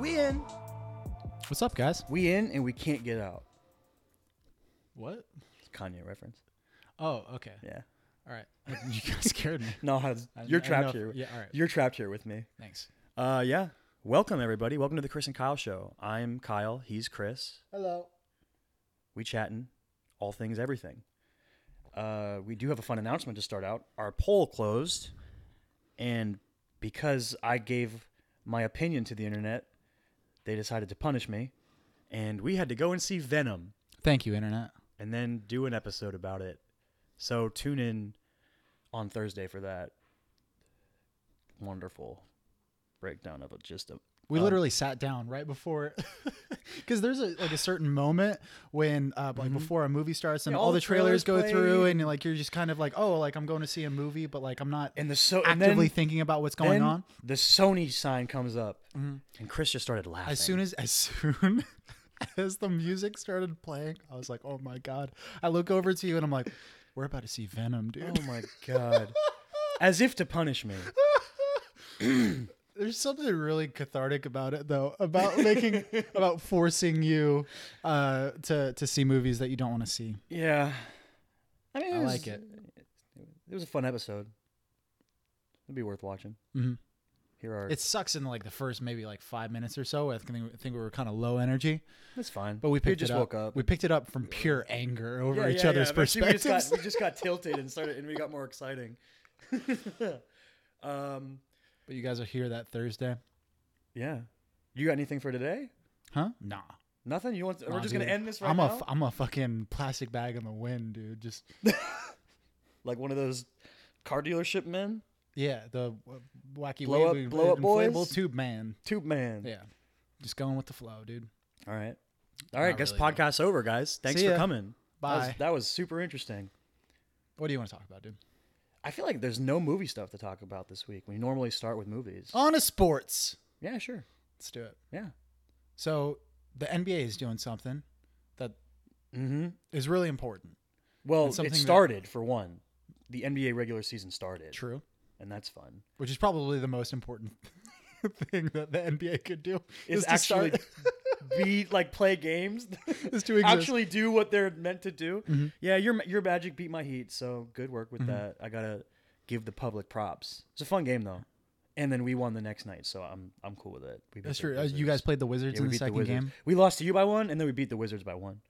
We in. What's up, guys? We in and we can't get out. What? It's a Kanye reference. Oh, okay. Yeah. All right. You guys scared me. No, I was- I- you're I trapped know- here. Yeah, all right. You're trapped here with me. Thanks. Uh, yeah. Welcome everybody. Welcome to the Chris and Kyle show. I'm Kyle. He's Chris. Hello. We chatting all things everything. Uh, we do have a fun announcement to start out. Our poll closed, and because I gave my opinion to the internet, they decided to punish me, and we had to go and see Venom Thank you, Internet. and then do an episode about it. So tune in on Thursday for that wonderful breakdown of it. Just a We Um, literally sat down right before, because there's a, like a certain moment when, uh, like before a movie starts and Yeah, all, all the trailers, trailers go through, and like you're just kind of like, oh, like I'm going to see a movie, but like I'm not and the so and actively then, thinking about what's going on. The Sony sign comes up, and Chris just started laughing. As soon as as soon as the music started playing, I was like, oh my god. I look over to you and I'm like, we're about to see Venom, dude. oh my god, as if to punish me. There's something really cathartic about it, though, about making, about forcing you uh, to to see movies that you don't want to see. Yeah, I mean, I was- like it. It was a fun episode. It'd be worth watching. Mhm. Here are It sucks in like the first maybe like five minutes or so. I think, I think we were kind of low energy, That's fine. but we picked just it up. woke up. We picked it up from pure anger over Yeah, each yeah, other's yeah, but see, we just perspectives. got- We just, got, tilted and started, and we got more exciting. um, but you guys are here that Thursday, yeah. You got anything for today? huh? Nah. Nothing. You want? we're just dude. gonna end this right I'm now. a f- I'm a fucking plastic bag in the wind, dude. Just like one of those car dealership men, yeah, the wacky Blow up- blow up inflatable boys? tube man. tube man. Yeah, just going with the flow, dude. All right. All right. Not guess really, though. podcast's over, guys. Thanks See for ya. coming. That was, Bye. that was super interesting. What do you want to talk about, dude? I feel like there's no movie stuff to talk about this week. We normally start with movies. On to sports. Yeah, sure. Let's do it. Yeah. So the NBA is doing something that Mm-hmm. is really important. Well, it that- started for one. The NBA regular season started, True. and that's fun. Which is probably the most important thing that the NBA could do. Is actually be like play games, is to actually do what they're meant to do. Mhm. Yeah, your your Magic beat my Heat, so good work with Mhm. that. I gotta give the public props. It's a fun game though, and then we won the next night, so I'm I'm cool with it. That's true. Uh, you guys played the Wizards Yeah, in the beat the second game. We lost to you by one, and then we beat the Wizards by one.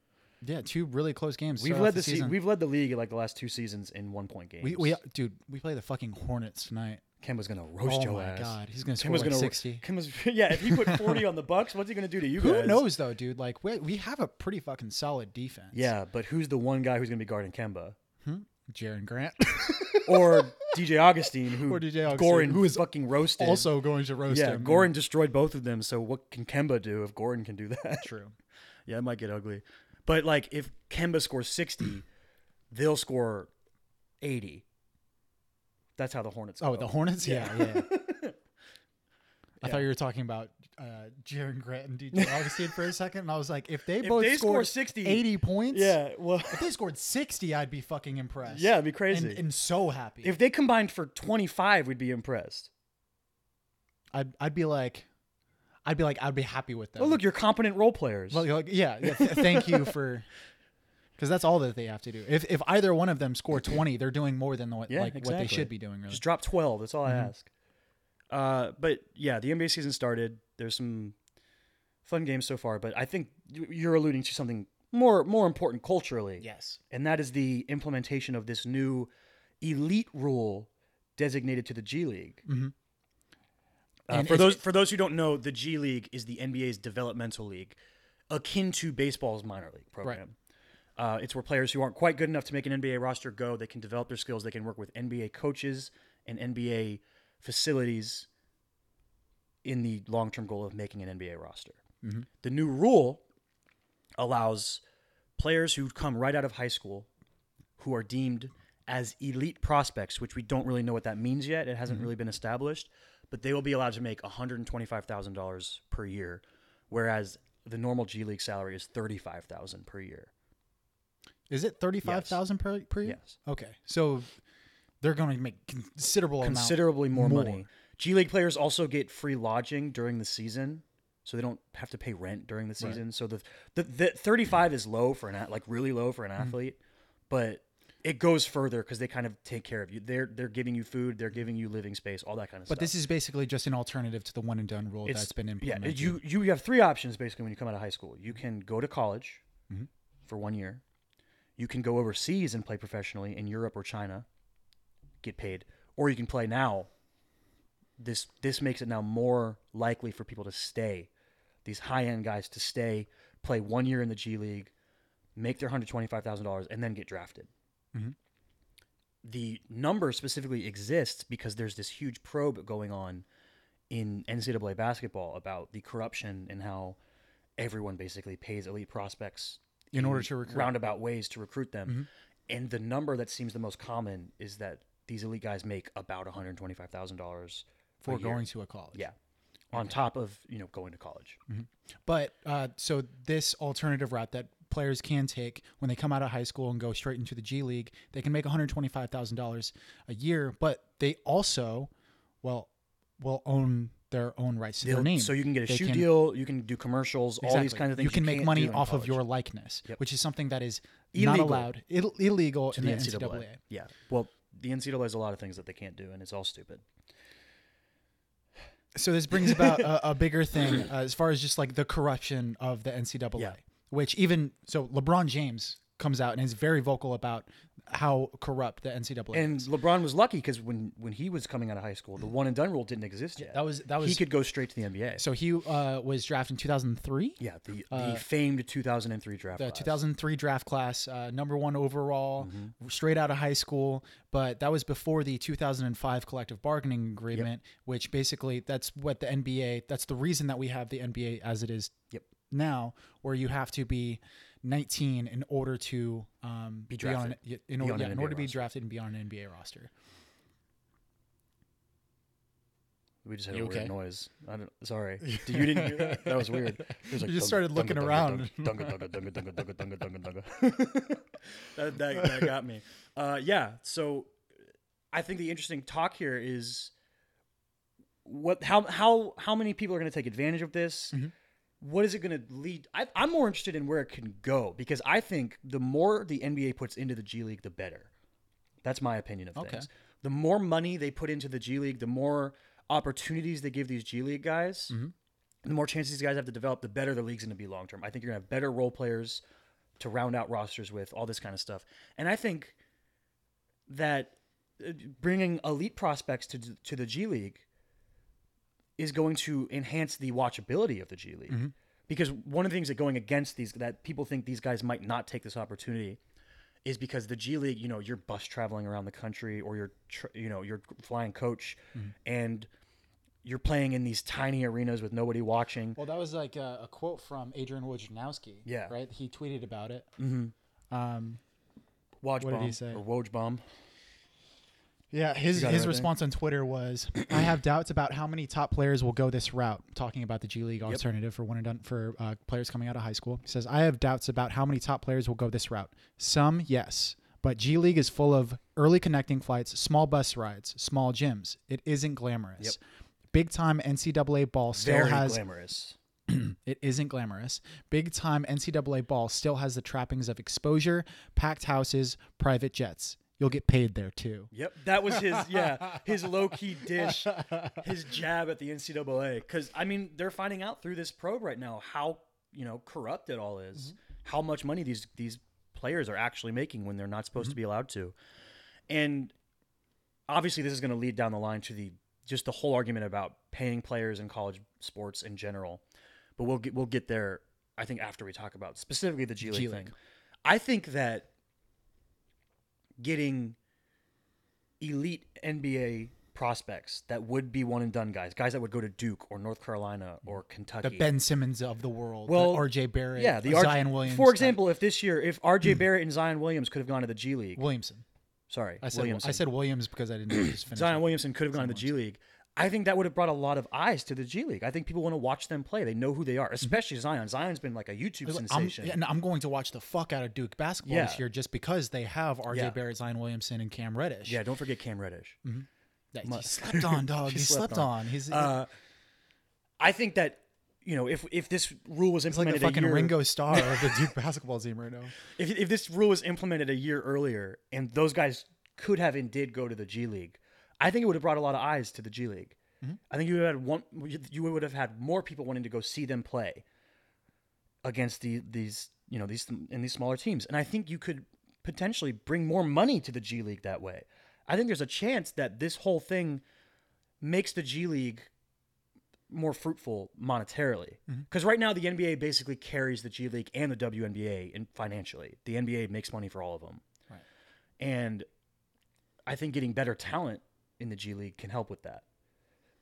Yeah, two really close games. We've led the, se- we've led the league like the last two seasons in one point games. we, we dude, we play the fucking Hornets tonight. Kemba's gonna roast your ass. oh your my ass. god, he's gonna score Kemba's like gonna sixty. Kemba's yeah. If he put forty on the Bucks, what's he gonna do to you Who guys? knows though, dude? Like we we have a pretty fucking solid defense. Yeah, but who's the one guy who's gonna be guarding Kemba? Hmm? Jerian Grant. Or DJ Augustin, who Or DJ Augustin, Goran who is fucking roasted. also going to roast him. yeah, him. Goran destroyed both of them. So what can Kemba do if Goran can do that? True. yeah, it might get ugly. But like, if Kemba scores sixty, they'll score eighty. That's how the Hornets. Oh, go. the Hornets. Yeah, yeah. I Yeah. thought you were talking about uh, Jerian Grant and DJ Augustin for a second, and I was like, if they If both they score scored 60 eighty points, Yeah, well, If they scored sixty, I'd be fucking impressed. yeah, it'd be crazy. and, and so happy. if they combined for twenty-five, we'd be impressed. I'd I'd be like, I'd be like, I'd be happy with them. Oh, look, you're competent role players. Well, like, yeah, yeah th- thank you for. Because that's all that they have to do. If if either one of them score twenty, they're doing more than what Yeah, like what they should be doing. Really. Just drop 12. That's all I Mhm. ask. Uh, but yeah, the NBA season started. There's some fun games so far, but I think you- you're alluding to something more more important culturally, yes. and that is the implementation of this new elite rule designated to the G League. Mhm. Uh, for those for those who don't know, the G League is the NBA's developmental league, akin to baseball's minor league program. Uh, it's where players who aren't quite good enough to make an NBA roster go. They can develop their skills. They can work with NBA coaches and NBA facilities in the long term goal of making an NBA roster. Mhm. The new rule allows players who come right out of high school who are deemed as elite prospects, which we don't really know what that means yet. It hasn't really been established, but they will be allowed to make $125,000 per year, whereas the normal G League salary is 35000 per year. Is it thirty five thousand per per year? Yes. Okay, so they're going to make considerable amount. Considerably more, money. G League players also get free lodging during the season so they don't have to pay rent during the season. So the, the the 35 is low for an at- like really low for an Mm-hmm. athlete, but it goes further because they kind of take care of you. They're they're giving you food, they're giving you living space, all that kind of stuff. But stuff. this is basically just an alternative to the one and done rule It's- that's been implemented. yeah, you you have three options basically when you come out of high school. You can go to college Mm-hmm. for one year. You can go overseas and play professionally in Europe or China, get paid, or you can play now. This this makes it now more likely for people to stay, these high end guys to stay, play one year in the G League, make their hundred twenty five thousand dollars, and then get drafted. Mm-hmm. The number specifically exists because there's this huge probe going on in NCAA basketball about the corruption and how everyone basically pays elite prospects In order to recruit. Mm-hmm. roundabout ways to recruit them. And the number that seems the most common is that these elite guys make about one hundred twenty five thousand dollars for going to a college. Yeah, on top of you know going to college. But uh, so this alternative route that players can take when they come out of high school and go straight into the G League, they can make one hundred twenty five thousand dollars a year, but they also, well, will own their own rights to their They'll- name. So you can get a They shoe can- deal, you can do commercials, all these Exactly. kinds of things. You can make money in off of your likeness, Yep. which is something that is not allowed, Ill- illegal in the the NCAA. NCAA. Yeah. Well, the NCAA has a lot of things that they can't do, and it's all stupid. So this brings about a, a bigger thing uh, as far as just like the corruption of the NCAA, Yeah. which even so, LeBron James comes out and is very vocal about how corrupt the NCAA And is. LeBron was lucky because when when he was coming out of high school, the one and done rule didn't exist yet. That was that was he could go straight to the NBA. so he uh, was drafted in 2003. yeah, the the famed 2003 draft. The class. 2003 draft class, uh, number one overall, straight out of high school. But that was before the 2005 collective bargaining agreement, which basically that's what the NBA. That's the reason that we have the NBA as it is Yep. now, where you have to be 19 in order to um, be, on drafted. y- in, Be order, on yeah, an in NBA order to be roster. drafted and be on an NBA roster. We just had You a okay? weird noise. I don't. Sorry, Did- you didn't hear that? That was weird. It was like You just started looking around. That, that got me. Uh, yeah. So, I think the interesting talk here is what how how how many people are going to take advantage of this. Mm-hmm. What is it going to lead? I, I'm more interested in where it can go because I think the more the NBA puts into the G League, the better. That's my opinion of Okay. things. The more money they put into the G League, the more opportunities they give these G League guys, Mm-hmm. the more chances these guys have to develop, the better the league's going to be long term. I think you're going to have better role players to round out rosters with, all this kind of stuff. And I think that uh, bringing elite prospects to to the G League is going to enhance the watchability of the G League. Because one of the things that going against these that people think these guys might not take this opportunity is because the G League, you know, you're bus traveling around the country or you're, tr- you know, you're flying coach and you're playing in these tiny arenas with nobody watching. Well, that was like a, a quote from Adrian Wojnarowski. Yeah. Right. He tweeted about it. Mm-hmm. Um, Watch What did he say? or Woj bomb. Yeah, his his right there? response on Twitter was, "I have doubts about how many top players will go this route." Talking about the G League alternative for one and done for uh, players coming out of high school, he says, "I have doubts about how many top players will go this route. Some, yes, but G League is full of early connecting flights, small bus rides, small gyms. It isn't glamorous. Yep. Big time NCAA ball still Very has glamorous. it isn't glamorous. Big time NCAA ball still has the trappings of exposure, packed houses, private jets. You'll get paid there too." Yep, that was his yeah his low key dish, his jab at the NCAA. Because I mean, they're finding out through this probe right now how you know corrupt it all is, mm-hmm. how much money these these players are actually making when they're not supposed to mm-hmm. be allowed to, and obviously this is going to lead down the line to the just the whole argument about paying players in college sports in general. But we'll get we'll get there. I think after we talk about specifically the G League G thing. I think that getting elite NBA prospects that would be one and done guys, guys that would go to Duke or North Carolina or Kentucky. The Ben Simmons of the world, Well, the R.J. Barrett, yeah, the R- Zion Williams. For example, if this year, if RJ hmm. Barrett and Zion Williams could have gone to the G League, Williamson. sorry, I said Williamson. I said Williams because I didn't just finish. Zion. Williamson could have gone to the G League. I think that would have brought a lot of eyes to the G League. I think people want to watch them play. They know who they are, especially Zion. Zion's been like a YouTube I'm, sensation. yeah, and I'm going to watch the fuck out of Duke basketball Yeah. this year just because they have R.J. Yeah. Barrett, Zion Williamson, and Cam Reddish. yeah, don't forget Cam Reddish. Yeah, he slept on, dog. He he slept slept on. on. He's Uh, I think that you know, if if this rule was It's like implemented the fucking year, Ringo Starr of the Duke basketball team right now. if if this rule was implemented a year earlier and those guys could have and did go to the G League, I think it would have brought a lot of eyes to the G League. Mm-hmm. I think you would have had one. You would have had more people wanting to go see them play against the these you know these in these smaller teams, and I think you could potentially bring more money to the G League that way. I think there's a chance that this whole thing makes the G League more fruitful monetarily. Mm-hmm. Because right now the NBA basically carries the G League and the WNBA in financially. The NBA makes money for all of them. Right. And I think getting better talent in the G League can help with that.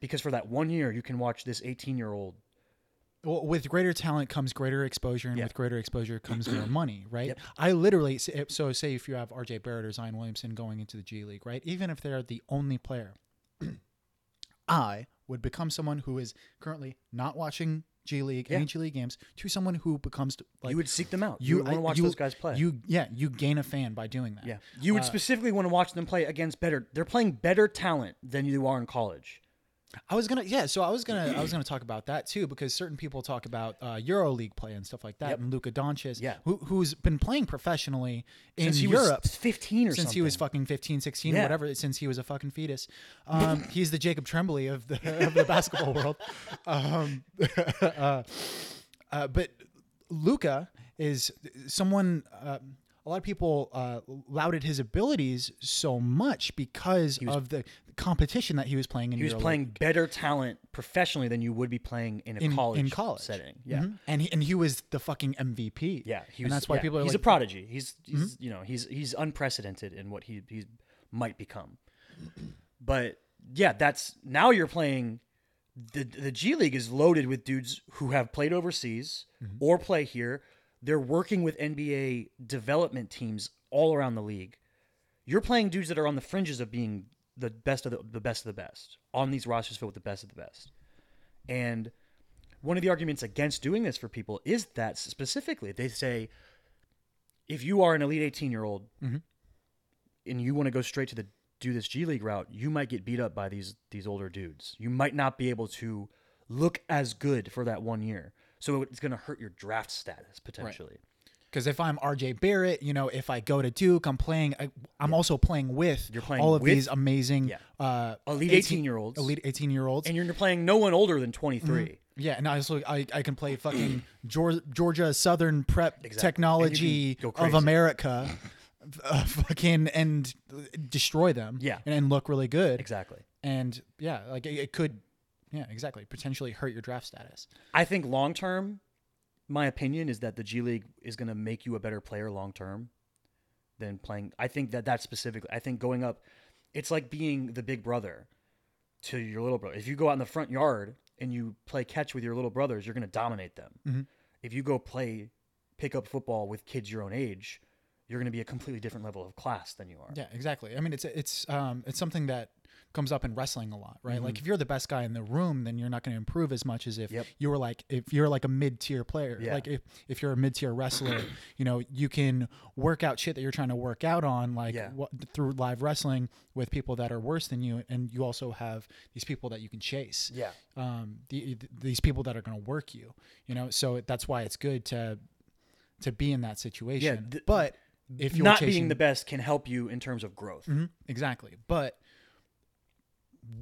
Because for that one year, you can watch this 18 year old. Well, with greater talent comes greater exposure, and Yeah. with greater exposure comes more money, right? Yep. I literally so say if you have R.J. Barrett or Zion Williamson going into the G League, right? Even if they're the only player, I would become someone who is currently not watching G League Yeah. G League games to someone who becomes like you would seek them out. You, would want to watch you- those guys play. You yeah, you gain a fan by doing that. yeah. You would uh, specifically want to watch them play against better. They're playing better talent than you are in college. I was gonna yeah, so I was gonna I was gonna talk about that too because certain people talk about uh, Euro League play and stuff like that, Yep. and Luka Doncic, Yeah. who who's been playing professionally in Since he Europe was 15 or since something. he was fucking 15, 16, Yeah. whatever, since he was a fucking fetus. Um, he's the Jacob Tremblay of the of the basketball world. Um, uh, uh, but Luka is someone. Uh, a lot of people uh, lauded his abilities so much because of the competition that he was playing in. He was Euro playing better talent professionally than you would be playing in a in college in college setting. Yeah. Mhm. and he, and he was the fucking MVP. Yeah, he and that's why yeah, people are he's like, Mm-hmm. a prodigy. He's, he's you know he's he's unprecedented in what he he might become. But yeah, that's now you're playing. The the G League is loaded with dudes who have played overseas Mm-hmm. or play here. They're working with NBA development teams all around the league. You're playing dudes that are on the fringes of being the best of the, the best of the best on these rosters filled with the best of the best. And one of the arguments against doing this for people is that specifically they say if you are an elite 18 year old Mhm. and you want to go straight to the do this G League route, you might get beat up by these these older dudes. You might not be able to look as good for that one year. So it's going to hurt your draft status potentially. Because if I'm RJ Barrett, you know, if I go to Duke, I'm playing. I, I'm also playing with You're playing all of with- these amazing yeah. uh, Elite 18 year olds. elite 18 year olds. And you're playing no one older than 23. Yeah, and I also I, I can play fucking Georgia, Southern Prep Exactly. technology And you can go of. America, uh, fucking and destroy them. Yeah. and, and look really good. Exactly. And yeah, like it, it could, yeah, exactly, potentially hurt your draft status. I think long term, my opinion is that the G League is going to make you a better player long term than playing. I think that that specifically. I think going up, it's like being the big brother to your little brother. If you go out in the front yard and you play catch with your little brothers, you're going to dominate them. Mhm. If you go play pick up football with kids your own age, you're going to be a completely different level of class than you are. Yeah, exactly. I mean, it's it's um it's something that comes up in wrestling a lot, right? Like if you're the best guy in the room, then you're not going to improve as much as if Mm-hmm. Yep. you were like if you're like a mid tier player. Yeah. Like if if you're a mid tier wrestler, you know you can work out shit that you're trying to work out on, like Yeah. what, through live wrestling with people that are worse than you, and you also have these people that you can chase. Yeah. Um, the, these people that are going to work you, you know. So that's why it's good to to be in that situation. th- but if you're Not chasing, being the best can help you in terms of growth. Mhm, exactly. But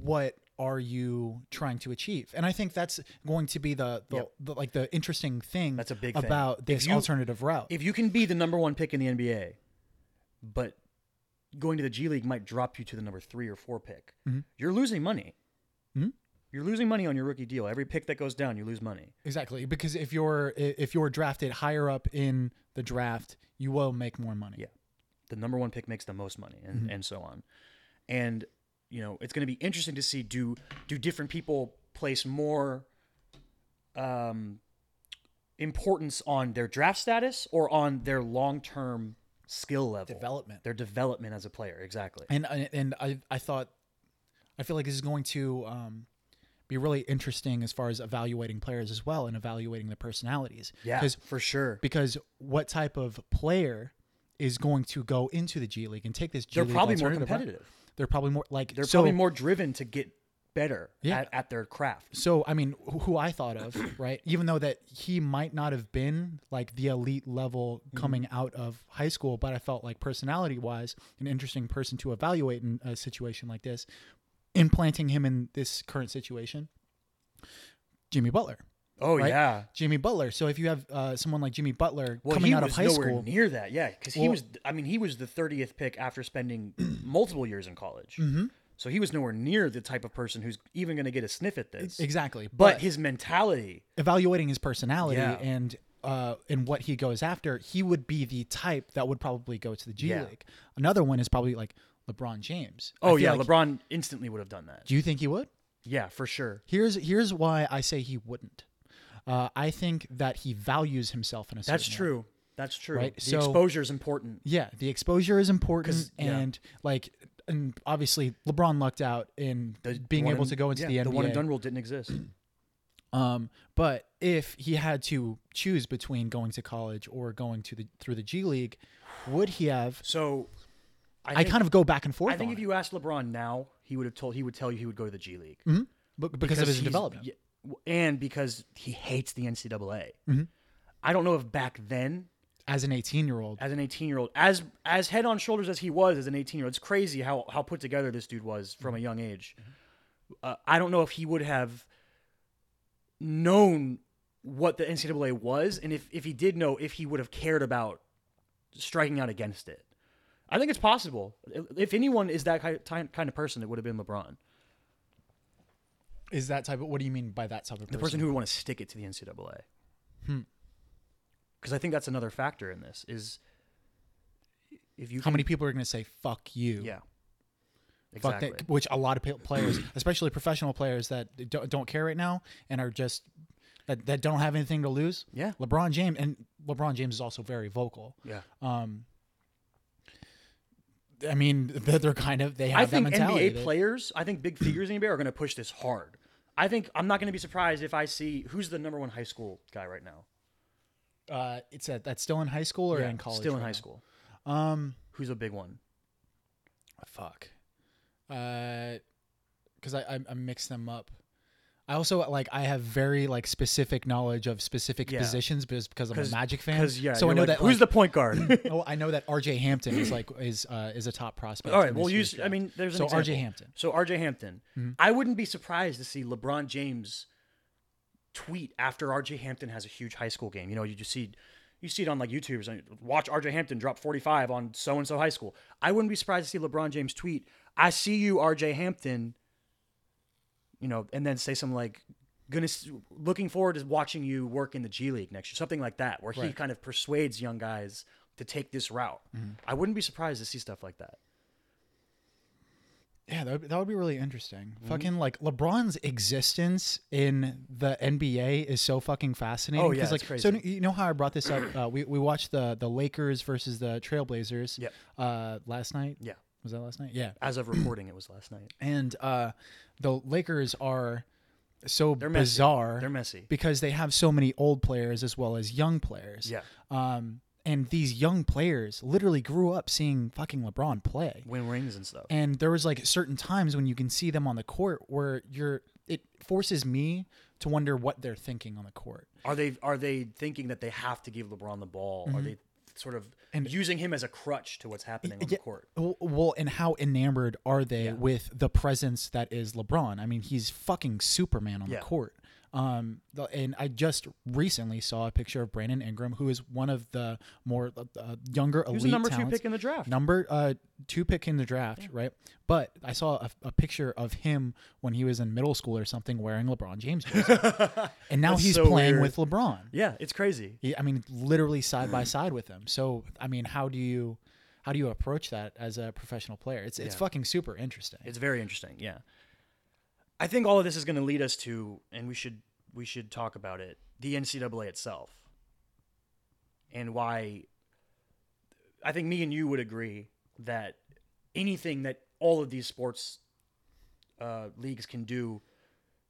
what are you trying to achieve? And I think that's going to be the, the, Yep. the like the interesting thing That's a big thing. about this you- alternative route. if you can be the number one pick in the NBA, but going to the G League might drop you to the number three or four pick, Mhm. you're losing money. Mhm. You're losing money on your rookie deal. Every pick that goes down, you lose money. exactly, because if you're if you're drafted higher up in the draft, you will make more money. Yeah. The number one pick makes the most money, and, Mm-hmm. and so on. And you know, it's going to be interesting to see do do different people place more um, importance on their draft status or on their long term skill level Development. their development as a player. Exactly. And I- and I I thought I feel like this is going to um, be really interesting as far as evaluating players as well and evaluating the personalities. Yeah, 'Cause for sure. because what type of player is going to go into the G League and take this G They're League probably more competitive. route? They're probably more like They're so- probably more driven to get better Yeah. at, at their craft. So I mean, wh- who I thought of, right? Even though that he might not have been like the elite level mm-hmm. coming out of high school, but I felt like personality wise, an interesting person to evaluate in a situation like this, implanting him in this current situation. Jimmy Butler, Oh Right? yeah. Jimmy Butler. So if you have uh, someone like Jimmy Butler Well, coming out of high nowhere school, near that. Yeah, because he was. I mean, he was the thirtieth pick after spending multiple years in college. Mm-hmm. So he was nowhere near the type of person who's even going to get a sniff at this. exactly, But his mentality. evaluating his personality Yeah. and uh, and what he goes after, he would be the type that would probably go to the G Yeah. League. Another one is probably like LeBron James. Oh yeah, like- LeBron instantly would have done that. Do you think he would? Yeah, for sure. Here's here's why I say he wouldn't. Uh, I think that he values himself in a certain That's way. true. That's true. Right, The so- exposure is important. Yeah, the exposure is important, 'Cause, yeah. and like, and obviously LeBron lucked out in The being able and- to go into yeah, the NBA. The one and done rule didn't exist. Um, but if he had to choose between going to college or going to the through the G League, would he have? So, I, I, think, kind of go back and forth. I think if it. you asked LeBron now, he would have told he would tell you he would go to the G League But because, of his development. And because he hates the NCAA. Mm-hmm. I don't know if back then, As an 18 year old, as an 18 year old, as as head on shoulders as he was as an 18 year old, it's crazy how how put together this dude was from a Mm-hmm. young age. Uh, I don't know if he would have known what the NCAA was, and if if he did know, if he would have cared about striking out against it. I think it's possible. If anyone is that ki- kind of person, it would have been LeBron, is that type of? What do you mean by that type of person? the person who would want to stick it to the NCAA. Hmm. Because I think that's another factor in this is if you How can- many people are going to say "fuck you"? yeah Fuck exactly that, which a lot of players, especially professional players that don't, don't care right now and are just that, that don't have anything to lose. yeah LeBron James and LeBron James is also very vocal. yeah. Um, I mean, they're, they're kind of they have I that think mentality. NBA They- players, I think big figures in NBA are going to push this hard. I think I'm not going to be surprised if I see who's the number one high school guy right now. uh, it's at that's still in high school or Yeah, in college. still in right high now? school. Um, Who's a big one? fuck. Uh, because I, I I mix them up. I also like I have very like specific knowledge of specific Yeah. positions because because I'm a Magic fan. Yeah, so I know like, that who's like, the point guard? oh, I know that R.J. Hampton is like is uh, is a top prospect. All right, well use. I mean, there's an so. R.J. Hampton. So RJ Hampton, I wouldn't be surprised to see LeBron James tweet after RJ Hampton has a huge high school game. You know, you just see you see it on like YouTube. or something, Watch RJ Hampton drop 45 on so and so high school. I wouldn't be surprised to see LeBron James tweet, "I see you, RJ Hampton." You know, and then say something like, "Gonna looking forward to watching you work in the G League next year," something like that, where he Right. kind of persuades young guys to take this route. I wouldn't be surprised to see stuff like that. Yeah, that would, that would be really interesting. Mm-hmm. Fucking like LeBron's existence in the NBA is so fucking fascinating. Oh, yeah, like, So you know how I brought this up? Uh, we we watched the the Lakers versus the Trailblazers. Yep. Uh, last night. Yeah. Was that last night? Yeah. As of recording, it was last night. And uh, the Lakers are so They're messy. bizarre They're messy. because they have so many old players as well as young players. Yeah. Um, and these young players literally grew up seeing fucking LeBron play. Win rings and stuff. and there was like certain times when you can see them on the court where you're it forces me to wonder what they're thinking on the court Are they are they thinking that they have to give LeBron the ball? Are they sort of. And- using him as a crutch to what's happening on Yeah. the court? well, well and how enamored are they Yeah. with the presence that is lebron i mean he's fucking superman on Yeah. the court um and i just recently saw a picture of brandon ingram who is one of the more uh, younger He was elite the number two pick in the draft. number uh two pick in the draft right but i saw a, a picture of him when he was in middle school or something wearing lebron james and now That's he's so playing weird. with lebron Yeah, it's crazy. he, i mean literally side by side with him so i mean how do you how do you approach that as a professional player it's it's Yeah. fucking super interesting It's very interesting. Yeah, I think all of this is going to lead us to, and we should we should talk about it. The NCAA itself, and why. I think me and you would agree that anything that all of these sports uh, leagues can do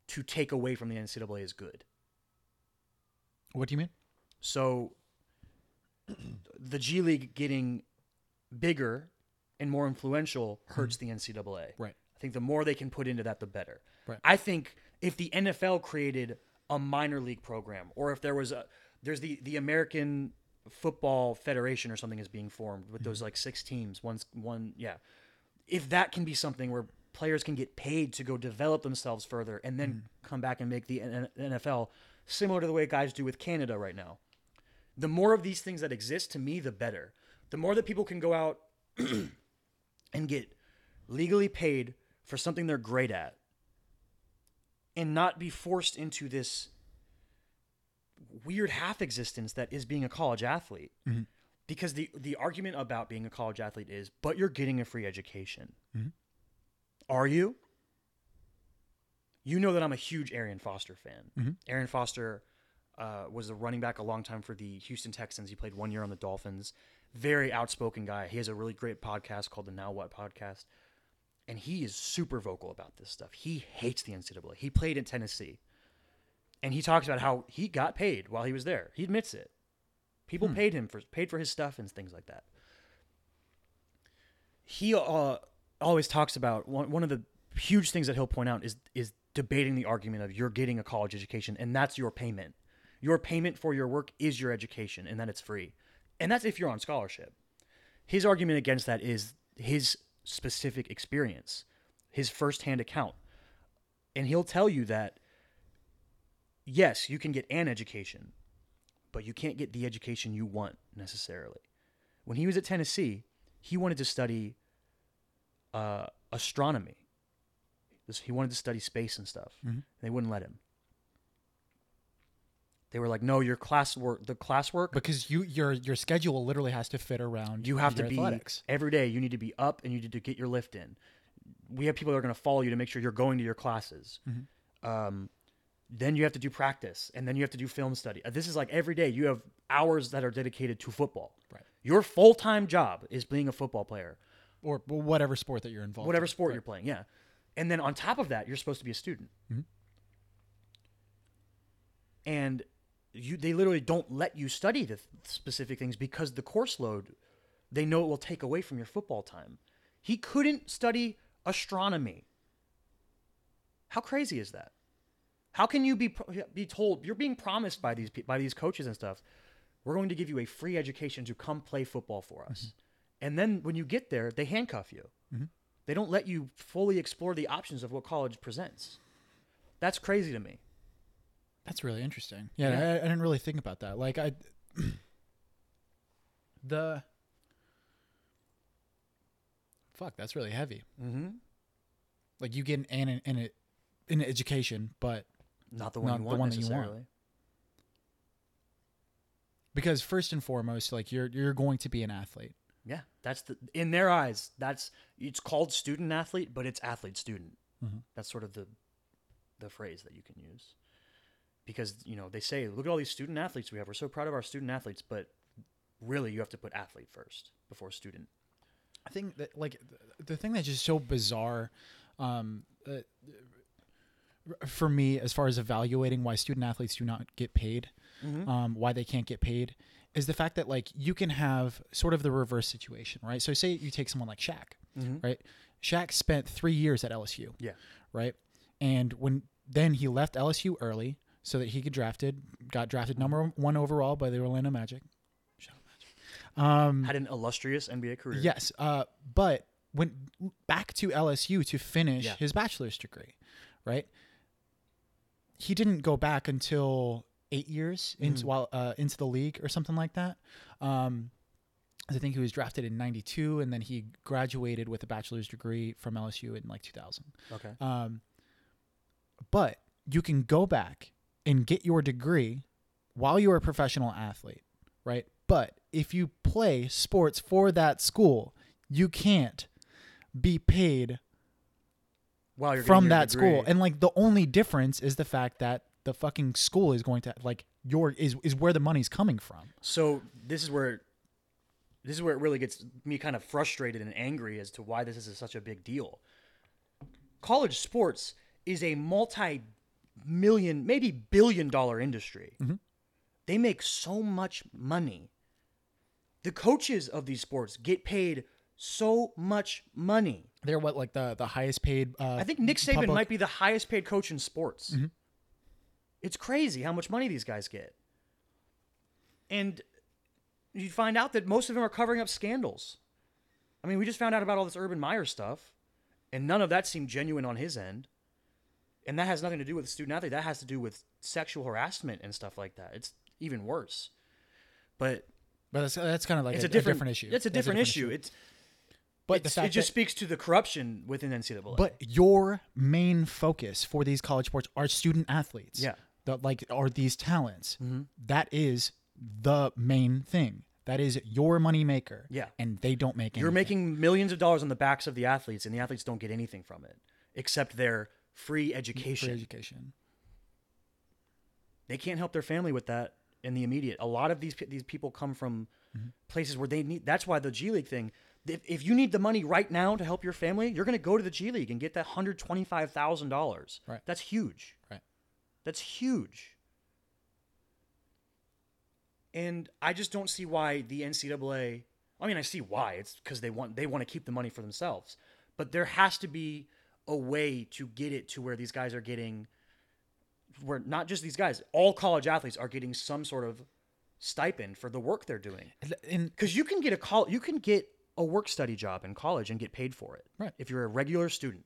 to take away from the NCAA is good. what do you mean So the G League getting bigger and more influential hurts the NCAA. right I think the more they can put into that, the better. Right. I think if the NFL created a minor league program, or if there was a there's the the American Football Federation or something is being formed with those mm-hmm. like six teams, one's one, yeah. If that can be something where players can get paid to go develop themselves further and then mm-hmm. come back and make the NFL similar to the way guys do with Canada right now. The more of these things that exist, to me, the better. The more that people can go out and get legally paid for something they're great at and not be forced into this weird half existence that is being a college athlete. Mm-hmm. Because the the argument about being a college athlete is, but you're getting a free education. Mm-hmm. Are you? You know that I'm a huge Arian Foster fan. Mm-hmm. Arian Foster uh, was a running back a long time for the Houston Texans. He played one year on the Dolphins. Very outspoken guy. He has a really great podcast called the Now What podcast. And he is super vocal about this stuff. He hates the NCAA. He played in Tennessee. And he talks about how he got paid while he was there. He admits it. People paid him for paid for his stuff and things like that. He uh, always talks about one, one of the huge things that he'll point out is is debating the argument of you're getting a college education and that's your payment. Your payment for your work is your education and that it's free. And that's if you're on scholarship. His argument against that is his specific experience, his firsthand account. And he'll tell you that yes, you can get an education, but you can't get the education you want necessarily. When he was at Tennessee, he wanted to study uh, astronomy. He wanted to study space and stuff. And they wouldn't let him. They were like, "No, your classwork, the classwork, because you your your schedule literally has to fit around you have to be athletics. every day. You need to be up and you need to get your lift in. We have people that are going to follow you to make sure you're going to your classes. Mm-hmm. Um, then you have to do practice, and then you have to do film study. Uh, This is like every day. You have hours that are dedicated to football. Right. Your full time job is being a football player, or whatever sport that you're involved. whatever in. sport you're playing. Yeah, and then on top of that, you're supposed to be a student. Mm-hmm. And you, they literally don't let you study the th- specific things because the course load, they know it will take away from your football time. He couldn't study astronomy. How crazy is that? How can you be be told you're being promised by these by these coaches and stuff? We're going to give you a free education to come play football for us, mm-hmm. and then when you get there, they handcuff you. Mm-hmm. They don't let you fully explore the options of what college presents. That's crazy to me. That's really interesting. Yeah, Yeah. I, I didn't really think about that. Like I, the fuck, that's really heavy. Mm-hmm. Like you get an an, an, an education, but Not the one Not you the want one that you want. because first and foremost, like you're you're going to be an athlete. Yeah, that's the in their eyes. That's it's called student athlete, but it's athlete student. Mhm. That's sort of the the phrase that you can use because you know they say, look at all these student athletes we have. We're so proud of our student athletes, but really you have to put athlete first before student. I think that like th- the thing that's just so bizarre um, uh, for me as far as evaluating why student athletes do not get paid, um, why they can't get paid, is the fact that like you can have sort of the reverse situation, right? So say you take someone like Shaq, right? Shaq spent three years at LSU, Yeah. right? And when then he left LSU early so that he could drafted, got drafted number one overall by the Orlando Magic. Shout out Magic. Um, Had an illustrious NBA career. Yes, uh, but went back to LSU to finish Yeah. his bachelor's degree, right? He didn't go back until eight years Mm-hmm. into while uh, into the league or something like that. Um, I think he was drafted in '92, and then he graduated with a bachelor's degree from LSU in like 2000. Okay. Um, but you can go back and get your degree while you're a professional athlete, right? But if you play sports for that school, you can't be paid While you're from that school. And like the only difference is the fact that the fucking school is going to like your is is where the money's coming from. So this is where this is where it really gets me kind of frustrated and angry as to why this is such a big deal. College sports is a multi-million, maybe billion-dollar industry. They make so much money. The coaches of these sports get paid so much money. They're what like the the highest paid. Uh, I think Nick Saban public- might be the highest paid coach in sports. Mhm. It's crazy how much money these guys get. And you find out that most of them are covering up scandals. I mean, we just found out about all this Urban Meyer stuff, and none of that seemed genuine on his end. And that has nothing to do with student athlete. That has to do with sexual harassment and stuff like that. It's even worse. But But that's, that's kind of like it's a, a, different, issue. It's a different, issue. It's But it's- the fact it just that- speaks to the corruption within NCAA. But your main focus for these college sports are student athletes. Yeah. The, like are these talents. Mhm. That is the main thing. That is your money maker. Yeah. And they don't make You're anything. making millions of dollars on the backs of the athletes, and the athletes don't get anything from it except their free education. free education. They can't help their family with that in the immediate. A lot of these these people come from Mm-hmm. places where they need. That's why the G League thing. If, if you need the money right now to help your family, you're going to go to the G League and get that hundred twenty five thousand dollars. Right. That's huge. Right. That's huge. And I just don't see why the NCAA. I mean, I see why. It's because they want they want to keep the money for themselves. But there has to be a way to get it to where these guys are getting, where not just these guys, all college athletes are getting some sort of stipend for the work they're doing. Because you can get a call, you can get a work study job in college and get paid for it. Right. If you're a regular student,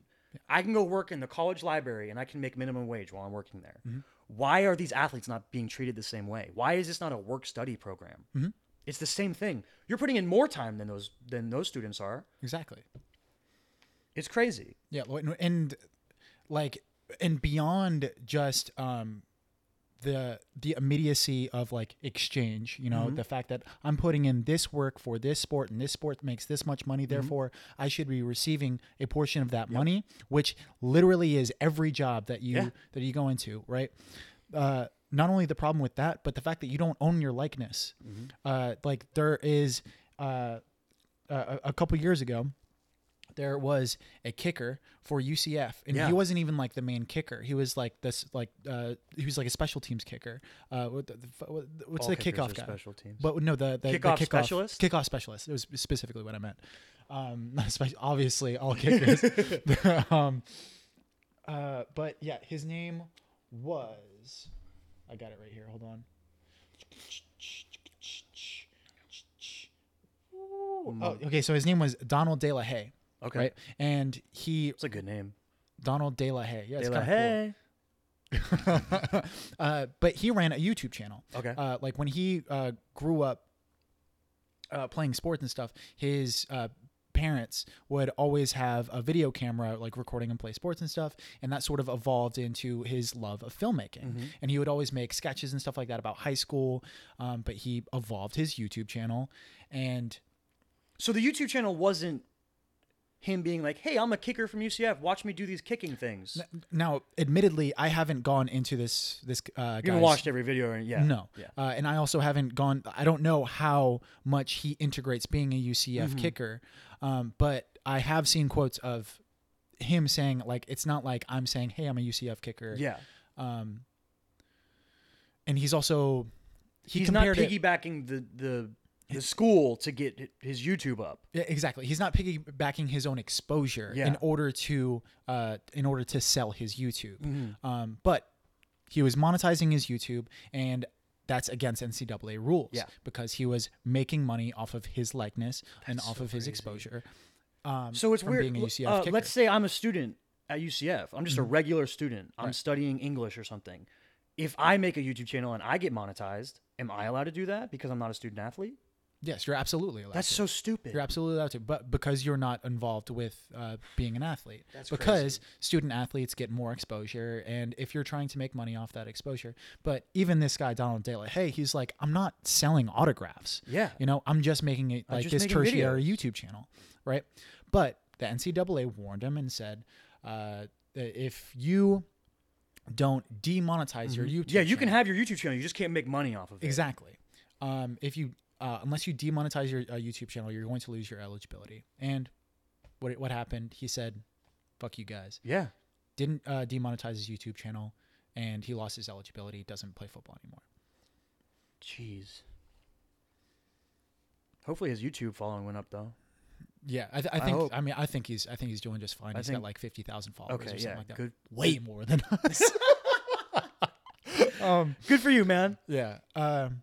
I can go work in the college library and I can make minimum wage while I'm working there. Mm-hmm. Why are these athletes not being treated the same way? Why is this not a work study program? Mm-hmm. It's the same thing. You're putting in more time than those than those students are. exactly. It's crazy. Yeah, and- and like and beyond just um the the immediacy of like exchange, you know, the fact that I'm putting in this work for this sport and this sport makes this much money, therefore I should be receiving a portion of that money, which literally is every job that you Yeah. that you go into, right? Uh not only the problem with that, but the fact that you don't own your likeness. Uh like there is uh a, a couple years ago there was a kicker for UCF, and Yeah. he wasn't even like the main kicker. He was like this, like uh, he was like a special teams kicker. Uh, what the, the, what- what's All the kickoff guy? special teams. But no, the, the the Kickoff kickoff specialist? Kickoff specialist. It was specifically what I meant. Um, obviously all kickers. um, uh, but yeah, his name was. I got it right here. Hold on. Oh, okay. So his name was Donald De La Haye. Okay. Right, and he It's a good name. Donald De La Haye. Yeah, De La kinda cool. Haye. uh, but he ran a YouTube channel. Okay. Uh, like when he uh, grew up uh, playing sports and stuff, his uh, parents would always have a video camera, like recording him play sports and stuff, and that sort of evolved into his love of filmmaking. Mm-hmm. And he would always make sketches and stuff like that about high school. Um, but he evolved his YouTube channel, and So the YouTube channel wasn't him being like, "Hey, I'm a kicker from UCF. Watch me do these kicking things." now, admittedly, I haven't gone into this this. Uh, you haven't watched every video, or yeah, No. yeah. Uh, and I also haven't gone, I don't know how much he integrates being a UCF Mm-hmm. kicker. Um, but I have seen quotes of him saying, like, it's not like I'm saying, hey, I'm a UCF kicker. yeah. Um, and he's also, he He's not compared it- piggybacking the the the school to get his YouTube up. Yeah, exactly. He's not piggybacking his own exposure in order to uh, in order to sell his YouTube. Mm-hmm. Um, but he was monetizing his YouTube, and that's against NCAA rules. Yeah. because he was making money off of his likeness and off so of his crazy. exposure. Um, So it's from weird. being a l- UCF uh, let's say I'm a student at UCF. I'm just a regular student. I'm Right. studying English or something. If I make a YouTube channel and I get monetized, am I allowed to do that because I'm not a student athlete? Yes, you're absolutely allowed. That's to. so stupid. You're absolutely allowed to, but because you're not involved with uh, being an athlete, That's because student athletes get more exposure, and if you're trying to make money off that exposure, but even this guy Donald De hey, he's like, I'm not selling autographs. Yeah. you know, I'm just making it like this tertiary videos. YouTube channel, right? But the NCAA warned him and said, uh, if you don't demonetize your YouTube, Mm-hmm. yeah, you can have your YouTube channel. You just can't make money off of it. Exactly. Um, if you uh, unless you demonetize your uh, YouTube channel, you're going to lose your eligibility. And what what happened? He said, "Fuck you guys." Yeah. Didn't uh, demonetize his YouTube channel, and he lost his eligibility. Doesn't play football anymore. Jeez. Hopefully his YouTube following went up though. Yeah, I, th- I I think. hope. I, mean, I think he's. I think he's doing just fine. I He's think- got like fifty thousand followers Okay, or something yeah, like that. good- Way more than us. um, Good for you, man. yeah. Um,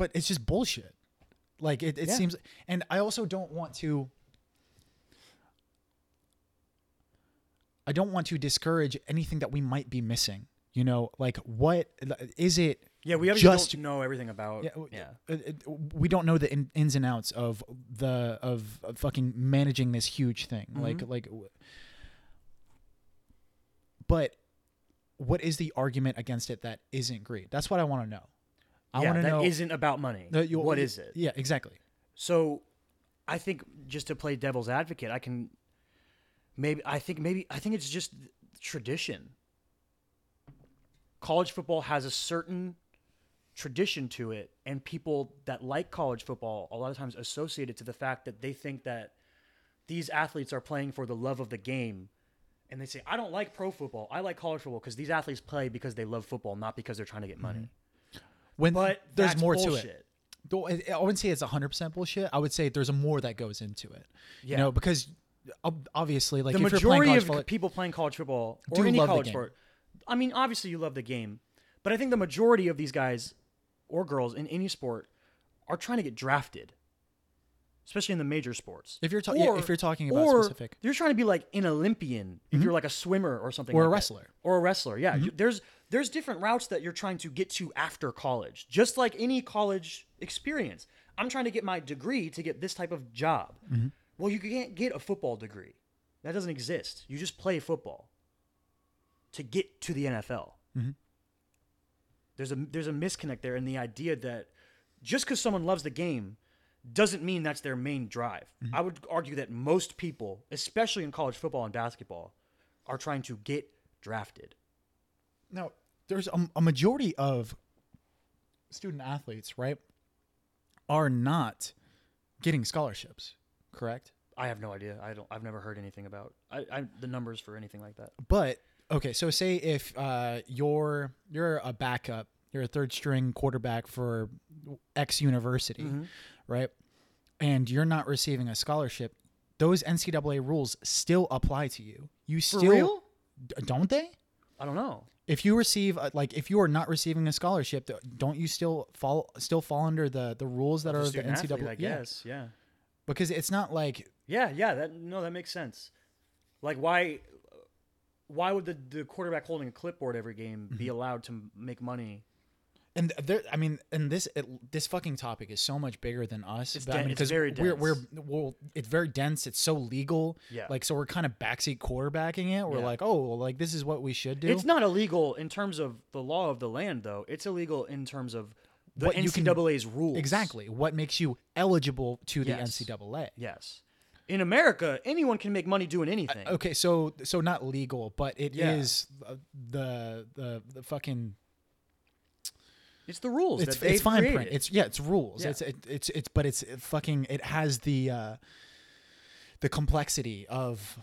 but it's just bullshit. Like it, it Yeah. seems, and I also don't want to. I don't want to discourage anything that we might be missing. You know, like what is it? Yeah, we obviously Just- don't know everything about. Yeah, Yeah, it- it- we don't know the in, ins and outs of the of, of fucking managing this huge thing. Like Mhm. like, w- but what is the argument against it that isn't greed? That's what I want to know. I yeah, want to that know isn't about money. the- you- what is it? Yeah, exactly. So, I think just to play devil's advocate, I can maybe I think maybe I think it's just tradition. College football has a certain tradition to it, and people that like college football a lot of times associate it to the fact that they think that these athletes are playing for the love of the game. And they say, I don't like pro football. I like college football because these athletes play because they love football, not because they're trying to get money. Mm-hmm. When But there's more to it. I wouldn't say it's 100% bullshit. I would say there's a more that goes into it. Yeah. You know, because obviously, like the if you're playing majority of football, people playing college football or any college sport, I mean, obviously you love the game, but I think the majority of these guys or girls in any sport are trying to get drafted, especially in the major sports. if you're ta- Or- if you're talking about or specific, you're trying to be like an Olympian if you're like a swimmer or something, Or a like that. wrestler. Mm-hmm. or a wrestler. Yeah, you- there's there's different routes that you're trying to get to after college, just like any college experience. I'm trying to get my degree to get this type of job. Mm-hmm. Well, you can't get a football degree. That doesn't exist. You just play football to get to the NFL. Mm-hmm. There's a there's a misconnect there in the idea that just because someone loves the game doesn't mean that's their main drive. Mm-hmm. I would argue that most people, especially in college football and basketball, are trying to get drafted. Now, there's a, a majority of student athletes, right, are not getting scholarships, correct? I have no idea. I don't. I've never heard anything about I, I, the numbers for anything like that. But okay, so say if uh, you're you're a backup, you're a third string quarterback for X university, right, and you're not receiving a scholarship, those NCAA rules still apply to you. You still don't they? I don't know. If you receive uh, like if you are not receiving a scholarship don't you still fall still fall under the the rules that The are the NCAA athlete, I yeah guess. Yeah. because it's not like Yeah. Yeah. That no, that makes sense. Like why? Why would the, the quarterback holding a clipboard every game be Mm-hmm. allowed to make money? And there I mean and this it, this fucking topic is so much bigger than us It's but I mean, it's very we're we're well it's very dense it's so legal Yeah. like so we're kind of backseat quarterbacking it we're Yeah. like oh well, like this is what we should do It's not illegal in terms of the law of the land, though. It's illegal in terms of the What you can- NCAA's rules. exactly what makes you eligible to the NCAA Yes. In America, anyone can make money doing anything. okay so so not legal but it is Yeah. uh, the the the fucking It's the rules. it's it's fine print. It's yeah, it's rules. Yeah. It's it, it's it's but it's fucking it has the uh the complexity of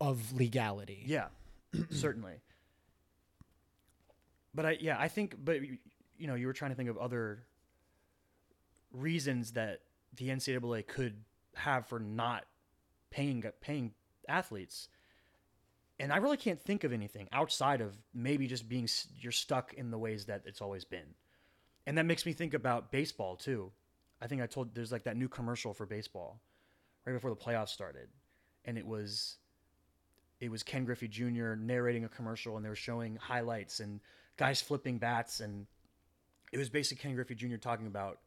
of legality. Yeah, certainly. But I yeah I think but you know you were trying to think of other reasons that the NCAA could have for not paying paying athletes, and I really can't think of anything outside of maybe just being you're stuck in the ways that it's always been, and that makes me think about baseball too. I think I told there's like that new commercial for baseball right before the playoffs started, and it was it was Ken Griffey Jr. narrating a commercial, and they were showing highlights and guys flipping bats, and it was basically Ken Griffey Jr. talking about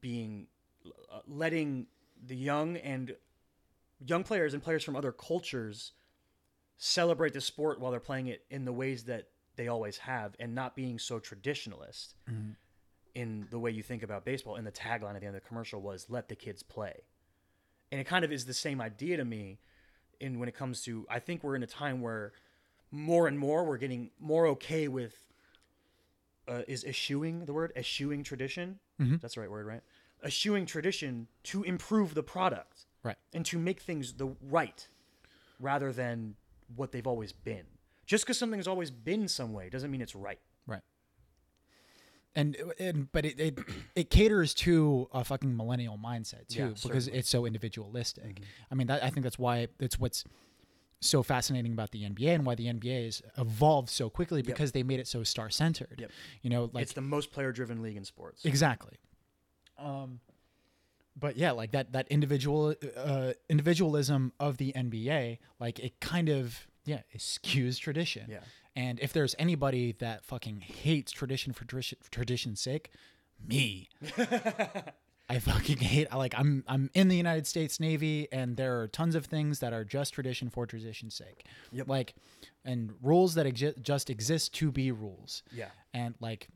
being uh, letting the young and young players and players from other cultures celebrate the sport while they're playing it in the ways that they always have, and not being so traditionalist in the way you think about baseball. And the tagline at the end of the commercial was "Let the kids play," and it kind of is the same idea to me in when it comes to I think we're in a time where more and more we're getting more okay with uh, is eschewing the word eschewing tradition. That's the right word, right? Eschewing tradition to improve the product Right. and to make things the right rather than what they've always been. Just because something has always been some way doesn't mean it's right. Right. And and but it, it it caters to a fucking millennial mindset too Yeah, because certainly. Mm-hmm. it's so individualistic. I mean, that, I think that's why it's what's so fascinating about the NBA and why the NBA has evolved so quickly because they made it so star centered. Yep. You know, like it's the most player-driven league in sports. Exactly. Um, but yeah, like that that individual uh, individualism of the NBA, like it kind of yeah it skews tradition. Yeah. And if there's anybody that fucking hates tradition for tradition tradition's sake, me. I fucking hate like I'm I'm in the United States Navy and there are tons of things that are just tradition for tradition's sake. Yep. Like and rules that exi- just exist to be rules Yeah. and like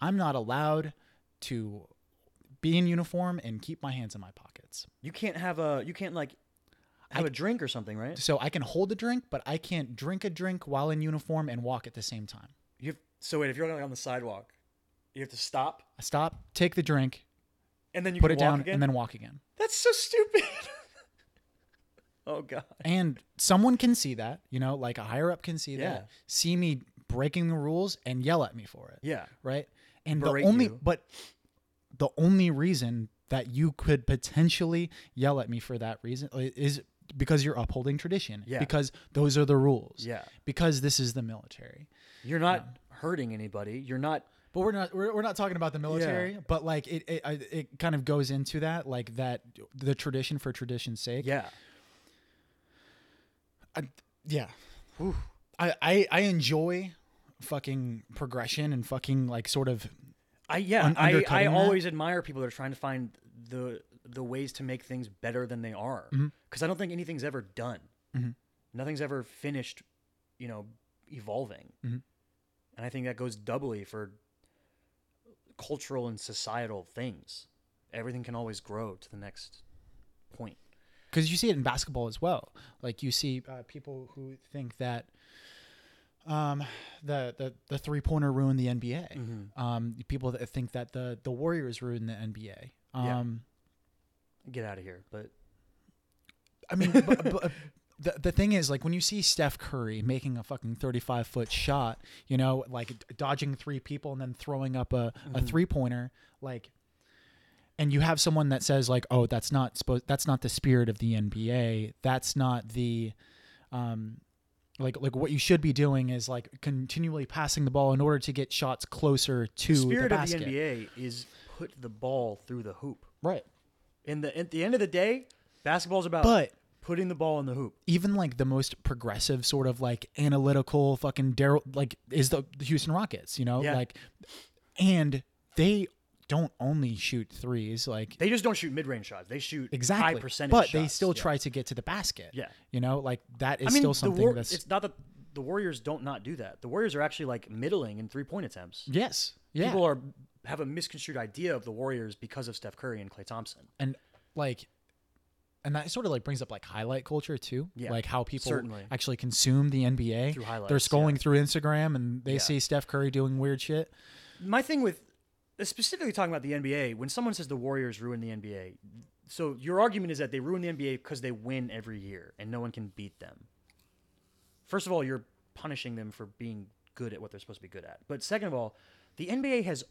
I'm not allowed to be in uniform and keep my hands in my pockets. You can't have a you can't like have a drink or something, right? So I can hold a drink, but I can't drink a drink while in uniform and walk at the same time. You have, so wait, if you're like on the sidewalk, you have to stop I stop, take the drink, and then you put can it walk down, again. and then walk again. That's so stupid. oh god. And someone can see that, you know, like a higher up can see Yeah. that, see me breaking the rules and yell at me for it. Yeah. Right? And Berate the only you. but the only reason that you could potentially yell at me for that reason uh, is because you're upholding tradition. Yeah. Because those are the rules. Yeah. Because this is the military. You're not hurting anybody. You're not But we're not we're, we're not talking about the military, but like it it, it kind of goes into that like that the tradition for tradition's sake. yeah. I, yeah. I, I I enjoy fucking progression and fucking like sort of I yeah, Un- I, I undercutting that? always admire people that are trying to find the the ways to make things better than they are. Mm-hmm. Because I don't think anything's ever done. Nothing's ever finished, you know, evolving. Mm-hmm. And I think that goes doubly for cultural and societal things. Everything can always grow to the next point. because you see it in basketball as well. Like you see uh, people who think that um, the the the three pointer ruined the NBA. Mm-hmm. Um, people that think that the the Warriors ruined the NBA. Yeah. Um, Get out of here. But I mean, but the the thing is, like when you see Steph Curry making a fucking thirty five foot shot, you know, like dodging three people and then throwing up a, a three pointer, like. And you have someone that says like, "Oh, that's not supposed. That's not the spirit of the NBA. That's not the, um, like like what you should be doing is like continually passing the ball in order to get shots closer to the spirit the of basket." the NBA is put the ball through the hoop. Right. In the at the end of the day, basketball's about But putting the ball in the hoop. even like the most progressive sort of like analytical fucking Daryl like is the, the Houston Rockets, you know, Yeah. like, and they don't only shoot threes, like They just don't shoot mid-range shots. They shoot exactly, high percentage but they shots. still Yeah. try to get to the basket. Yeah. you know, like that is I mean, still the something War- that's it's not that the Warriors don't not do that. The Warriors are actually like middling in three-point attempts. yes, yeah, People are have a misconstrued idea of the Warriors because of Steph Curry and Klay Thompson. and like. And that sort of like brings up like highlight culture too, Yeah, like how people certainly. actually consume the NBA. Through highlights, They're scrolling yeah. through Instagram and they Yeah. see Steph Curry doing weird shit. My thing with specifically talking about the NBA, when someone says the Warriors ruin the NBA, so your argument is that they ruin the NBA because they win every year and no one can beat them. First of all, you're punishing them for being good at what they're supposed to be good at. But second of all, the NBA has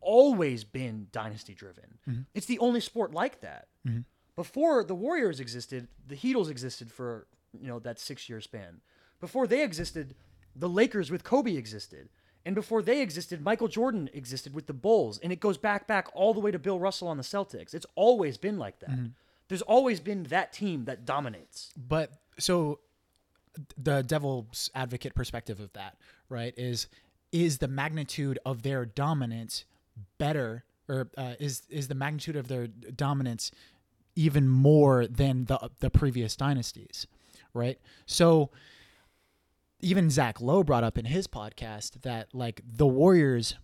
always been dynasty driven. Mm-hmm. It's the only sport like that. Mm-hmm. Before the Warriors existed, the Heatles existed for you know that six year span. Before they existed, the Lakers with Kobe existed. And before they existed, Michael Jordan existed with the Bulls. And it goes back, back all the way to Bill Russell on the Celtics. It's always been like that. Mm-hmm. There's always been that team that dominates. But so the devil's advocate perspective of that, right, is is the magnitude of their dominance better or uh, is is the magnitude of their dominance even more than the the previous dynasties, right? So even Zach Lowe brought up in his podcast that like the Warriors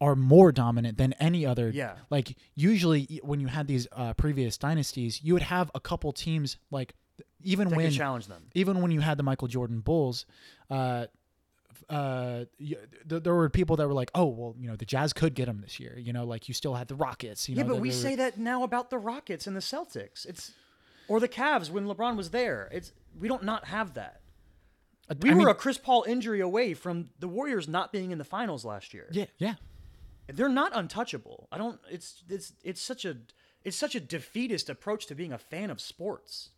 are more dominant than any other. Yeah. Like usually when you had these uh, previous dynasties, you would have a couple teams like even That when challenge them. even when you had the Michael Jordan Bulls, uh, uh, th- there were people that were like, "Oh, well, you know, the Jazz could get him this year." You know, like you still had the Rockets. You Yeah, know, but we the- say that now about the Rockets and the Celtics. It's or the Cavs when LeBron was there. It's we don't not have that. We I were mean- a Chris Paul injury away from the Warriors not being in the finals last year. yeah, yeah. they're not untouchable. I don't. It's it's it's such a it's such a defeatist approach to being a fan of sports.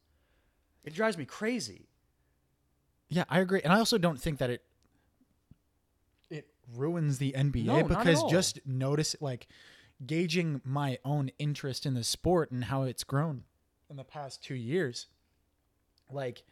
It drives me crazy. Yeah, I agree, and I also don't think that it ruins the NBA No, because just notice like gauging my own interest in the sport and how it's grown in the past two years. Like,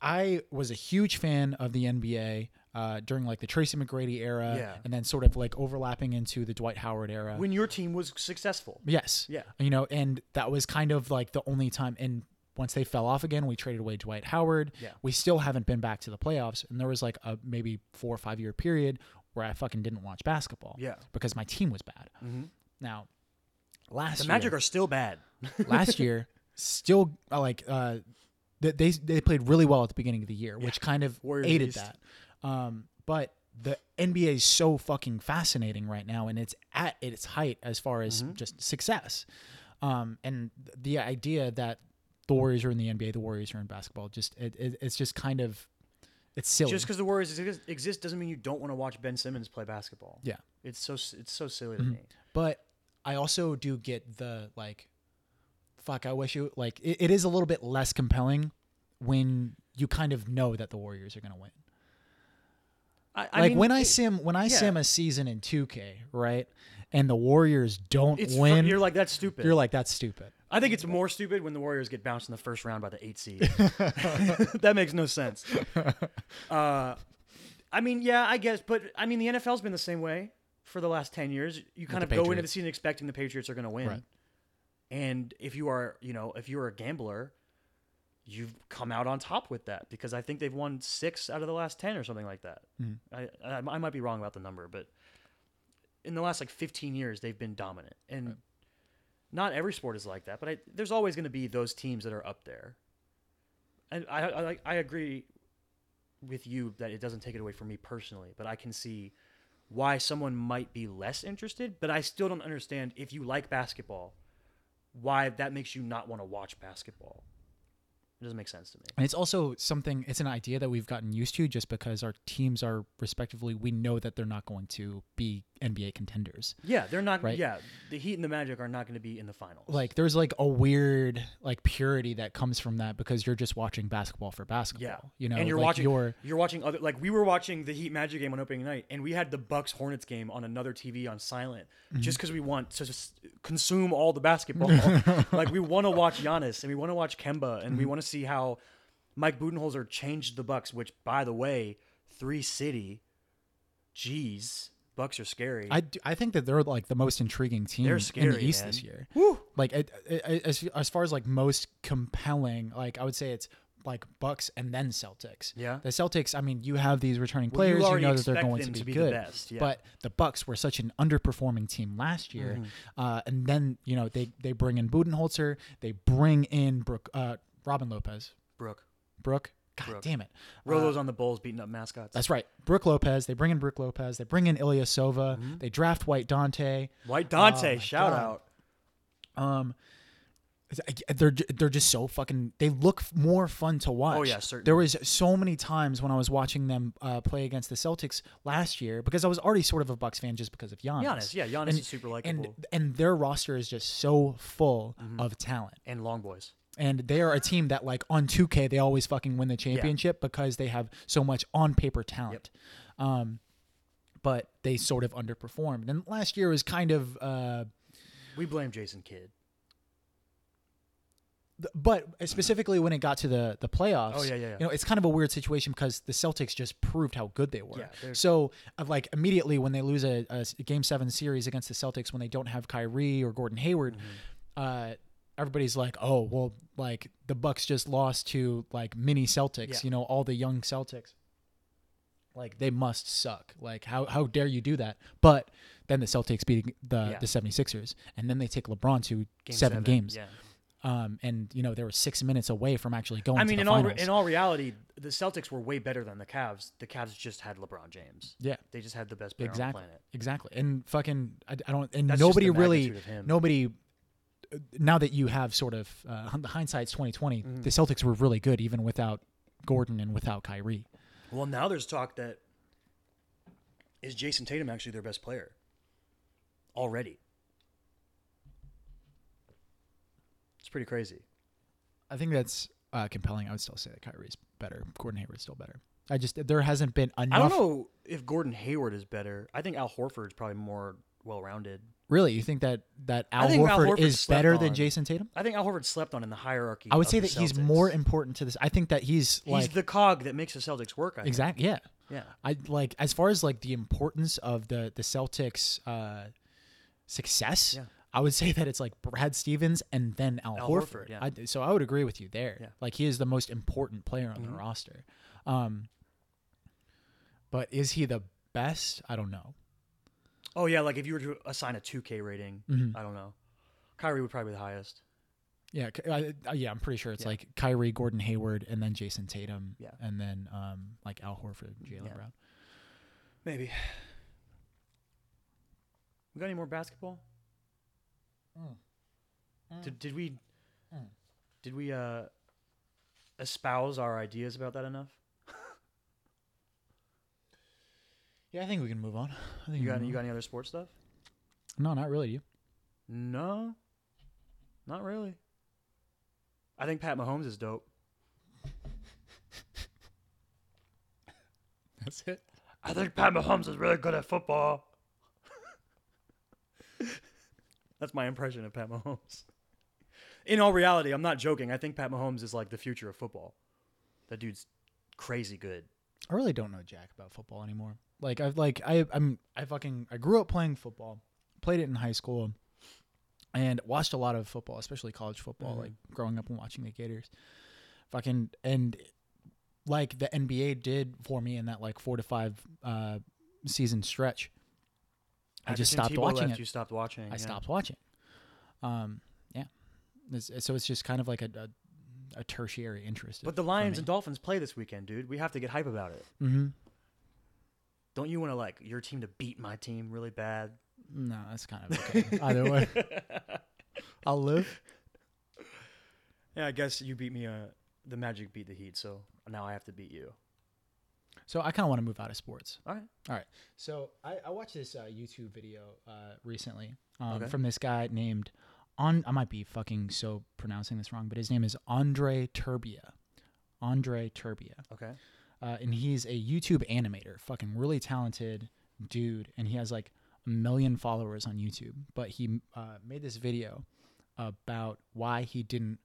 I was a huge fan of the NBA uh, during like the Tracy McGrady era, Yeah. and then sort of like overlapping into the Dwight Howard era. When your team was successful, Yes. Yeah. You know, and that was kind of like the only time. And once they fell off again, we traded away Dwight Howard. Yeah. We still haven't been back to the playoffs. And there was like a maybe four or five year period where I fucking didn't watch basketball. Yeah. Because my team was bad. Now, last the year, Magic are still bad. last year, still uh, like uh, they, they they played really well at the beginning of the year, which kind of Warriors aided East. that. Um, but the NBA is so fucking fascinating right now, and it's at its height as far as Mm-hmm. just success. Um, and the idea that the Warriors are in the NBA, the Warriors are in basketball, just it, it, it's just kind of it's silly. Just because the Warriors exist, doesn't mean you don't want to watch Ben Simmons play basketball. yeah, It's so it's so silly to mm-hmm. me. but I also do get the like, fuck. I wish you like it, it is a little bit less compelling when you kind of know that the Warriors are going to win. I, I like mean, when I it- sim when I yeah. sim a season in 2K, right? And the Warriors don't it's win. you're like that's stupid. you're like that's stupid. I think it's more stupid when the Warriors get bounced in the first round by the eight seed. that makes no sense. Uh, I mean, yeah, I guess, but I mean, the NFL's been the same way for the last ten years. You kind of go into the season expecting the Patriots are going to win, Right. and if you are, you know, if you're a gambler, you've come out on top with that because I think they've won six out of the last ten or something like that. I, I I might be wrong about the number, but in the last like 15 years, they've been dominant, and not every sport is like that. But I, there's always going to be those teams that are up there, and I, I I agree with you that it doesn't take it away from me personally, but I can see why someone might be less interested. But I still don't understand if you like basketball, why that makes you not want to watch basketball. It doesn't make sense to me. And it's also something. It's an idea that we've gotten used to just because our teams are respectively. We know that they're not going to be NBA contenders. Yeah, they're not. Right. Yeah, the Heat and the Magic are not going to be in the finals. Like there's like a weird like purity that comes from that because you're just watching basketball for basketball. Yeah, You know, and you're like watching You're, you're watching other like we were watching the Heat Magic game on opening night, and we had the Bucks Hornets game on another TV on silent, Mm-hmm. just because we want to just consume all the basketball. like we want to watch Giannis and we want to watch Kemba, and we Mm-hmm. want to see how Mike Budenholzer changed the Bucks. Which, by the way, three city, jeez, Bucks are scary. I I think that they're like the most intriguing team They're in the East man. this year. Woo! Like it, it, as as far as like most compelling, like I would say it's like Bucks and then Celtics. Yeah. The Celtics, I mean, you have these returning Well, you players, you, already know that they're going to to be, be the good. best, yeah. But the Bucks were such an underperforming team last year, Mm-hmm. uh, and then you know they they bring in Budenholzer, they bring in Brooke, uh, Robin Lopez, Brooke, Brooke. God Brooke. damn it. Rolo's on the Bulls beating up mascots. That's right. Brooke Lopez. They bring in Brooke Lopez. They bring in Ilyasova. Mm-hmm. They draft White Dante. White Dante, Oh shout God. out. Um, they're they're just so fucking. They look more fun to watch. Oh, yeah, certainly. There was so many times when I was watching them uh, play against the Celtics last year because I was already sort of a Bucks fan just because of Giannis. Giannis, yeah, Giannis and, is super and likable. and their roster is just so full Mm-hmm. of talent. And Long Boys. And they are a team that, like on 2K, they always fucking win the championship because they have so much on paper talent. Um, but they sort of underperformed. And last year was kind of, uh, We blame Jason Kidd. th- but specifically when it got to the the playoffs, Oh, yeah, yeah, yeah. you know, it's kind of a weird situation because the Celtics just proved how good they were. Yeah, so, uh, like immediately when they lose a game seven series against the Celtics, when they don't have Kyrie or Gordon Hayward, Mm-hmm. uh, everybody's like, "Oh, well, like the Bucks just lost to like mini Celtics, Yeah. you know, all the young Celtics." Like they must suck. Like how how dare you do that? But then the Celtics beating the Yeah. the 76ers and then they take LeBron to Game seven, games. Yeah. Um, and you know they were six minutes away from actually going. I to mean, the in all finals. in all reality, the Celtics were way better than the Cavs. The Cavs just had LeBron James. yeah, They just had the best player exactly, on the planet. exactly. And fucking, I, I don't. And That's nobody really, of him. nobody. Now that you have sort of uh, the hindsight's twenty Mm-hmm. the Celtics were really good even without Gordon and without Kyrie. Well, now there's talk that is Jayson Tatum actually their best player already? It's pretty crazy. I think that's uh, compelling. I would still say that Kyrie's better. Gordon Hayward's still better. I just there hasn't been enough. I don't know if Gordon Hayward is better. I think Al Horford's probably more well-rounded. Really, you think that that Al think Al Horford is better than. Jayson Tatum? I think Al Horford slept on in the hierarchy. I would say the that he's more important to this. I think that he's He's the cog that makes the Celtics work. I think. Yeah, Yeah. I like as far as like the importance of the the Celtics uh, success. Yeah. I would say that it's like Brad Stevens and then Al, Al Horford. Horford, yeah. I, so I would agree with you there. Yeah. Like he is the most important player on the Mhm. roster. Um, but is he the best? I don't know. Oh yeah, like if you were to assign a 2K rating, Mhm. I don't know. Kyrie would probably be the highest. Yeah, I, I- yeah, I'm pretty sure it's Yeah. like Kyrie, Gordon Hayward, and then Jayson Tatum, Yeah. and then um, like Al Horford, Jalen Yeah. Brown. Maybe. We got any more basketball? Did, did we Mm. did we uh espouse our ideas about that enough? Yeah, I think we can move on. I think You we got can any, you move got any other sports stuff? No, not really. You. No. Not really. I think Pat Mahomes is dope. That's it. I think Pat Mahomes is really good at football. That's my impression of Pat Mahomes. In all reality, I'm not joking. I think Pat Mahomes is like the future of football. That dude's crazy good. I really don't know jack about football anymore. Like I've like I I'm I fucking I grew up playing football, played it in high school, and watched a lot of football, especially college football. Mhm. Like growing up and watching the Gators, fucking and like the NBA did for me in that like four to five uh, season stretch. I just stopped Tebow watching it. You stopped watching. I yeah. stopped watching. Um, yeah, It's- so it's just kind of like a a, a tertiary interest. But the Lions and Dolphins play this weekend, dude. We have to get hype about it. mm-hmm. Don't you want to like your team to beat my team really bad? No, that's kind of okay. Either way, I'll live. Yeah, I guess you beat me. Uh, the Magic beat the Heat, so now I have to beat you. So I kind of want to move out of sports. All right. All right. So I, I watched this uh, YouTube video uh, recently um, Okay. from this guy named on. I might be fucking so pronouncing this wrong, but his name is Andrei Terbea. Andrei Terbea, Okay. Uh, and he's a YouTube animator. Fucking really talented dude, and he has like a million followers on YouTube. But he uh, made this video about why he didn't.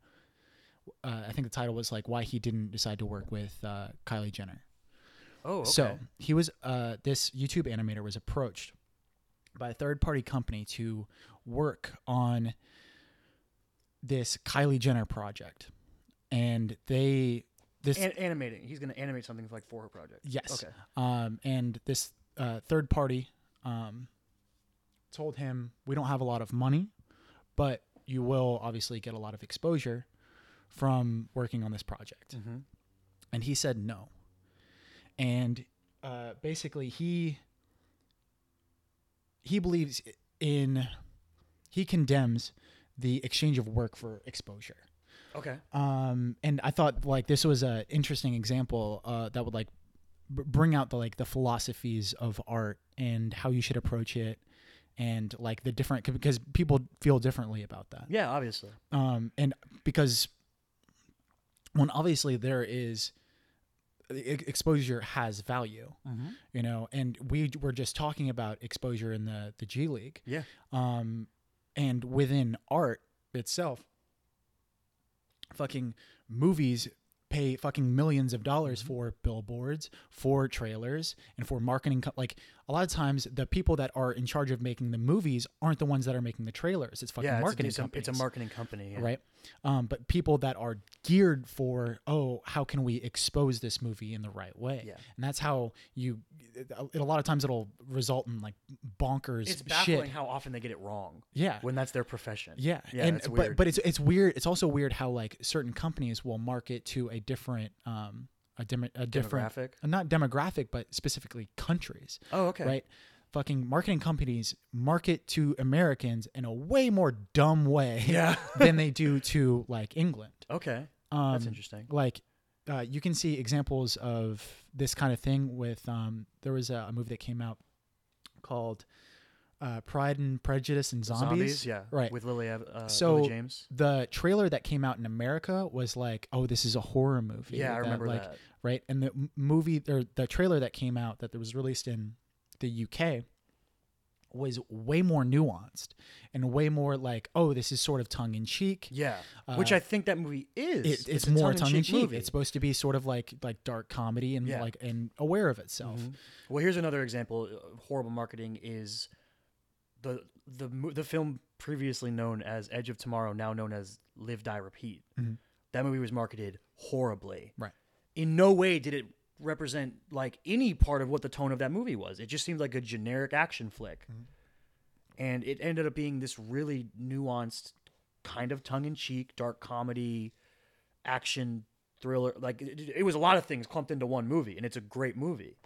Uh, I think the title was like why he didn't decide to work with uh, Kylie Jenner. Oh, okay. So he was uh, this YouTube animator was approached by a third party company to work on this Kylie Jenner project, and they this An- animating. He's gonna animate something like for her project. yes, Okay. um, and this uh, third party um, told him we don't have a lot of money, but you will obviously get a lot of exposure from working on this project Mm-hmm. and he said no. And uh, basically, he he believes in he condemns the exchange of work for exposure. Okay. Um, and I thought like this was a interesting example uh, that would like b- bring out the like the philosophies of art and how you should approach it, and like the different because people feel differently about that Yeah, obviously. um, and because when obviously there is exposure has value Mm-hmm. you know and we were just talking about exposure in the the g league Yeah. um and within art itself fucking movies pay fucking millions of dollars Mm-hmm. for billboards for trailers and for marketing co- like a lot of times the people that are in charge of making the movies aren't the ones that are making the trailers it's fucking Yeah, it's, marketing it's, a, it's a marketing company. Yeah. right? Um, but people that are geared for, oh, how can we expose this movie in the right way? Yeah. And that's how you. It, a lot of times it'll result in like bonkers It's baffling shit. how often they get it wrong Yeah. when that's their profession. Yeah, Yeah, and it's but but it's it's weird. It's also weird how like certain companies will market to a different um a, dem- a different Demographic. not demographic but specifically countries, Oh, okay. right? Fucking marketing companies market to Americans in a way more dumb way Yeah. than they do to like England. okay. Um, That's interesting. Like, uh, you can see examples of this kind of thing with. Um, there was a, a movie that came out called uh, Pride and Prejudice and Zombies. yeah, Right. with Lily, uh, So- Lily James. The trailer that came out in America was like, "Oh, this is a horror movie." Yeah, I remember like, that. right? And the movie or the trailer that came out that was released in the UK was way more nuanced and way more like, oh, this is sort of tongue in cheek. Yeah, which Uh, I think that movie is. It, it's, a more tongue in cheek. It's supposed to be sort of like like dark comedy and Yeah. like and aware of itself. Mhm. Well, here's another example of horrible marketing is the the the film previously known as Edge of Tomorrow, now known as Live Die Repeat. Mhm. That movie was marketed horribly. Right. In no way did it represent like any part of what the tone of that movie was. It just seemed like a generic action flick. Mm-hmm. And it ended up being this really nuanced kind of tongue-in-cheek dark comedy action thriller like it, it was a lot of things clumped into one movie and it's a great movie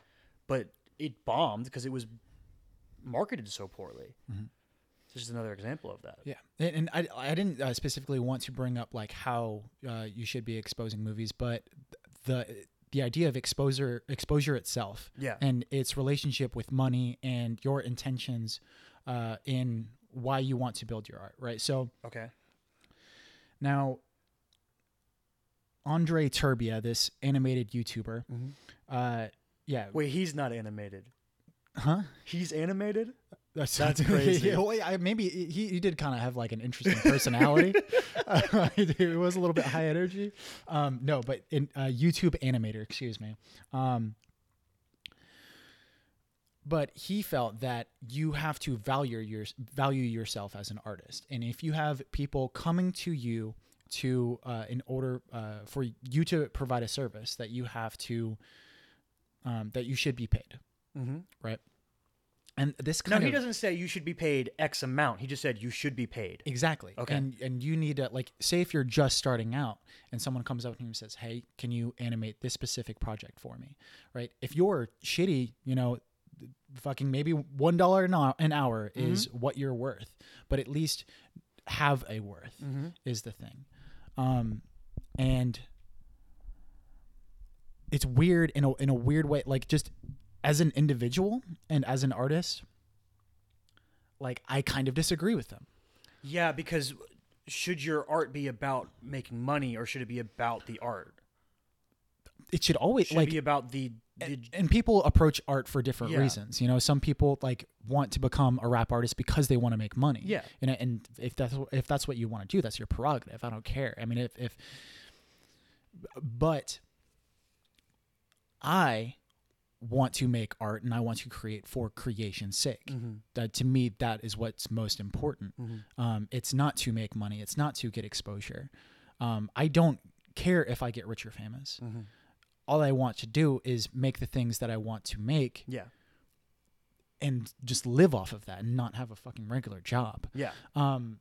but it bombed because it was marketed so poorly. This is another example of that. Yeah, and, and I I didn't uh, specifically want to bring up like how uh, you should be exposing movies, but the the idea of exposure exposure itself yeah. and its relationship with money and your intentions uh, in why you want to build your art, right? So okay. now, Andrei Terbea, this animated YouTuber, Mhm. uh, yeah, wait he's not animated huh? he's animated That's, That's crazy. yeah, well, I, maybe he, he did kind of have like an interesting personality. uh, it was a little bit high energy. Um, no, but in uh, YouTube animator, excuse me. Um, but he felt that you have to value your value yourself as an artist, and if you have people coming to you to uh, in order uh, for you to provide a service, that you have to um, that you should be paid, mm-hmm. right? And this no kind he of doesn't say you should be paid x amount he just said you should be paid Exactly. Okay. And and you need to like say if you're just starting out and someone comes up to you and says, "Hey, can you animate this specific project for me?" Right? If you're shitty, you know, fucking maybe one dollar an hour, an hour is what you're worth, but at least have a worth mm-hmm. is the thing. Um, and it's weird in a in a weird way, like just as an individual and as an artist. Like I kind of disagree with them. yeah because should your art be about making money or should it be about the art it should always should like be about the, the and people approach art for different Yeah. reasons you know some people like want to become a rap artist because they want to make money Yeah. and, and if that's if that's what you want to do that's your prerogative i don't care i mean if if but i want to make art and i want to create for creation's sake Mhm. that to me that is what's most important Mhm. um, it's not to make money it's not to get exposure um, i don't care if i get rich or famous Mhm. all I want to do is make the things that I want to make yeah and just live off of that and not have a fucking regular job. yeah Um,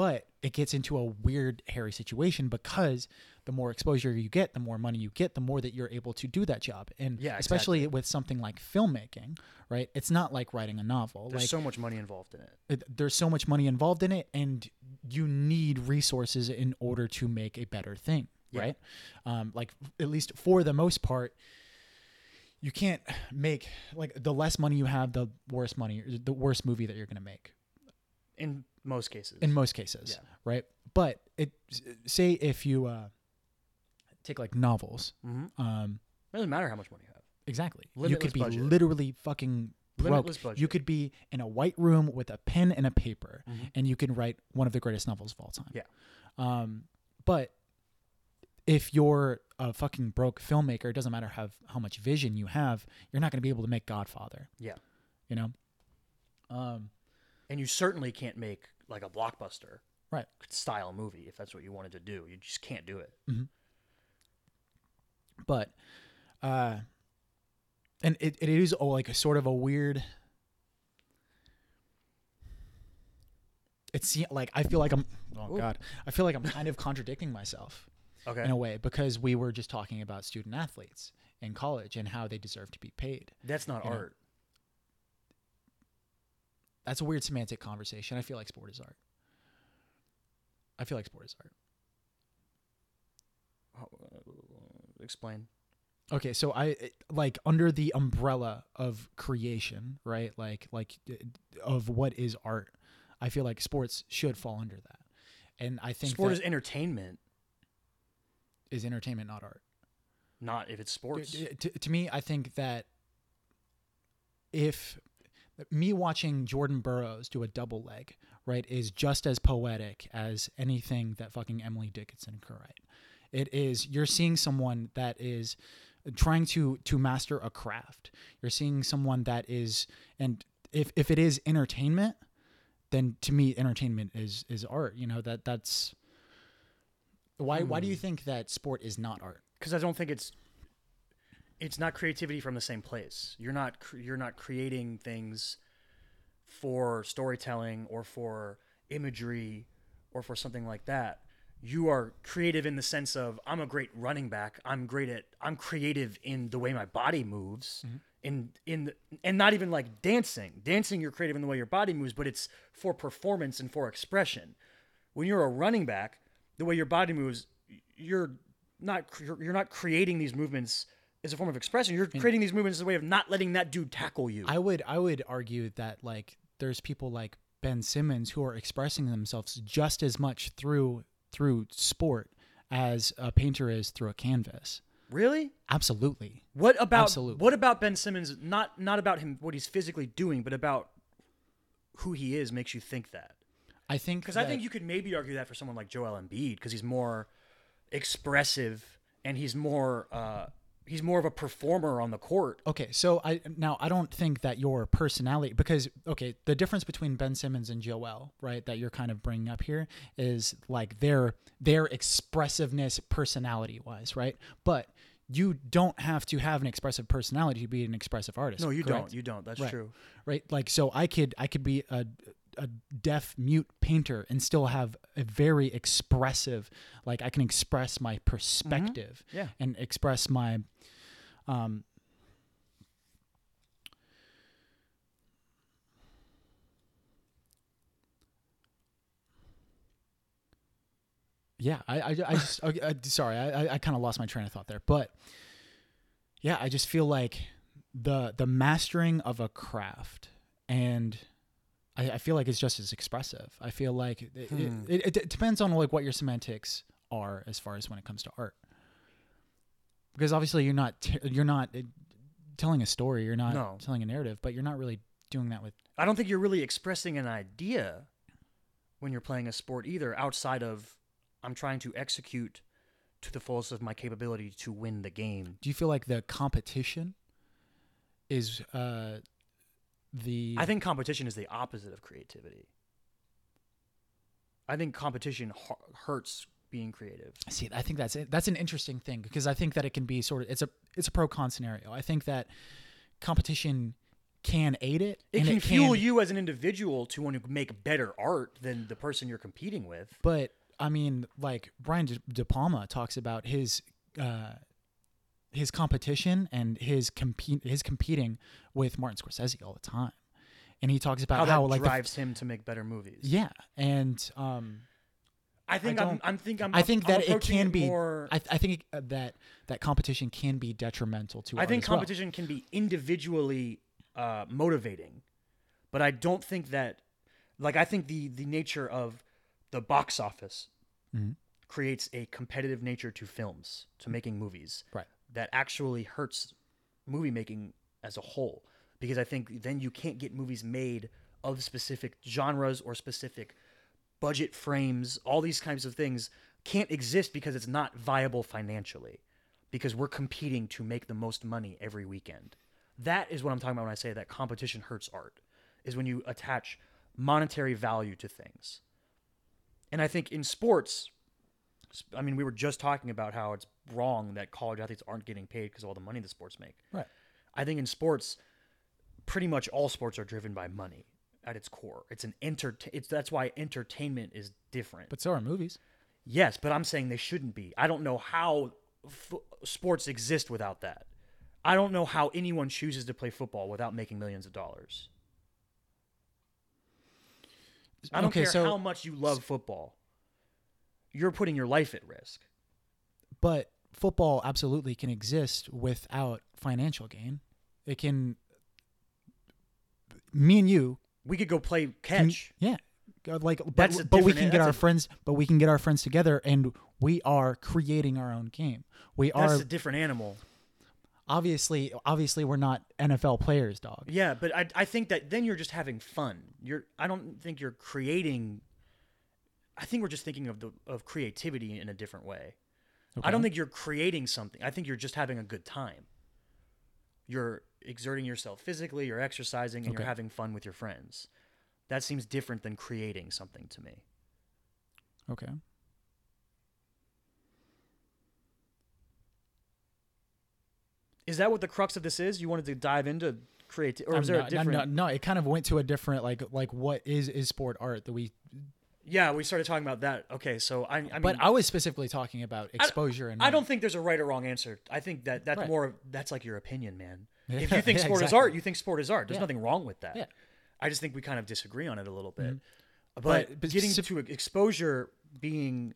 but it gets into a weird, hairy situation because the more exposure you get, the more money you get, the more that you're able to do that job. And Yeah, especially with something like filmmaking, right? It's not like writing a novel. there's like so much money involved in it it, there's so much money involved in it and you need resources in order to make a better thing Yeah. right um, like at least for the most part you can't make like the less money you have the worse money the worst movie that you're going to make in most cases in most cases Yeah. right but it say if you uh, take like novels hmm um, it doesn't matter how much money you have exactly you could be budget. literally fucking broke. You could be in a white room with a pen and a paper, Mhm. and you can write one of the greatest novels of all time. Yeah. Um, but if you're a fucking broke filmmaker, it doesn't matter how how much vision you have, you're not going to be able to make Godfather. Yeah. You know. Um, and you certainly can't make like a blockbuster Right. style movie if that's what you wanted to do. You just can't do it. But uh and it, it is oh, like a sort of a weird it's like i feel like i'm oh Ooh. god. I feel like i'm kind of contradicting myself okay. in a way because we were just talking about student athletes in college and how they deserve to be paid. That's not You know. That's a weird semantic conversation i feel like sport is art i feel like sport is art uh, explain Okay, so I like under the umbrella of creation, right? Like like of what is art. I feel like sports should fall under that. And I think Sport that is entertainment, is entertainment not art. not if it's sports. To, to, to me, I think that if me watching Jordan Burroughs do a double leg, right, is just as poetic as anything that fucking Emily Dickinson could write. It is you're seeing someone that is trying to to master a craft. You're seeing someone that is and if if it is entertainment, then to me entertainment is is art. You know, that that's why why do you hmm. think that sport is not art? because I don't think it's it's not creativity from the same place. You're not you're not creating things for storytelling or for imagery or for something like that. You are creative in the sense of I'm a great running back. I'm great at I'm creative in the way my body moves. Mm-hmm. In in the, and not even like dancing. Dancing you're creative in the way your body moves, but it's for performance and for expression. When you're a running back, the way your body moves, you're not you're not creating these movements as a form of expression. You're creating these movements as a way of not letting that dude tackle you. I would I would argue that like there's people like Ben Simmons who are expressing themselves just as much through through sport as a painter is through a canvas. really? Absolutely. What about Absolutely. what about Ben Simmons? Not not about him what he's physically doing, but about who he is makes you think that. I think Because I think you could maybe argue that for someone like Joel Embiid because he's more expressive and he's more uh, he's more of a performer on the court. Okay, so I now I don't think that your personality because okay, the difference between Ben Simmons and Joel, right, that you're kind of bringing up here is like their their expressiveness personality wise, right? But you don't have to have an expressive personality to be an expressive artist. No, you correct? don't. You don't. That's Right. true. right? Like so I could I could be a a deaf mute painter and still have a very expressive like I can express my perspective Yeah. and express my um yeah I I, I just I, sorry I I- I kind of lost my train of thought there but yeah I just feel like the the mastering of a craft and I, I feel like it's just as expressive. I feel like it, Hmm. it, it, it depends on like what your semantics are as far as when it comes to art. Because obviously you're not t- you're not uh, telling a story, you're not No. telling a narrative, but you're not really doing that with I don't think you're really expressing an idea when you're playing a sport either, outside of I'm trying to execute to the fullest of my capability to win the game. Do you feel like the competition is uh the I think competition is the opposite of creativity. I think competition hurts being creative. See, I think that's it. That's an interesting thing because I think that it can be sort of it's a it's a pro con scenario. I think that competition can aid it. It can fuel you as an individual to want to make better art than the person you're competing with. But I mean, like Brian De, De Palma talks about his uh, his competition and his compete his competing with Martin Scorsese all the time, and he talks about How how, that like the, drives him to make better movies. yeah, and um, I think I I'm. I'm think I'm. I think I'm that it can be. more. I, I think uh, that that competition can be detrimental to. I think as well. competition can be individually uh, motivating, but I don't think that, like, I think the the nature of the box office Mhm. creates a competitive nature to films, to making movies, Right. That actually hurts movie making as a whole, because I think then you can't get movies made of specific genres or specific budget frames. All these kinds of things can't exist because it's not viable financially because we're competing to make the most money every weekend. That is what I'm talking about when I say that competition hurts art, is when you attach monetary value to things. And I think in sports, I mean, we were just talking about how it's wrong that college athletes aren't getting paid because of all the money the sports make. Right. I think in sports, pretty much all sports are driven by money at its core. It's an enter. It's that's why entertainment is different. But so are movies. Yes, but I'm saying they shouldn't be. I don't know how f- sports exist without that. I don't know how anyone chooses to play football without making millions of dollars. I don't Okay, care so- how much you love football. You're putting your life at risk. But football absolutely can exist without financial gain. It can. Me and you We could go play can- catch. yeah. Go- Like, but, That's a but we can get our a- friends, but we can get our friends together, and we are creating our own game. We That's are a different animal. obviously, obviously, we're not NFL players, dog. Yeah, but I I think that then you're just having fun. You're I don't think you're creating. I think we're just thinking of the of creativity in a different way. I don't think you're creating something. I think you're just having a good time. You're exerting yourself physically, you're exercising, and Okay. you're having fun with your friends. That seems different than creating something to me. Okay. Is that what the crux of this is? You wanted to dive into creativity, or I'm is there not- a different? no, no, it kind of went to a different like like what is is sport art that we. Yeah, we started talking about that. Okay, so I, I mean, but I was specifically talking about exposure and. I don't think there's a right or wrong answer. I think that that's Right. more of that's like your opinion, man. If you think yeah, sport is exactly. art, you think sport is art. There's Yeah. nothing wrong with that. Yeah. I just think we kind of disagree on it a little bit. But, But- but getting to exposure being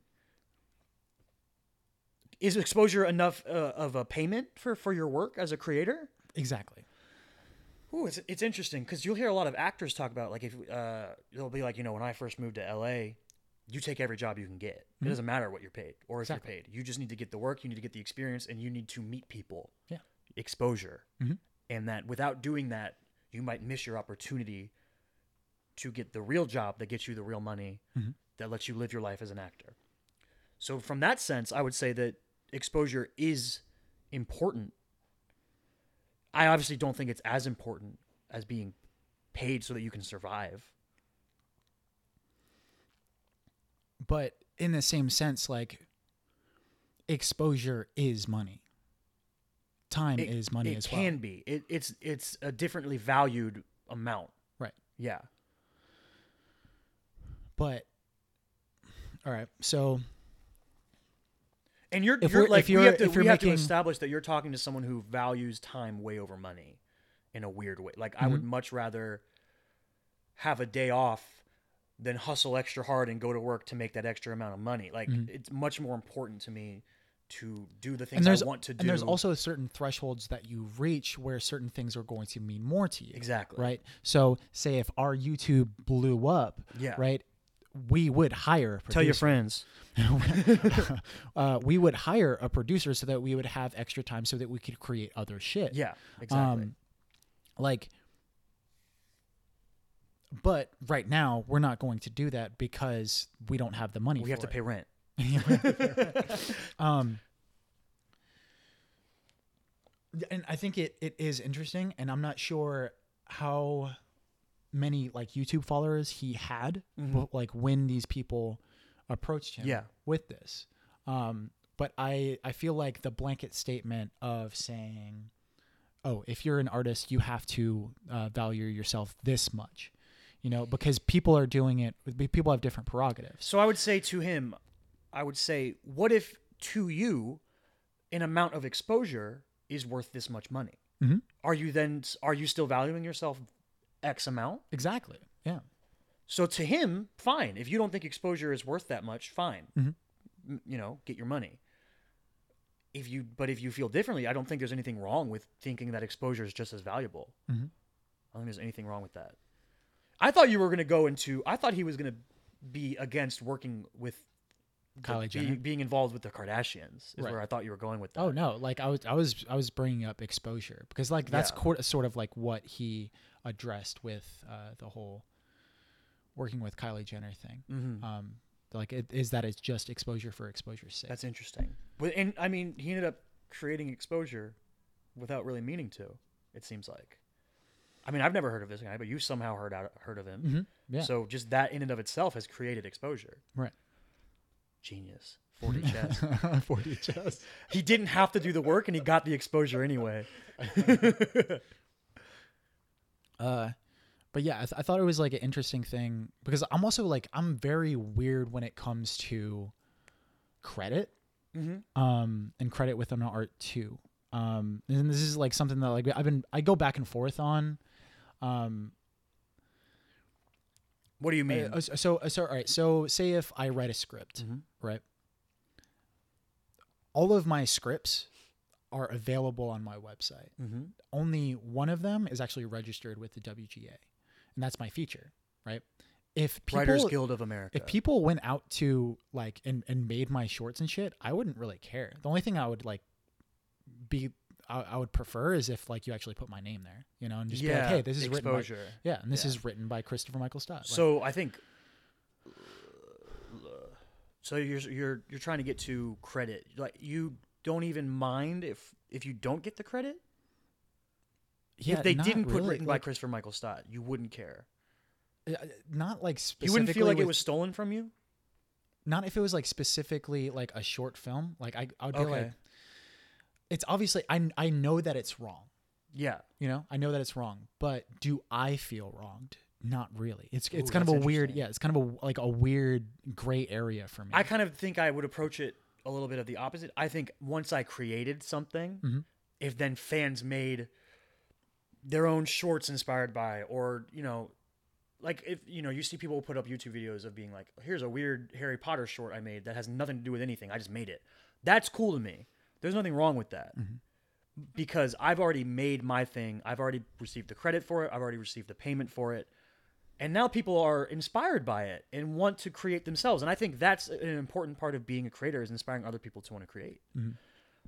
is exposure enough uh, of a payment for for your work as a creator? exactly. Ooh, it's it's interesting because you'll hear a lot of actors talk about like if uh, they'll be like, you know, when I first moved to LA, you take every job you can get. It doesn't matter what you're paid or if Exactly. you're paid. You just need to get the work, you need to get the experience, and you need to meet people. Yeah. Exposure, Mhm. and that without doing that, you might miss your opportunity to get the real job that gets you the real money Mhm. that lets you live your life as an actor. So from that sense, I would say that exposure is important. I obviously don't think it's as important as being paid so that you can survive. But in the same sense, like exposure is money. Time It, is money as well. it can be. It, it's it's a differently valued amount. Right. Yeah. But all right, so And you're, If you're like if you're- we have to we have to establish that you're talking to someone who values time way over money in a weird way. Like I would Mm-hmm. much rather have a day off than hustle extra hard and go to work to make that extra amount of money. Like it's much more important to me to do the things Mm-hmm. I want to do. and there's also certain thresholds that you reach where certain things are going to mean more to you. exactly Right. So say if our YouTube blew up, Yeah. right, we would hire a Tell your friends. uh, we would hire a producer so that we would have extra time so that we could create other shit. Yeah, exactly. Um, like, but right now we're not going to do that because we don't have the money. we have to for pay rent. Um, and I think it, it is interesting, and I'm not sure how many like YouTube followers he had, Mhm. like when these people approached him Yeah. with this. Um, but I I feel like the blanket statement of saying, "Oh, if you're an artist, you have to uh, value yourself this much," you know, because people are doing it. People have different prerogatives. So I would say to him, I would say, what if to you, an amount of exposure is worth this much money? Mhm. Are you then are you still valuing yourself X amount? Exactly. Yeah. So to him, fine. If you don't think exposure is worth that much, fine. Mhm. M- You know, get your money. If you, but if you feel differently, I don't think there's anything wrong with thinking that exposure is just as valuable. Mhm. I don't think there's anything wrong with that. I thought you were going to go into. I thought he was going to be against working with Kylie be- Jenner? being involved with the Kardashians. Is Right. where I thought you were going with that. Oh no, like I was I was I was bringing up exposure because like that's Yeah. sort of like what he addressed with uh, the whole working with Kylie Jenner thing. Mhm. Um, like it, is that it's just exposure for exposure's sake. That's interesting. But and I mean, he ended up creating exposure without really meaning to. It seems like. I mean, I've never heard of this guy, but you somehow heard out, heard of him. Mhm. Yeah. So just that in and of itself has created exposure. right. Genius. 4D chess. 4D chess. he didn't have to do the work and he got the exposure anyway. Uh, but yeah, I, th- I thought it was like an interesting thing because I'm also like I'm very weird when it comes to credit, Mm-hmm. um, and credit within an art too. Um, and this is like something that like I've been I go back and forth on. Um, What do you mean? uh, so so all right. So say if I write a script, Mhm. right? all of my scripts are available on my website. Mm-hmm. Only one of them is actually registered with the WGA, and that's my feature, right? If people, Writers Guild of America. if people went out to like and, and made my shorts and shit, I wouldn't really care. The only thing I would like be I, I would prefer is if like you actually put my name there, you know, and just be like, hey, this is written by exposure. yeah, and this Yeah. is written by Christopher Michael Stott. Like, So I think. So you're you're you're trying to get to credit. Like you don't even mind if if you don't get the credit. yeah, if they didn't put really, written by Christopher Michael Stott, you wouldn't care. uh, not like specifically. You wouldn't feel like it was stolen from you. not if it was like specifically like a short film. Like I, I would be Okay. like, it's obviously I I know that it's wrong. Yeah. You know, I know that it's wrong, but do I feel wronged? Not really. It's it's Ooh, kind of a weird, yeah. It's kind of a like a weird gray area for me. I kind of think I would approach it a little bit of the opposite. I think once I created something, Mhm. if then fans made their own shorts inspired by, or you know, like if you know, you see people put up YouTube videos of being like, "Here's a weird Harry Potter short I made that has nothing to do with anything. I just made it." That's cool to me. There's nothing wrong with that. Mm-hmm. Because I've already made my thing. I've already received the credit for it. I've already received the payment for it. And now people are inspired by it and want to create themselves. And I think that's an important part of being a creator is inspiring other people to want to create. Mm-hmm.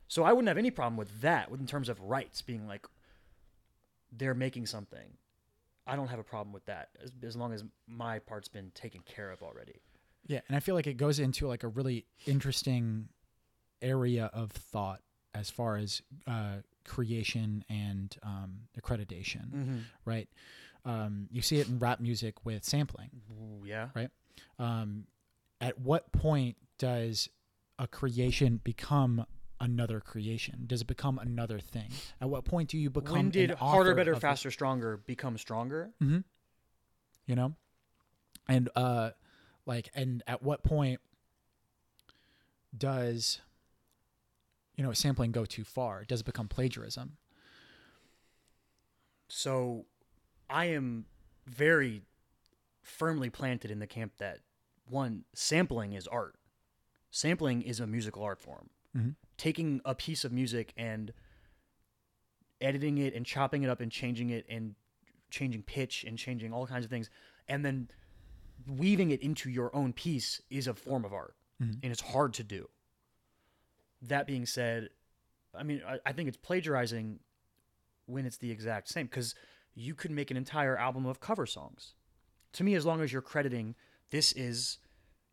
So I wouldn't have any problem with that in terms of rights being like they're making something. I don't have a problem with that as, as long as my part's been taken care of already. Yeah, and I feel like it goes into like a really interesting area of thought as far as uh, creation and um, accreditation, Mm-hmm. right? Um, you see it in rap music with sampling. Ooh, yeah. Right. Um, at what point does a creation become another creation? Does it become another thing? At what point do you become When did harder, better, faster, stronger become stronger? Mm-hmm. you know and uh like and at what point does you know sampling go too far does it become plagiarism So I am very firmly planted in the camp that one, sampling is art. Sampling is a musical art form. Mhm. Taking a piece of music and editing it and chopping it up and changing it and changing pitch and changing all kinds of things and then weaving it into your own piece is a form of art Mhm. and it's hard to do. That being said, I mean, I, I think it's plagiarizing when it's the exact same because you could make an entire album of cover songs. To me, as long as you're crediting this is,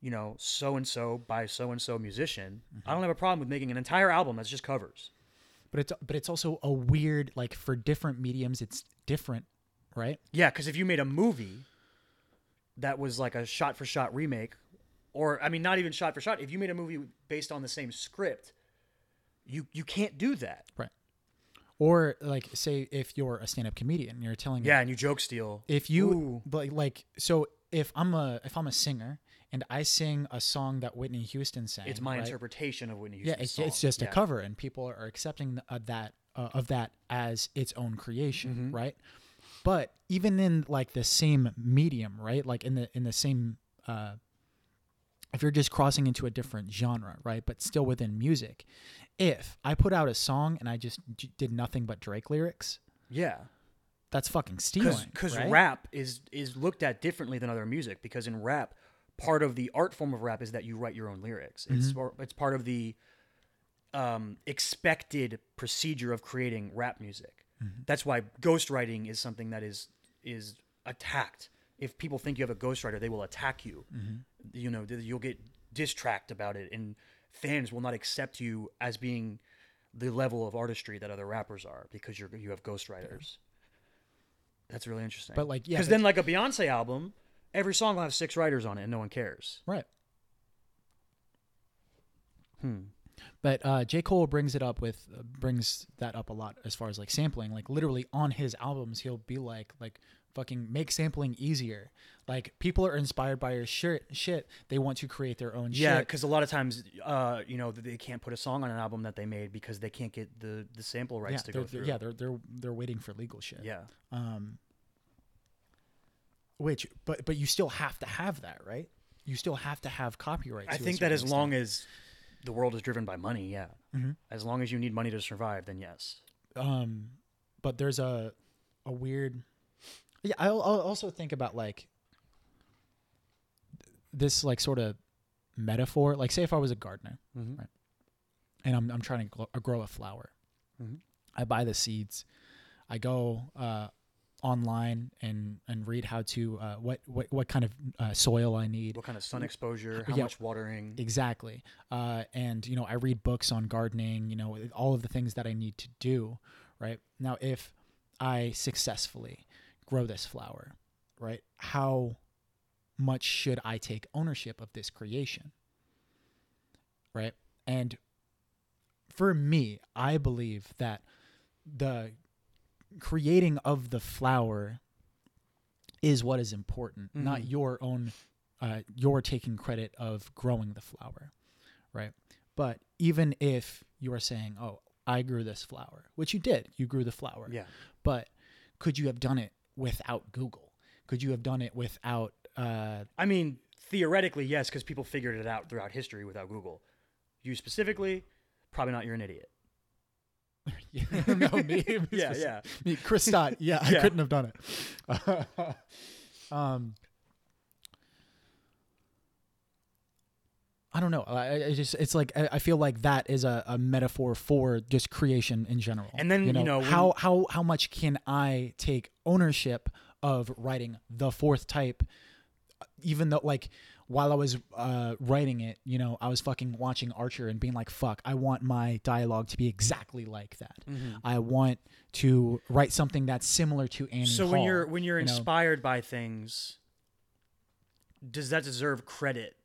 you know, so and so by so and so musician, I mm-hmm. don't have a problem with making an entire album that's just covers. but it's but it's also a weird like for different mediums it's different right Yeah, because if you made a movie that was like a shot for shot remake, or I mean, not even shot for shot, if you made a movie based on the same script, you you can't do that. right or like say if you're a stand-up comedian and you're telling Yeah, and you joke steal. if you Ooh. like like so if i'm a if i'm a singer and i sing a song that whitney houston sang It's my right? interpretation of Whitney Houston. yeah it's, it's just a cover and people are accepting uh, that uh, of that as its own creation Mm-hmm. right but even in like the same medium right like in the in the same uh if you're just crossing into a different genre right but still within music if i put out a song and i just j- did nothing but drake lyrics Yeah. that's fucking stealing because right? rap is is looked at differently than other music because in rap part of the art form of rap is that you write your own lyrics it's Mm-hmm. it's part of the um, expected procedure of creating rap music Mm-hmm. that's why ghostwriting is something that is is attacked if people think you have a ghostwriter they will attack you Mm-hmm. You know you'll get distract about it and fans will not accept you as being the level of artistry that other rappers are because you're you have ghostwriters that's really interesting. But, like, yeah, because then like a Beyonce album, every song will have six writers on it, and no one cares. right Hmm. But uh, J. Cole brings it up with uh, brings that up a lot as far as like sampling. Like literally on his albums, he'll be like like fucking make sampling easier. Like people are inspired by your shit. Shit, they want to create their own Yeah, shit. because a lot of times, uh, you know, they can't put a song on an album that they made because they can't get the the sample Yeah, rights to they're, go through. yeah, they're they're they're waiting for legal shit. yeah. Um. Which, but but you still have to have that, right? You still have to have copyright. I think that as certain long as the world is driven by money. Yeah. Mhm. As long as you need money to survive, then yes. um but there's a a weird yeah I'll, I'll also think about like this like sort of metaphor like say if i was a gardener Mm-hmm. Right. and i'm, I'm trying to gl- grow a flower Mhm. i buy the seeds i go uh online and and read how to uh what what, what kind of uh, soil i need What kind of sun exposure? How Yeah. much watering? Exactly. Uh, and, you know, I read books on gardening, you know, all of the things that I need to do, right? Now, if I successfully grow this flower, right, how much should I take ownership of this creation? Right? And for me, I believe that the creating of the flower is what is important, not Mhm. your own uh, you're taking credit of growing the flower, right? But even if you are saying, "Oh, I grew this flower," which you did, you grew the flower, Yeah. but could you have done it without Google? Could you have done it without? Uh, I mean, theoretically, yes, because people figured it out throughout history without Google. You specifically, probably not. You're an idiot. no, me, Yeah, yeah. me, Chris Stott. Yeah, I couldn't have done it. um, I don't know. I, I just it's like I, I feel like that is a, a metaphor for just creation in general. And then, you know, when- how how how much can I take ownership of writing the fourth type, even though like while I was uh, writing it, you know, I was fucking watching Archer and being like, "Fuck, I want my dialogue to be exactly like that. Mm-hmm. I want to write something that's similar to Annie." So when you're when you're you know? inspired by things, does that deserve credit?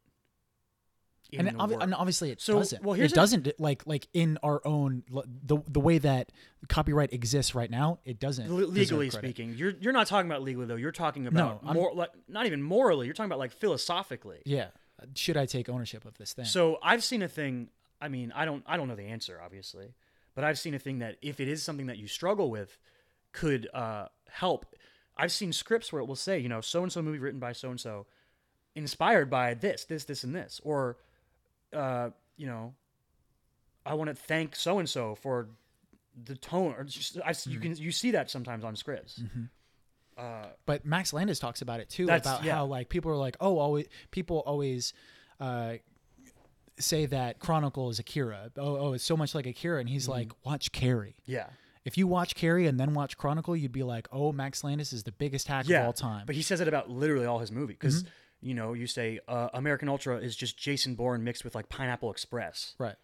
And, obvi- and obviously it So, doesn't. well, here's it a- doesn't like like in our own the the way that copyright exists right now. It doesn't Le- legally speaking, you're you're not talking about legally though. You're talking about I'm- more like not even morally. You're talking about like philosophically. Yeah, should I take ownership of this thing? So I've seen a thing. I mean, I don't I don't know the answer obviously, but I've seen a thing that if it is something that you struggle with, could uh, help. I've seen scripts where it will say, you know, so and so movie written by so and so, inspired by this, this, this, and this, or, uh, you know, I want to thank so and so for the tone, or just I, Mm-hmm. you can you see that sometimes on scripts. Uh, but Max Landis talks about it too about yeah. how like people are like, oh, always people always uh, say that Chronicle is Akira. Oh, oh, it's so much like Akira, and he's Mm-hmm. like, watch Carrie. yeah, If you watch Carrie and then watch Chronicle, you'd be like, oh, Max Landis is the biggest hack yeah. of all time. But he says it about literally all his movie because Mm-hmm. You know you say uh, American Ultra is just Jason Bourne mixed with like Pineapple Express, right.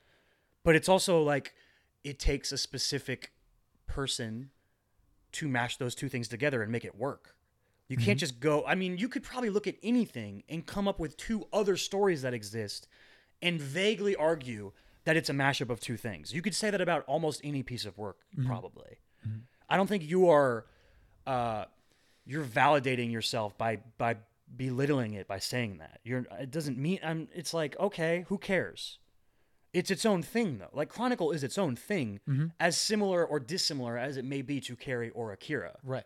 but it's also like it takes a specific person to mash those two things together and make it work. You Mm-hmm. can't just go. I mean, you could probably look at anything and come up with two other stories that exist and vaguely argue that it's a mashup of two things. You could say that about almost any piece of work, Mm-hmm. probably. I don't think you are uh, you're validating yourself by by belittling it by saying that. You're it doesn't mean I'm it's like, okay, who cares? It's its own thing though. Like Chronicle is its own thing, Mm-hmm. as similar or dissimilar as it may be to Carrie or Akira. Right.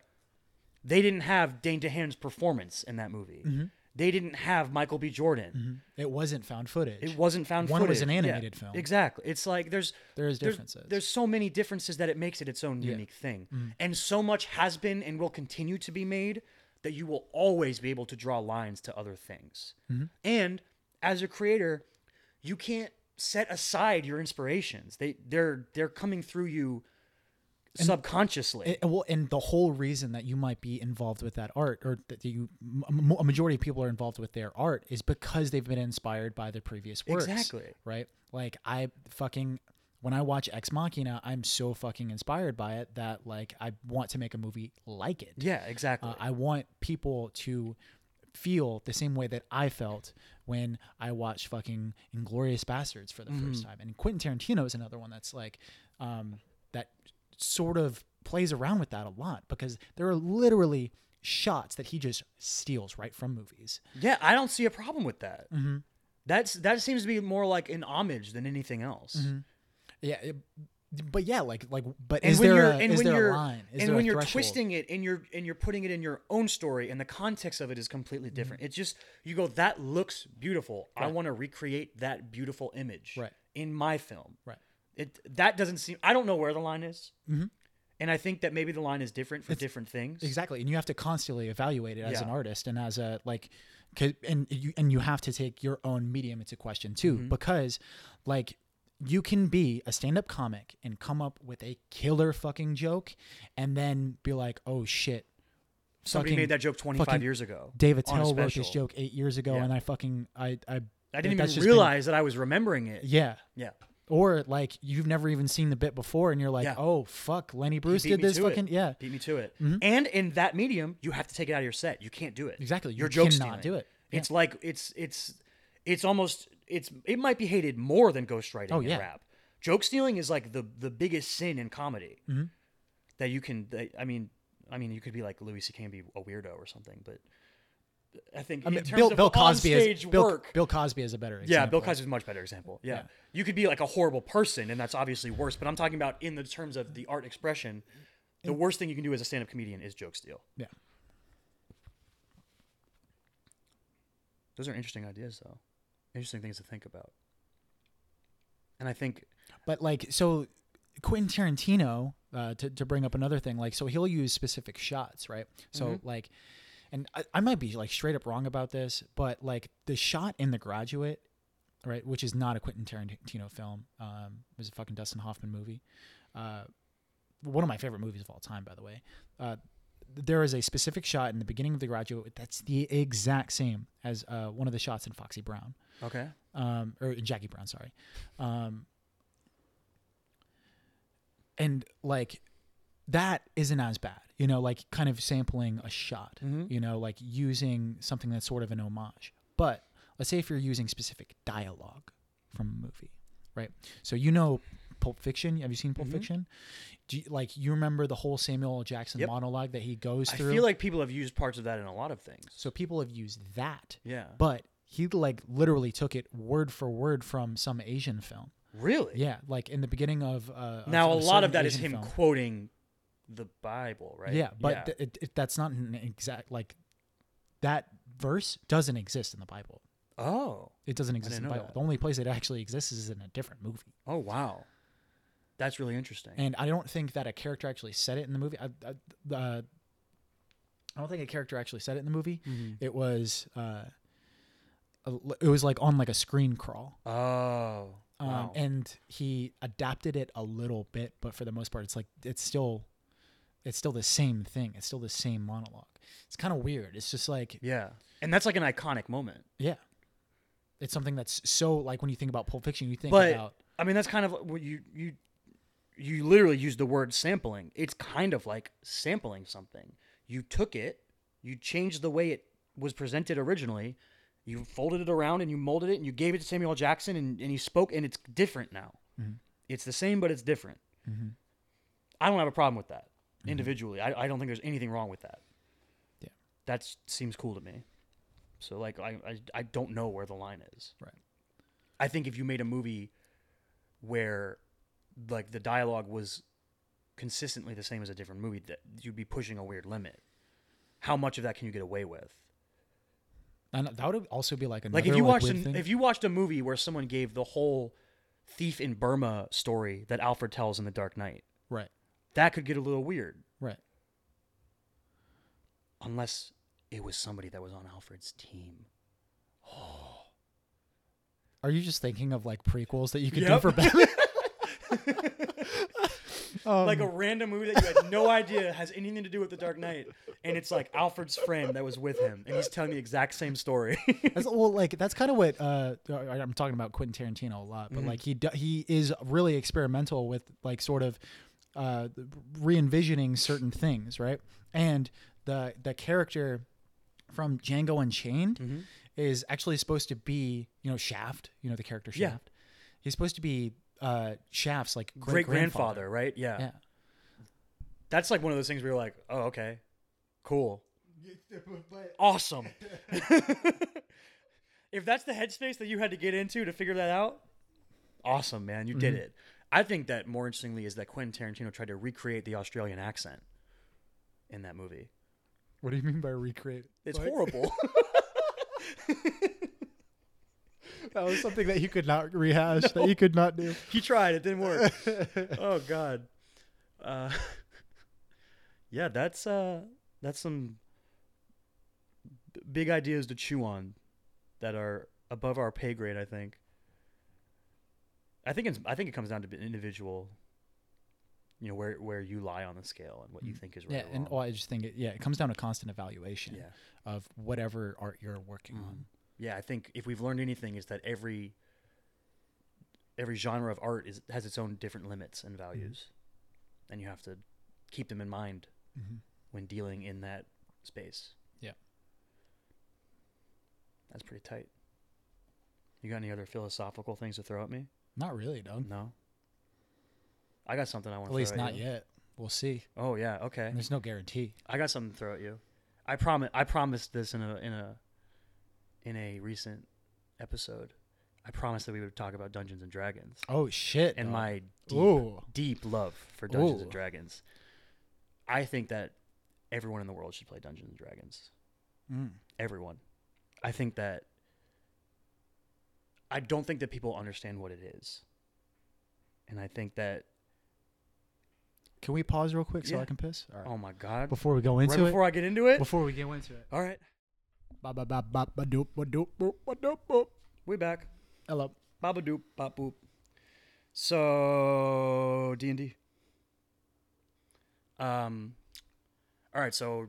They didn't have Dane DeHaan's performance in that movie. Mm-hmm. They didn't have Michael B. Jordan. It wasn't found footage. It wasn't found footage. One was an Yeah, animated film. Exactly. It's like there's There is there's- differences. There's, so many differences that it makes it its own unique thing. Mm-hmm. And so much has been and will continue to be made that you will always be able to draw lines to other things. Mm-hmm. And as a creator, you can't set aside your inspirations. They they're they're coming through you subconsciously. It- well, and the whole reason that you might be involved with that art, or that you, a majority of people are involved with their art, is because they've been inspired by the previous works. Exactly. Right. Like I fucking when I watch Ex Machina, I'm so fucking inspired by it that like I want to make a movie like it. yeah, exactly. Uh, I want people to feel the same way that I felt when I watched fucking Inglourious Basterds for the first time. And Quentin Tarantino is another one that's like um, that sort of plays around with that a lot because there are literally shots that he just steals right from movies. yeah, I don't see a problem with that. Mm-hmm. That's that seems to be more like an homage than anything else. Yeah, but yeah, like like but and is when there you're a, and is when there you're a line? Is and when you're threshold? twisting it and you're and you're putting it in your own story and the context of it is completely different. It's just you go that looks beautiful. I want to recreate that beautiful image. Mm-hmm. Right. in my film. Right. It that doesn't seem. I don't know where the line is, Mhm. and I think that maybe the line is different for It's- different things. Exactly, and you have to constantly evaluate it as an artist and as a like, and you and you have to take your own medium into question too, Mhm. because like you can be a stand-up comic and come up with a killer fucking joke, and then be like, oh shit, Somebody fucking made that joke 25 fucking years ago. Dave Attell wrote this joke eight years ago, Yeah. and I fucking I I I didn't even just been- realize that I was remembering it. yeah. Yeah. Or like you've never even seen the bit before, and you're like, Yeah. "Oh fuck, Lenny Bruce did this to it. fucking yeah." Beat me to it. Mhm. And in that medium, you have to take it out of your set. You can't do it. Exactly, You're you joke cannot do it. Yeah. It's like it's it's it's almost it's it might be hated more than ghostwriting Oh, in yeah. rap. Joke stealing is like the the biggest sin in comedy Mhm. that you can. That, I mean, I mean, you could be like Louis C.K. and be a weirdo or something, but I think I mean, in terms Bill of Bill Cosby is Bill, work. Bill Cosby is a better example. yeah, Bill Cosby is a much better example. Yeah. Yeah. you could be like a horrible person, and that's obviously worse. But I'm talking about in the terms of the art expression. The worst thing you can do as a stand-up comedian is joke steal. Yeah. Those are interesting ideas, though. Interesting things to think about. And I think, But like, so Quentin Tarantino, uh, to to bring up another thing, like, so he'll use specific shots, right? So Mhm. like, and I, I might be like straight up wrong about this, but like the shot in The Graduate, right, which is not a Quentin Tarantino film, um, it was a fucking Dustin Hoffman movie, uh, one of my favorite movies of all time, by the way. Uh, there is a specific shot in the beginning of The Graduate that's the exact same as uh, one of the shots in Foxy Brown okay, um, or in Jackie Brown, sorry. Um, and like that isn't as bad, you know, like kind of sampling a shot, Mhm. you know, like using something that's sort of an homage. But let's say if you're using specific dialogue from a movie, right? So you know Pulp Fiction. Have you seen Pulp Mhm. Fiction? Do you, like you remember the whole Samuel L. Jackson Yep. monologue that he goes through? I feel like people have used parts of that in a lot of things. so people have used that, Yeah, but he like literally took it word for word from some Asian film. really. Yeah, like in the beginning of uh, Now, a lot of that is Asian him film. quoting the Bible, right? Yeah, but th- it, it, that's not an exact like that verse doesn't exist in the Bible. oh, It doesn't exist in the Bible. that. The only place it actually exists is in a different movie. oh, wow, that's really interesting. And I don't think that a character actually said it in the movie. I, I, uh, I don't think a character actually said it in the movie. Mhm. It was uh, a, it was like on like a screen crawl. Oh, Um, wow. and he adapted it a little bit, but for the most part, it's like it's still, it's still the same thing. It's still the same monologue. It's kind of weird. It's just like, yeah, and that's like an iconic moment. yeah, it's something that's so like when you think about Pulp Fiction, you think But- about I mean, that's kind of what you you you literally use the word sampling. It's kind of like sampling something. You took it, you changed the way it was presented originally, you folded it around and you molded it and you gave it to Samuel Jackson and, and he spoke and it's different now. Mhm. It's the same, but it's different. Mhm. I don't have a problem with that individually. I, I don't think there's anything wrong with that. Yeah. That seems cool to me. So like I, I I don't know where the line is. Right. I think if you made a movie where like the dialogue was consistently the same as a different movie, that you'd be pushing a weird limit. How much of that can you get away with? and that would also be like another Like if you watched an, if you watched a movie where someone gave the whole thief in Burma story that Alfred tells in The Dark Knight, right, that could get a little weird. right. Unless it was somebody that was on Alfred's team. oh Are you just thinking of like prequels that you could do for Batman? Um, like a random movie that you had no idea has anything to do with The Dark Knight, and it's like Alfred's friend that was with him, and he's telling the exact same story. That's, well, like that's kind of what uh, I'm talking about Quentin Tarantino a lot, but Mhm. like he he is really experimental with like sort of uh, re-envisioning certain things, right? And the the character from Django Unchained Mhm. is actually supposed to be you know Shaft, you know the character Yeah. Shaft. He's supposed to be uh, Shaft's like Great grandfather. grandfather, right? Yeah. Yeah. That's like one of those things where you're like, oh, okay, cool, awesome. if that's the headspace that you had to get into to figure that out, awesome, man, you did Mhm. it. I think that more interestingly is that Quentin Tarantino tried to recreate the Australian accent in that movie. What do you mean by recreate? It's Like- horrible. That was something that you could not rehash. That you could not do. He tried. It didn't work. oh God. Uh, yeah, that's uh, that's some b- big ideas to chew on that are above our pay grade. I think. I think it's. I think it comes down to the individual. You know where where you lie on the scale and what you Mm. think is right. Yeah, and well, I just think it. Yeah, it comes down to constant evaluation yeah. of whatever art you're working Mhm. on. Yeah, I think if we've learned anything is that every every genre of art is has its own different limits and values, and you have to keep them in mind Mm-hmm. when dealing in that space. Yeah. That's pretty tight. You got any other philosophical things to throw at me? Not really, dog. No. I got something I want At to least throw at not you. yet. We'll see. Oh yeah, okay. There's no guarantee. I got something to throw at you. I promise. I promised this in a in a in a recent episode. I promised that we would talk about Dungeons and Dragons Oh shit! and dog. my deep, Ooh. deep love for Dungeons Ooh. and Dragons. I think that everyone in the world should play Dungeons and Dragons. Mm. Everyone. I think that. I don't think that people understand what it is. And I think that. Can we pause real quick so Yeah. I can piss? All right. Oh my God. Before we go right into it. before I get into it. Before we get into it. All right. We back. Hello. Baba doop, bop boop. So D and D. Um, all right. So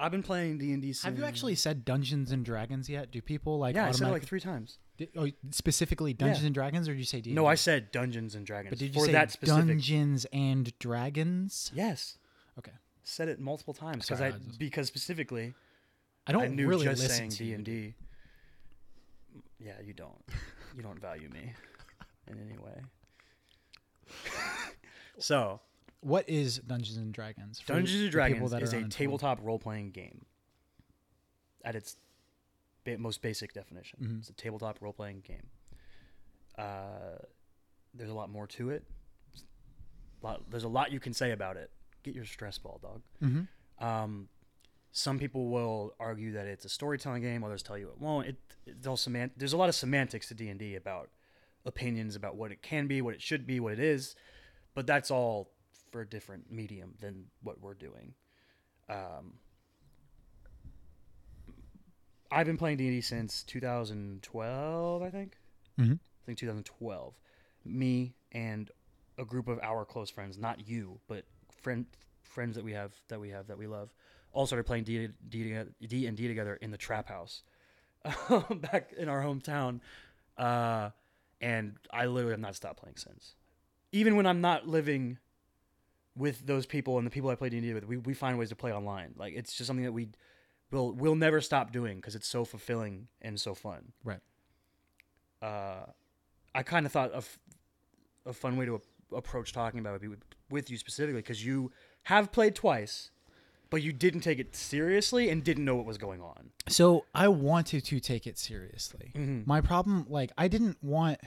I've been playing D and D. Have you actually said Dungeons and Dragons yet? Do people like Yeah, I said it like three times. Di- oh, specifically Dungeons Yeah. and Dragons, or did you say D? No, I said Dungeons and Dragons. But did you for say that specific? Dungeons and Dragons? Yes. Okay. Said it multiple times because Sorry, I I just- because specifically I don't I knew really just listen saying to D and. D. Yeah, you don't. You don't value me in any way. so What is Dungeons and Dragons? Dungeons and Dragons is a tabletop role playing game. At its ba- most basic definition, Mhm. it's a tabletop role playing game. Uh, there's a lot more to it. Lot, there's a lot you can say about it. Get your stress ball, dog. Mhm. Um, some people will argue that it's a storytelling game. Others tell you it won't. It, it's all semant- There's a lot of semantics to D and D about opinions about what it can be, what it should be, what it is. But that's all for a different medium than what we're doing. Um, I've been playing D and D since 2012, I think. Mhm. I think 2012. Me and a group of our close friends, not you, but friend friends that we have that we have that we love, all started playing D D D and D together in the trap house back in our hometown. Uh, and I literally have not stopped playing since. Even when I'm not living with those people and the people I play D&D with, we, we find ways to play online. Like it's just something that we will we'll never stop doing because it's so fulfilling and so fun. Right. Uh, I kind of thought of a fun way to a- approach talking about it would be with, with you specifically because you have played twice, but you didn't take it seriously and didn't know what was going on. So I wanted to take it seriously. Mhm. My problem, like, I didn't want.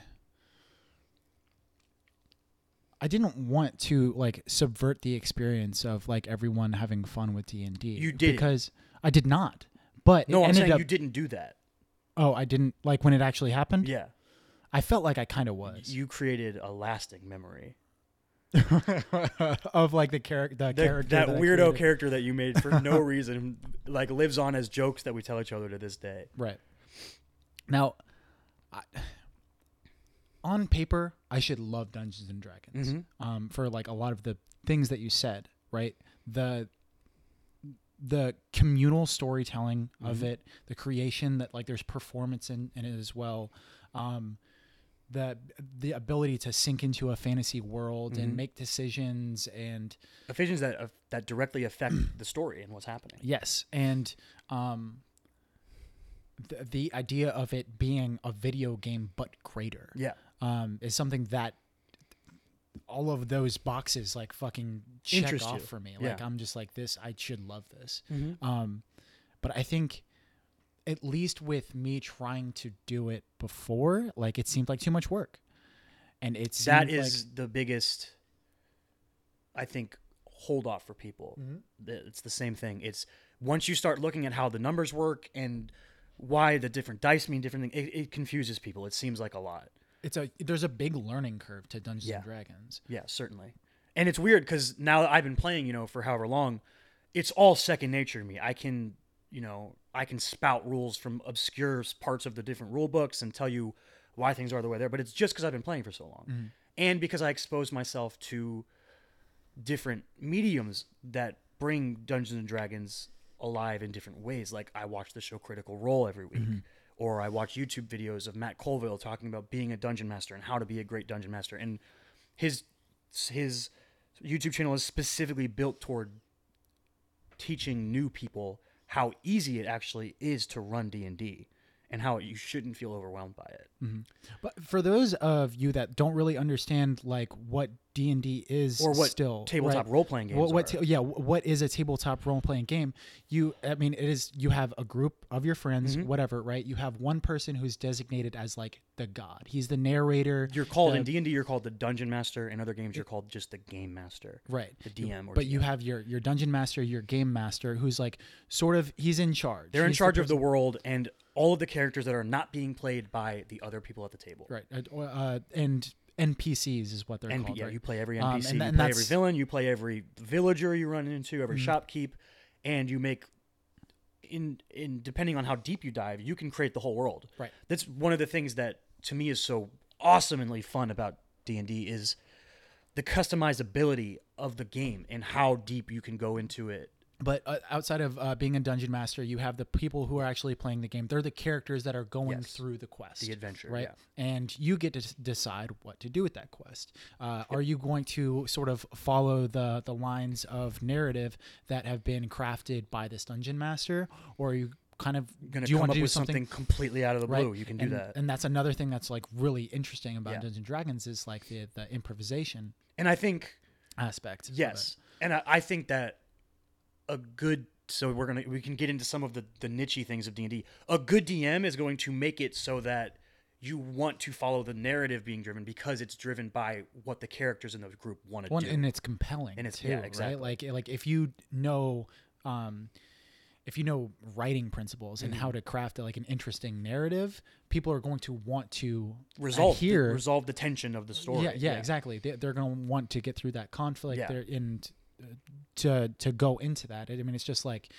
I didn't want to like subvert the experience of like everyone having fun with D and D. You didn't. because I did not. But No, it I'm ended saying up. you didn't do that. oh, I didn't like when it actually happened. Yeah, I felt like I kind of was you created a lasting memory. of like the, charac- the The- character that I weirdo created. character that you made for no reason, like lives on as jokes that we tell each other to this day. Right. Now, I, on paper, I should love Dungeons and Dragons Mhm. um, for like a lot of the things that you said. Right. The the communal storytelling of Mhm. it, the creation that like there's performance in, in it as well. Um, the the ability to sink into a fantasy world Mhm. and make decisions and Ephesians that uh, that directly affect the story and what's happening. Yes, and um, the, the idea of it being a video game but greater Yeah, um, is something that all of those boxes like fucking check Interest off you. for me. Yeah. Like I'm just like this. I should love this. mm-hmm. Um, but I think at least with me trying to do it before, like it seemed like too much work, and it's that is is the biggest, I think, hold off for people. Mhm. It's the same thing. It's once you start looking at how the numbers work and why the different dice mean different things. It, it confuses people. It seems like a lot. It's a there's a big learning curve to Dungeons Yeah. and Dragons. Yeah, certainly. And it's weird because now that I've been playing, you know, for however long, it's all second nature to me. I can, you know, I can spout rules from obscure parts of the different rule books and tell you why things are the way they're. But it's just because I've been playing for so long, mm-hmm. and because I expose myself to different mediums that bring Dungeons and Dragons alive in different ways. Like I watch the show Critical Role every week, mm-hmm. or I watch YouTube videos of Matt Colville talking about being a dungeon master and how to be a great dungeon master. And his his YouTube channel is specifically built toward teaching new people how easy it actually is to run D and how you shouldn't feel overwhelmed by it. Mm-hmm. But for those of you that don't really understand like what D and D is, Or what still tabletop right? role playing games What, what ta- yeah, what is a tabletop role playing game? You, I mean, it is you have a group of your friends, Mm-hmm. whatever, right? You have one person who's designated as like the god. He's the narrator. You're called the- in D and D. You're called the dungeon master. In other games, you're called just the game master. right The DM or but you have your your dungeon master your game master who's like sort of he's in charge They're in He's charge of the world and all of the characters that are not being played by the other people at the table. right uh, and npcs is what they're NP- called yeah, right? you play every Um, NPC, and you and play every villain, you play every villager you run into, every Mm-hmm. shopkeep, and you make in in depending on how deep you dive, you can create the whole world. Right. That's one of the things that to me is so awesomely fun about D and D is the customizability of the game and how deep you can go into it. But uh, outside of uh, being a dungeon master you have the people who are actually playing the game they're the characters that are going Yes. through the quest The adventure, right yeah. and you get to s- decide what to do with that quest uh, are you going to sort of follow the the lines of narrative that have been crafted by this dungeon master or are you kind of Gonna come up with something something completely out of the right? blue. You can do and, that. and that's another thing that's like really interesting about Yeah. Dungeons and Dragons is like the the improvisation And I think aspect. Yes, and I, I think that a good so we're gonna we can get into some of the the nichey things of D and D. A good DM is going to make it so that you want to follow the narrative being driven because it's driven by what the characters in the group want to One, do. and it's compelling. And it's- too, yeah, right? exactly. Like like if you know, um, if you know writing principles and Mm-hmm. how to craft like an interesting narrative, people are going to want to resolve the, adhere. resolve the tension of the story. yeah, yeah, exactly. They, they're going to want to get through that conflict Yeah. and to to go into that. I mean, it's just like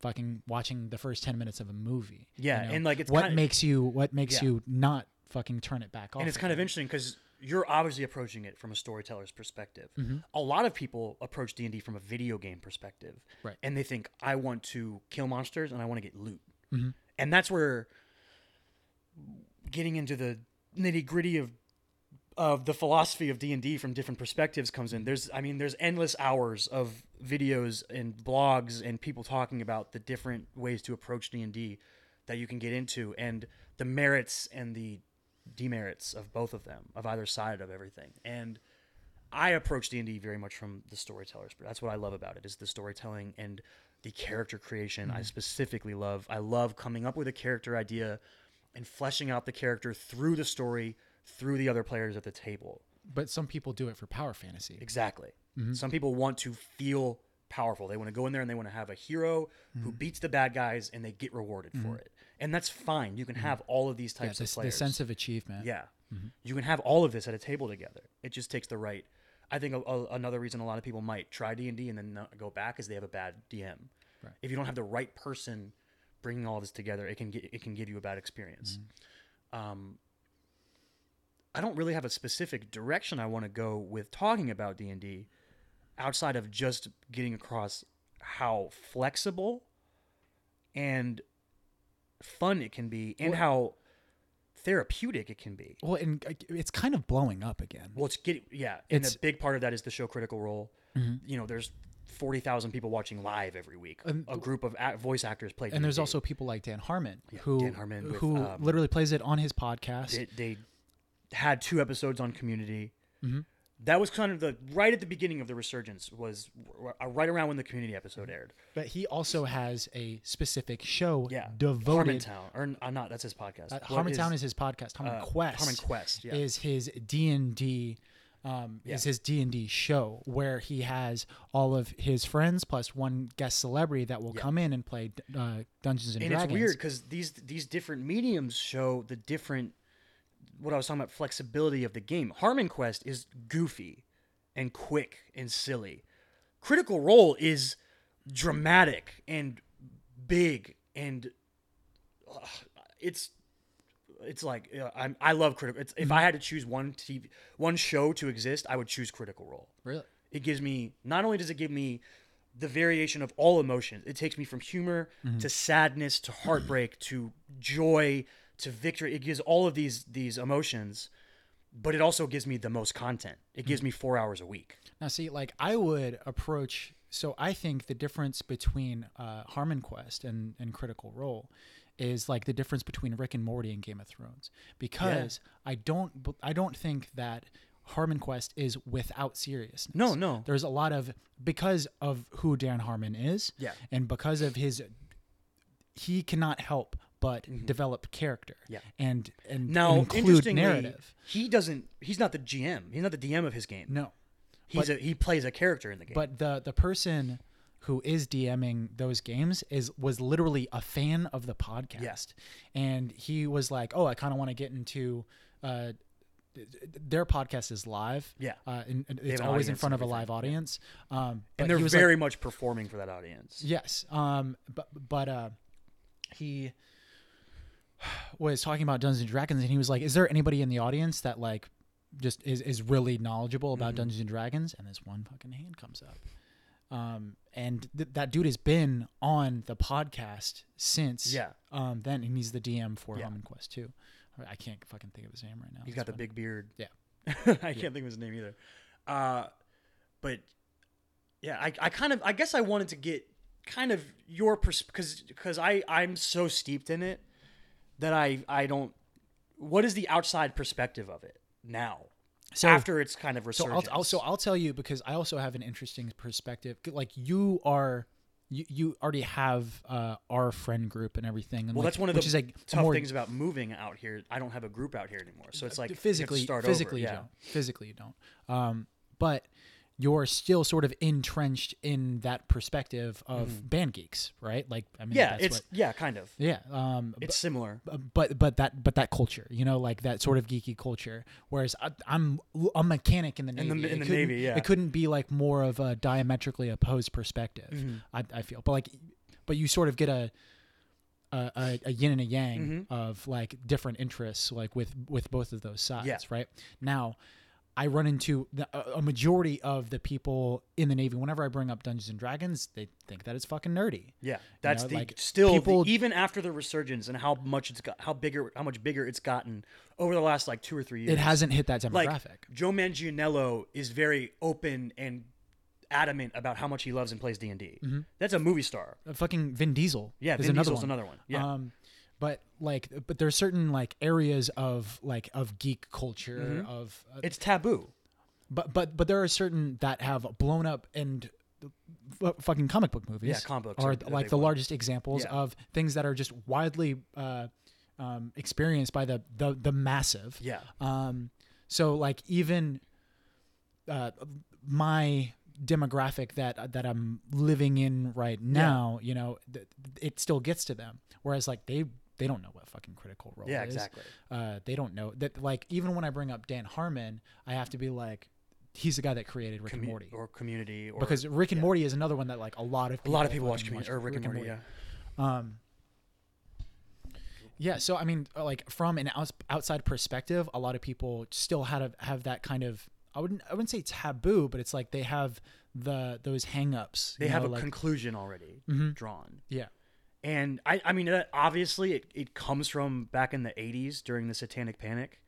fucking watching the first ten minutes of a movie. you Yeah, know? and, like, it's what kinda- makes you what makes Yeah. you not fucking turn it back off. and it's kind of interesting because you're obviously approaching it from a storyteller's perspective. Mm-hmm. A lot of people approach D and D from a video game perspective, Right. And they think I want to kill monsters and I want to get loot, Mm-hmm. and that's where getting into the nitty gritty of of the philosophy of D and D from different perspectives comes in. There's, I mean, there's endless hours of videos and blogs and people talking about the different ways to approach D and D that you can get into, and the merits and the demerits of both of them, of either side of everything. And I approach D and D very much from the storyteller's. Perspective. That's what I love about it is the storytelling and the character creation. I mm-hmm. specifically love. I love coming up with a character idea and fleshing out the character through the story, through the other players at the table. but some people do it for power fantasy. Exactly. Mm-hmm. Some people want to feel powerful. They want to go in there and they want to have a hero who mm-hmm. beats the bad guys and they get rewarded for mm-hmm. it. And that's fine. You can have all of these Yeah, types the, of the sense of achievement. Yeah. You can have all of this at a table together. It just takes the right. I think a, a, another reason a lot of people might try D and D and then not go back is they have a bad DM. Right. If you don't have the right person bringing all this together, it can get it can give you a bad experience. Um, I don't really have a specific direction I want to go with talking about D and D, outside of just getting across how flexible and fun it can be, and Well- how therapeutic it can be. Well, and uh, it's kind of blowing up again. Well, it's getting yeah, and It's- a big part of that is the show Critical Role. You know, there's forty thousand people watching live every week. A group of voice actors play. and there's also people like Dan Harmon who Dan Harmon with, who um, literally plays it on his podcast. they, they had two episodes on Community. Mm-hmm. That was kind of the right at the beginning of the resurgence. Was r- right around when the Community episode aired. but he also has a specific show Yeah, devoted. Harmontown, or uh, not? That's his podcast. Uh, Harmontown is, his podcast. Harmon uh, Quest. Harmon Quest, yeah. is his D and D um, Yeah. is his D and D show where he has all of his friends plus one guest celebrity that will Yeah. come in and play uh, Dungeons and, and Dragons. it's weird because these these different mediums show the different what I was talking about flexibility of the game. Harmon Quest is goofy and quick and silly. Critical Role is dramatic and big and uh, it's it's like uh, I'm, I love critical. It's, if I had to choose one TV, one show to exist, I would choose Critical Role. Really? It gives me not only does it give me the variation of all emotions, it takes me from humor to sadness to heartbreak to joy to victory. It gives all of these these emotions, but it also gives me the most content. It gives me four hours a week. Now, see, like I would approach. So I think the difference between uh, Harmon Quest and, and Critical Role is like the difference between Rick and Morty and Game of Thrones, because I don't I don't think that Harmon Quest is without seriousness. No, no. There's a lot of because of who Dan Harmon is, Yeah. and because of his, he cannot help but develop character, Yeah. and and Now, include narrative. he doesn't. He's not the GM. He's not the DM of his game. No, he's a, he plays a character in the game. But the the person who is DMing those games is was literally a fan of the podcast, and he was like, "Oh, I kind of want to get into." Uh, their podcast is live, Yeah. uh, and, and it's always in front of a live audience. Um, and they're he was like- very much performing for that audience. Yes. Um. But but uh, he was talking about Dungeons and Dragons, and he was like, "Is there anybody in the audience that like just is is really knowledgeable Mm-hmm. about Dungeons and Dragons?" And this one fucking hand comes up. Um, and th- that dude has been on the podcast since Yeah. Um, then and he's the DM for Yeah. Harmon Quest too. I can't fucking think of his name right now. He's That's got the fine. big beard. Yeah. I can't think of his name either. Uh, but yeah, I, I kind of I guess I wanted to get kind of your pers because because I I'm so steeped in it that I I don't. What is the outside perspective of it now? So- after it's kind of So resurgence. I'll, I'll so I'll tell you because I also have an interesting perspective. Like you are, you, you already have uh, our friend group and everything. And well, like, that's one of which the is like tough more things about moving out here. I don't have a group out here anymore, so it's like you physically. start physically, over. you Yeah. don't. Physically, you don't. Um, but you're still sort of entrenched in that perspective of band geeks, right? Like, I mean. Yeah, that's it's what, yeah, kind of. yeah. Um, It's similar. but but that but that culture, you know, like that sort of geeky culture. Whereas I, I'm a mechanic in the navy. the- in the Navy, yeah. it couldn't be like more of a diametrically opposed perspective. Mm-hmm. I, I feel, but like, but you sort of get a a, a, a yin and a yang Mm-hmm. of like different interests, like with with both of those sides, Yeah. right? Now. I run into the, a majority of the people in the Navy. Whenever I bring up Dungeons and Dragons, they think that it's fucking nerdy. Yeah, that's know, the like, still the- people- even after the resurgence and how much it's got, how bigger, how much bigger it's gotten over the last like two or three years. It hasn't hit that like demographic. Joe Manganiello is very open and adamant about how much he loves and plays D and D. That's a movie star. Uh, fucking Vin Diesel. Yeah, Vin another Diesel's one. another one. Yeah. Um, but like, but there's certain like areas of like of geek culture Mm-hmm. of, uh, It's taboo. but but but there are certain that have blown up and f- fucking comic book movies. Yeah, comic books are are the like the one. largest examples Yeah. of things that are just widely uh, um, experienced by the the the massive. Yeah. Um, so like even uh, my demographic that that I'm living in right now, you know, th- it still gets to them. Whereas like they they don't know what fucking critical role Yeah, is. exactly. Uh, they don't know that. Like even when I bring up Dan Harmon, I have to be like, he's the guy that created Rick and Morty. or Community or because Rick and Morty is another one that like a lot of a lot of people watch Community or Rick, and Morty. Yeah. um, yeah, so I mean, uh, like from an outs- outside perspective, a lot of people still had a, have that kind of I wouldn't I wouldn't say taboo, but it's like they have the those hangups. They you have a like, conclusion already drawn. yeah, And I, I mean, that obviously it, it comes from back in the 80s during the Satanic Panic.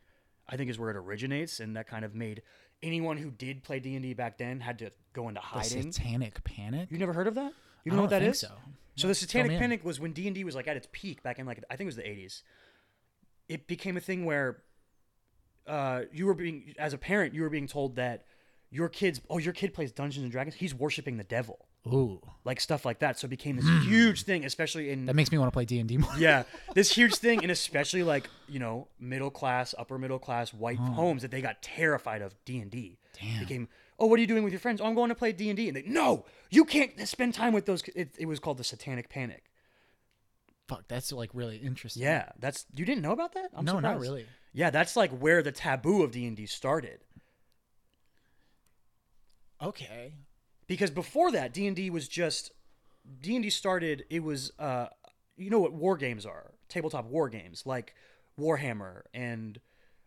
I think is where it originates, and that kind of made anyone who did play D and D back then had to go into hiding. the. Satanic Panic. you never heard of that? You don't know what that think is? So, So the Satanic. Panic was when D and D was like at its peak back in like I think it was the 80s. It became a thing where uh, you were being as a parent you were being told that your kids oh your kid plays Dungeons and Dragons he's worshiping the devil ooh, like stuff like that so it became this hmm. huge thing especially in that makes me want to play D and D more. yeah this huge thing and especially like you know middle class upper middle class white Oh. homes that they got terrified of d&d Damn. became oh what are you doing with your friends oh i'm going to play d&d and they no you can't spend time with those it, it was called the satanic panic Fuck, that's like really interesting. yeah that's you didn't know about that I'm no, not surprised. really. yeah that's like where the taboo of d&d started Okay. Because before that d&d was just d&d started it was uh you know what war games are tabletop war games like warhammer and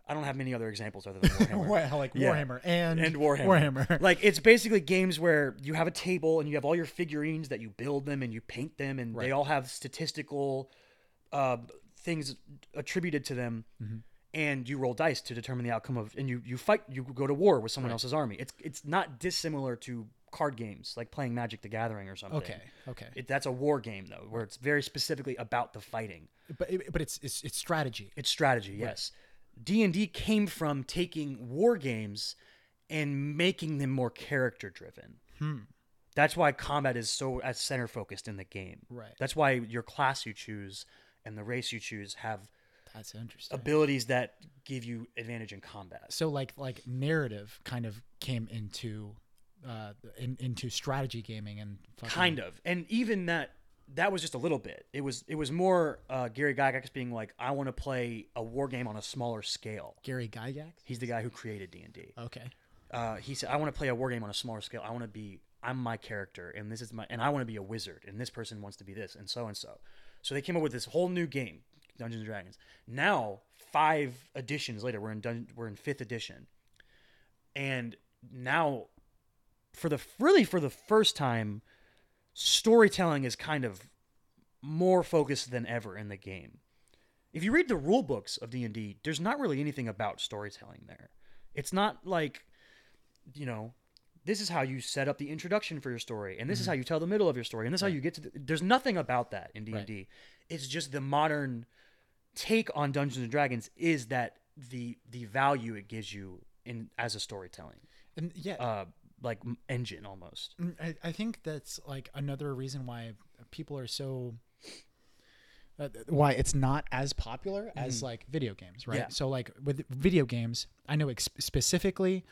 i don't have many other examples other than warhammer like Yeah. Warhammer and and Warhammer. Warhammer. like it's basically games where you have a table and you have all your figurines that you build them and you paint them and they all have statistical uh, things attributed to them Mm-hmm. and you roll dice to determine the outcome of and you you fight you go to war with someone else's army. It's it's not dissimilar to card games like playing Magic the Gathering or something. okay. Okay. It, that's a war game though, where it's very specifically about the fighting. but it, but it's it's it's strategy. It's strategy, yes. D and D came from taking war games and making them more character driven. Hmm. That's why combat is so as center focused in the game. Right. That's why your class you choose and the race you choose have That's interesting. abilities that give you advantage in combat. so like like narrative kind of came into uh in, into strategy gaming and fucking, Kind of, and even that that was just a little bit. It was it was more uh, Gary Gygax being like, I want to play a war game on a smaller scale. Gary Gygax. He's the guy who created D and D. Okay. uh, he said, "I want to play a war game on a smaller scale. I want to be, I'm my character, and this is my, and I want to be a wizard, and this person wants to be this, and so and so." So they came up with this whole new game, Dungeons and Dragons. Now, five editions later, we're in dun- we're in fifth edition, and now, for the really for the first time, storytelling is kind of more focused than ever in the game. If you read the rule books of D&D, there's not really anything about storytelling there. It's not like you know, this is how you set up the introduction for your story, and this is how you tell the middle of your story, and this is how you get to. The, there's nothing about that in D and D. It's just the modern take on Dungeons and Dragons is that the the value it gives you in as a storytelling, And yeah, uh, like engine almost. Mm, I, I think that's like another reason why people are so uh, why it's not as popular as like video games right. Yeah. so like with video games i know ex- specifically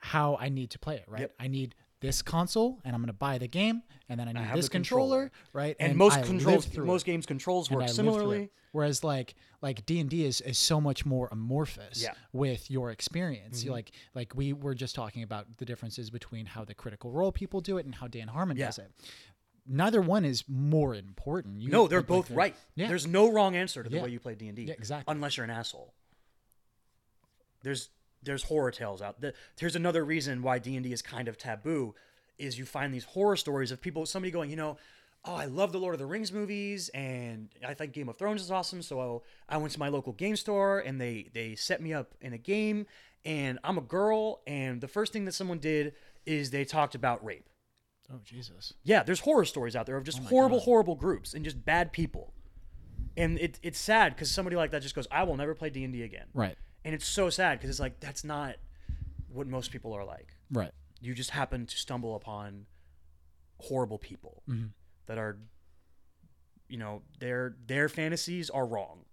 how i need to play it right Yep. i need this console and i'm going to buy the game and then i need have this controller, controller. right And, most I controls, most games controls work I live through it. similarly. whereas like like d&d is, is so much more amorphous Yeah. Mm-hmm. with your experience You like like we were just talking about the differences between how the critical role people do it and how dan harmon Yeah. does it neither one is more important. You, No, they're like both the- right. Yeah. There's no wrong answer to the Yeah. way you play D and D. Exactly. Unless you're an asshole. There's there's horror tales out. The, here's another reason why D and D is kind of taboo, is you find these horror stories of people, somebody going, you know, oh, I love the Lord of the Rings movies, and I think Game of Thrones is awesome. So I went to my local game store, and they they set me up in a game, and I'm a girl, and the first thing that someone did is they talked about rape. Oh Jesus. Yeah, there's horror stories out there of just oh horrible, horrible groups and just bad people. And it, it's sad because somebody like that just goes, I will never play D&D again. Right. And it's so sad because it's like, that's not what most people are like. Right. You just happen to stumble upon horrible people Mm-hmm. that are, you know, their their fantasies are wrong.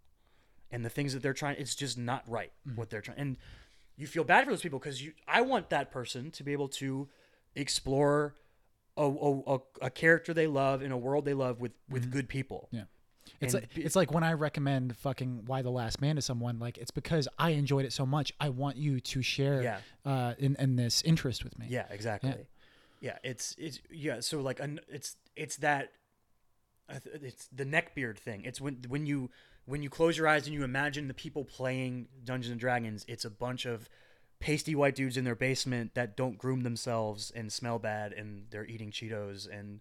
And the things that they're trying, it's just not right Mm-hmm. what they're trying. And you feel bad for those people because you, I want that person to be able to explore a, a, a, character they love in a world they love with with good people. Mm-hmm. Yeah. It's like it's like when I recommend fucking Y: The Last Man to someone, like it's because I enjoyed it so much. I want you to share Yeah. uh, in, in this interest with me. Yeah, exactly. Yeah, it's it's yeah. So like, an, it's it's that it's the neckbeard thing. It's when when you when you close your eyes and you imagine the people playing Dungeons and Dragons. It's a bunch of pasty white dudes in their basement that don't groom themselves and smell bad, and they're eating Cheetos and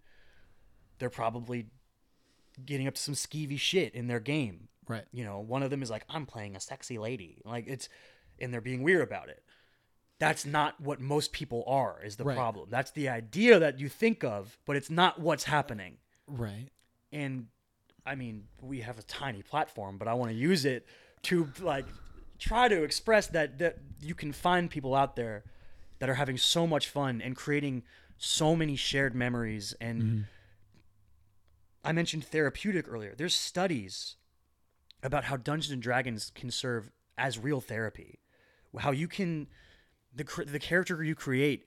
they're probably getting up to some skeevy shit in their game. Right. you know one of them is like i'm playing a sexy lady like it's and they're being weird about it that's not what most people are is the Right. problem that's the idea that you think of but it's not what's happening Right. and i mean we have a tiny platform but i want to use it to like try to express that that you can find people out there that are having so much fun and creating so many shared memories and mm-hmm. I mentioned therapeutic earlier. There's studies about how Dungeons and Dragons can serve as real therapy. How you can the the character you create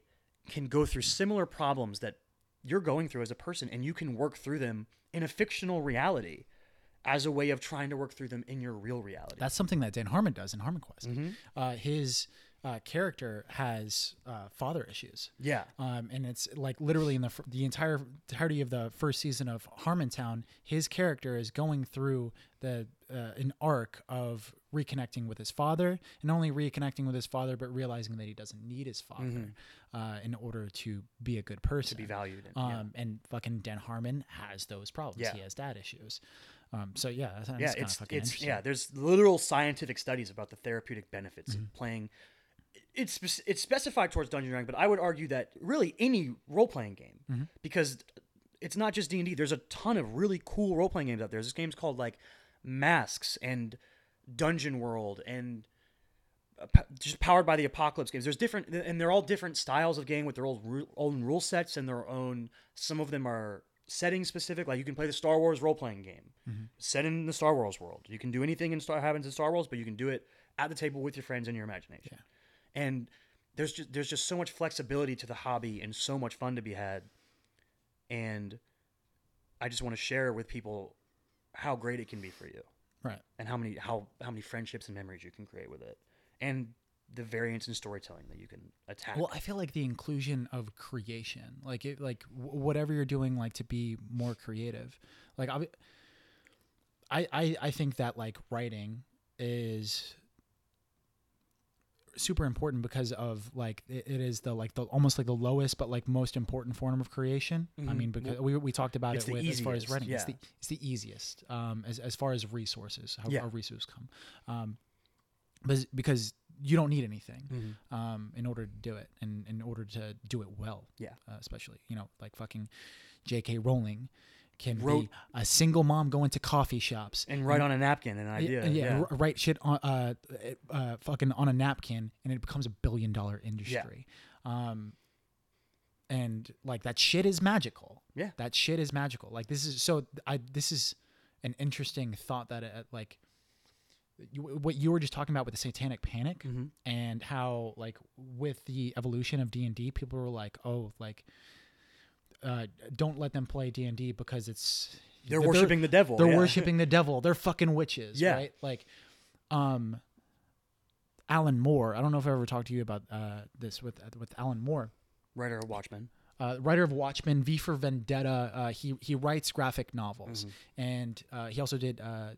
can go through similar problems that you're going through as a person, and you can work through them in a fictional reality as a way of trying to work through them in your real reality. That's something that Dan Harmon does in Harmon Quest. Uh, his uh, character has uh, father issues. yeah, Um, and it's like literally in the the entire entirety of the first season of Harmontown, his character is going through the uh, an arc of reconnecting with his father, and only reconnecting with his father, but realizing that he doesn't need his father uh, in order to be a good person, to be valued. And, Um, yeah. and fucking Dan Harmon has those problems. Yeah. He has dad issues. Um, so yeah, yeah, it's fucking it's yeah. There's literal scientific studies about the therapeutic benefits Mm-hmm. of playing. It's it's specified towards Dungeon Dragon, but I would argue that really any role playing game Mm-hmm. because it's not just D and D. There's a ton of really cool role playing games out there. This games called like Masks and Dungeon World and uh, just powered by the apocalypse games. There's different and they're all different styles of game with their old own rule sets and their own some of them are setting specific. Like you can play the star wars role-playing game. Set in the star wars world. You can do anything in star happens in star wars but you can do it at the table with your friends in your imagination and there's just there's just so much flexibility to the hobby and so much fun to be had and i just want to share with people how great it can be for you right. and how many how how many friendships and memories you can create with it, and the variance in storytelling that you can attack. Well, I feel like the inclusion of creation, like it, like w- whatever you're doing, like to be more creative. Like I, I, I, I think that like writing is super important because of like it, it is the like the almost like the lowest but like most important form of creation. I Mhm. mean, because we, we talked about it's it with as far as easiest, writing, it's the it's the easiest um, as as far as resources, how, Yeah. how resources come, um, but because you don't need anything Mhm. um, in order to do it and in order to do it well. Yeah. Uh, especially, you know, like fucking J.K. Rowling can Wrote- be a single mom going to coffee shops and write on a napkin an idea. yeah, Yeah, write shit on uh, uh, fucking on a napkin, and it becomes a billion dollar industry. Um, and like that shit is magical. Yeah. that shit is magical. Like this is so. I this is an interesting thought that uh, like you, what you were just talking about with the satanic panic Mhm. and how like with the evolution of d&d people were like oh like uh, don't let them play d&d because it's they're worshiping the devil. they're yeah. worshiping the devil they're fucking witches Yeah. right like um alan moore i don't know if i ever talked to you about uh, this with with alan moore writer of Watchmen. uh, writer of Watchmen, V for Vendetta. Uh, he he writes graphic novels, Mm-hmm. and uh, he also did uh,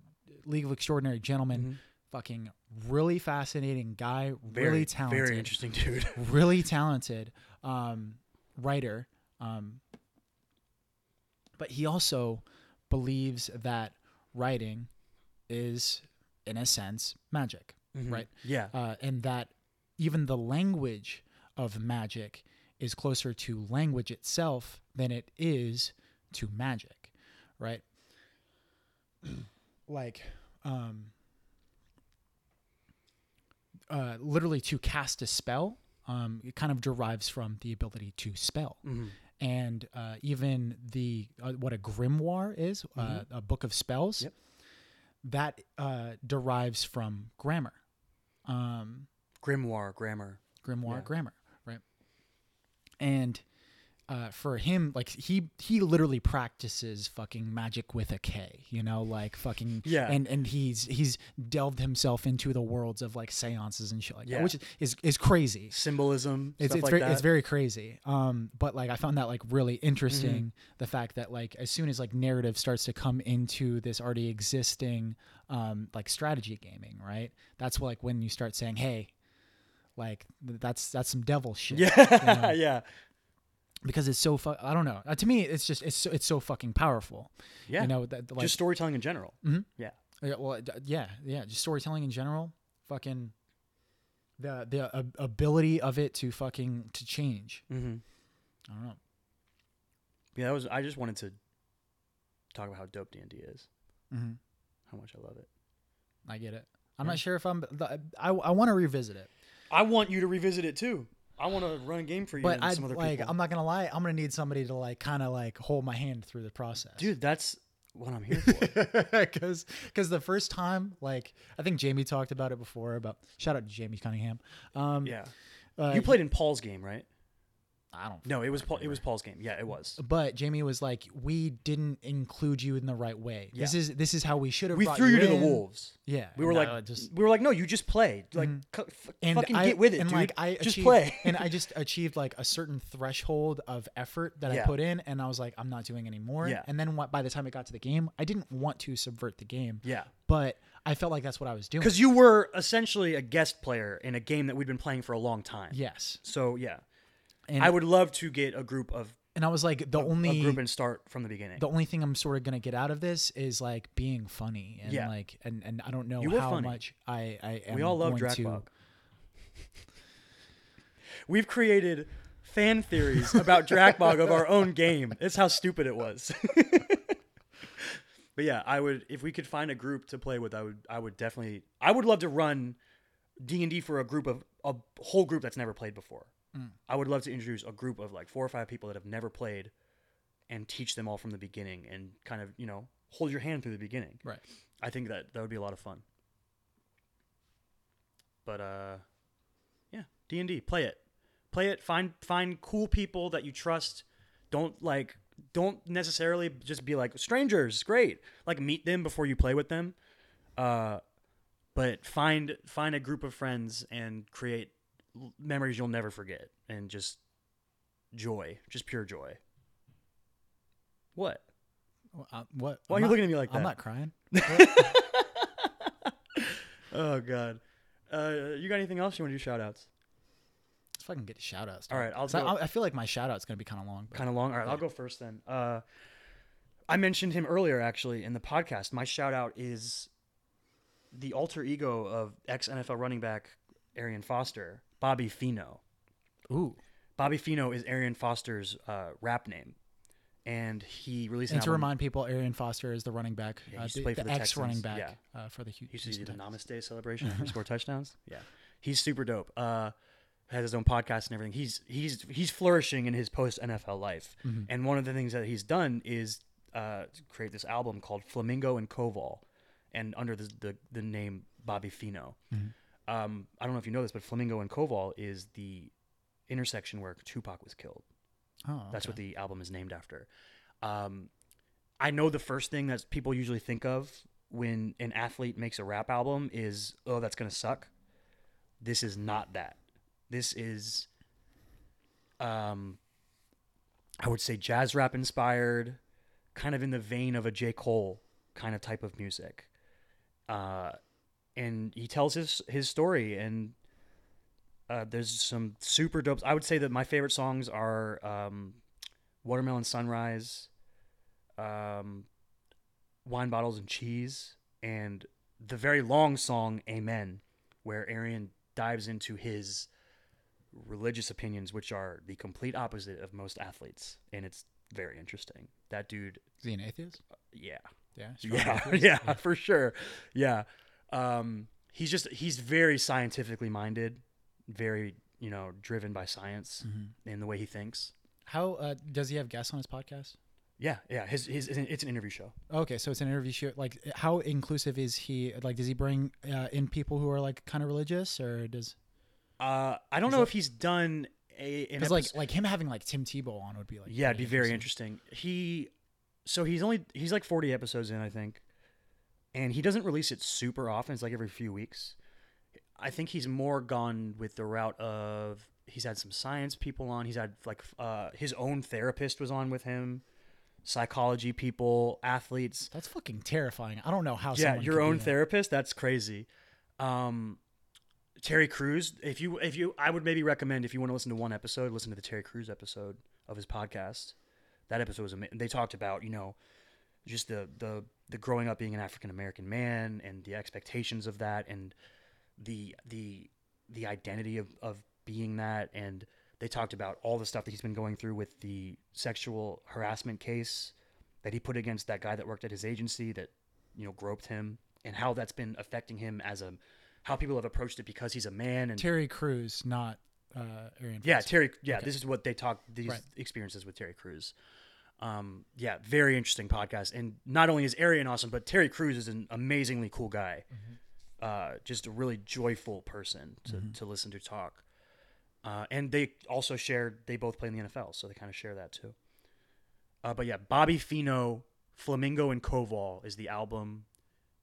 League of Extraordinary Gentlemen. Fucking really fascinating guy, Very really talented, very interesting dude. really talented um, writer. Um, but he also believes that writing is, in a sense, magic, right? yeah, uh, and that even the language of magic is closer to language itself than it is to magic, right? like, um, uh, literally to cast a spell, um, it kind of derives from the ability to spell. Mhm. And uh, even the uh, what a grimoire is, uh, a book of spells, Yep. that uh, derives from grammar. Um, grimoire, grammar. grimoire Yeah. grammar right and uh, for him like he he literally practices fucking magic with a k you know like fucking Yeah. and and he's he's delved himself into the worlds of like seances and shit like Yeah. that which is is, is crazy Symbolism, it's, stuff it's like very that. it's very crazy um but like i found that like really interesting Mm-hmm. the fact that like as soon as like narrative starts to come into this already existing um like strategy gaming right that's like when you start saying hey like that's that's some devil shit yeah, yeah, because it's so fu- i don't know uh, to me it's just it's so, it's so fucking powerful yeah. you know that like just storytelling in general. Mhm. Yeah, Yeah, well, yeah, yeah, just storytelling in general. Fucking the the ab- ability of it to fucking to change. mm-hmm. I don't know. yeah. That was. I just wanted to talk about how dope D and D is. hmm How much I love it. I get it. I'm Yeah. not sure if I'm. I I want to revisit it, I want you to revisit it too. I want to run a game for you but and I some other like. people. I'm not gonna lie. I'm gonna need somebody to like kind of like hold my hand through the process, Dude, that's what I'm here for. Because because the first time, like I think Jamie talked about it before. About shout out to Jamie Cunningham. Um, yeah. Uh, you played in Paul's game, right? I don't. No, it was Paul, it was Paul's game. Yeah, it was. But Jamie was like, "We didn't include you in the right way. This is this is how we should have. We threw you to the wolves. Yeah, We were and like, just we were like, no, you just play. Like, mm-hmm. cu- f- and fucking I, get with it, and dude. like I just achieved, play. and I just achieved like a certain threshold of effort that I put in, and I was like, I'm not doing anymore. Yeah. And then what? By the time it got to the game, I didn't want to subvert the game, yeah, but I felt like that's what I was doing. because you were essentially a guest player in a game that we'd been playing for a long time. yes, So yeah, and I would love to get a group of and I was like, the a only group and start from the beginning. the only thing I'm sort of gonna get out of this is like being funny and Yeah. like and and I don't know how funny. much I I am we all love going to- We've created fan theories about Drakbog of our own game. It's how stupid it was. but yeah, I would if we could find a group to play with, I would I would definitely I would love to run D and D for a group of a whole group that's never played before. Mm. I would love to introduce a group of like four or five people that have never played and teach them all from the beginning and kind of, you know, hold your hand through the beginning. Right. I think that that would be a lot of fun. But uh yeah, D&D, play it. Play it, find find cool people that you trust. Don't like don't necessarily just be like strangers, great. Like meet them before you play with them. Uh but find find a group of friends and create memories you'll never forget and just joy, just pure joy. What? Uh, what? Why are I'm you not- looking at me like that? I'm not crying. Oh god. Uh, you got anything else you want to do shout outs? Let's fucking get to shout outs. All right, I'll I, go- I feel like my shout out's gonna be kind of long. Kind of long. All right, I'll go first then. Uh, I mentioned him earlier actually in the podcast. My shout out is the alter ego of ex NFL running back Arian Foster, Bobby Feeno. ooh, Bobby Feeno is Arian Foster's uh, rap name, and he released an and to album. remind people, Arian Foster is the running back, Yeah, he uh, used the, play for the the ex running back uh, for the Hu- He used to do the Texans. Namaste celebration and score touchdowns. Yeah, he's super dope. Uh, has his own podcast and everything. He's he's he's flourishing in his post NFL life. Mm-hmm. And one of the things that he's done is uh, create this album called Flamingo and Koval, and under the the, the name Bobby Feeno. Mm-hmm. Um, I don't know if you know this, but Flamingo and Koval is the intersection where Tupac was killed. Oh, That's what the album is named after. Um, I know the first thing that people usually think of when an athlete makes a rap album is, oh, that's gonna suck. This is not that. This is, um, I would say jazz rap inspired, kind of in the vein of a J Cole kind of type of music. Uh, and he tells his his story and uh, there's some super dope. I would say that my favorite songs are um, "Watermelon Sunrise," um, "Wine Bottles and Cheese," and the very long song "Amen," where Arian dives into his religious opinions, which are the complete opposite of most athletes, and it's very interesting. That dude, Is he an atheist? yeah, Yeah. strong yeah, atheist? yeah, for sure. Yeah. Um, he's just he's very scientifically minded, very, you know, driven by science Mhm. in the way he thinks. How uh, does he have guests on his podcast? Yeah, yeah. His his it's an interview show. Okay, so it's an interview show. Like, how inclusive is he? Like, does he bring uh, in people who are like kind of religious, or does Uh, I don't know that- if he's done a because like like him having like Tim Tebow on would be like yeah, it'd be very interesting. He so he's only he's like 40 episodes in, I think. And he doesn't release it super often. It's like every few weeks. I think he's more gone with the route of he's had some science people on. He's had like uh, his own therapist was on with him, psychology people, athletes. That's fucking terrifying. I don't know how. yeah, your own therapist. That's crazy. Um, Terry Crews. If you if you, I would maybe recommend if you want to listen to one episode, listen to the Terry Crews episode of his podcast. That episode was amazing. They talked about you know just the the the growing up being an African American man and the expectations of that and the the the identity of of being that and they talked about all the stuff that he's been going through with the sexual harassment case that he put against that guy that worked at his agency that you know groped him and how that's been affecting him as a how people have approached it because he's a man and Terry Crews, not uh, Arian. yeah Terry yeah Okay. this is what they talk these Right. experiences with Terry Crews um yeah very interesting podcast and not only is Arian awesome but Terry Crews is an amazingly cool guy Mm-hmm. uh just a really joyful person to, to listen to talk Uh, and they also shared. They both play in the NFL, so they kind of share that too. Uh, but yeah, Bobby Feeno, Flamingo, and Koval is the album,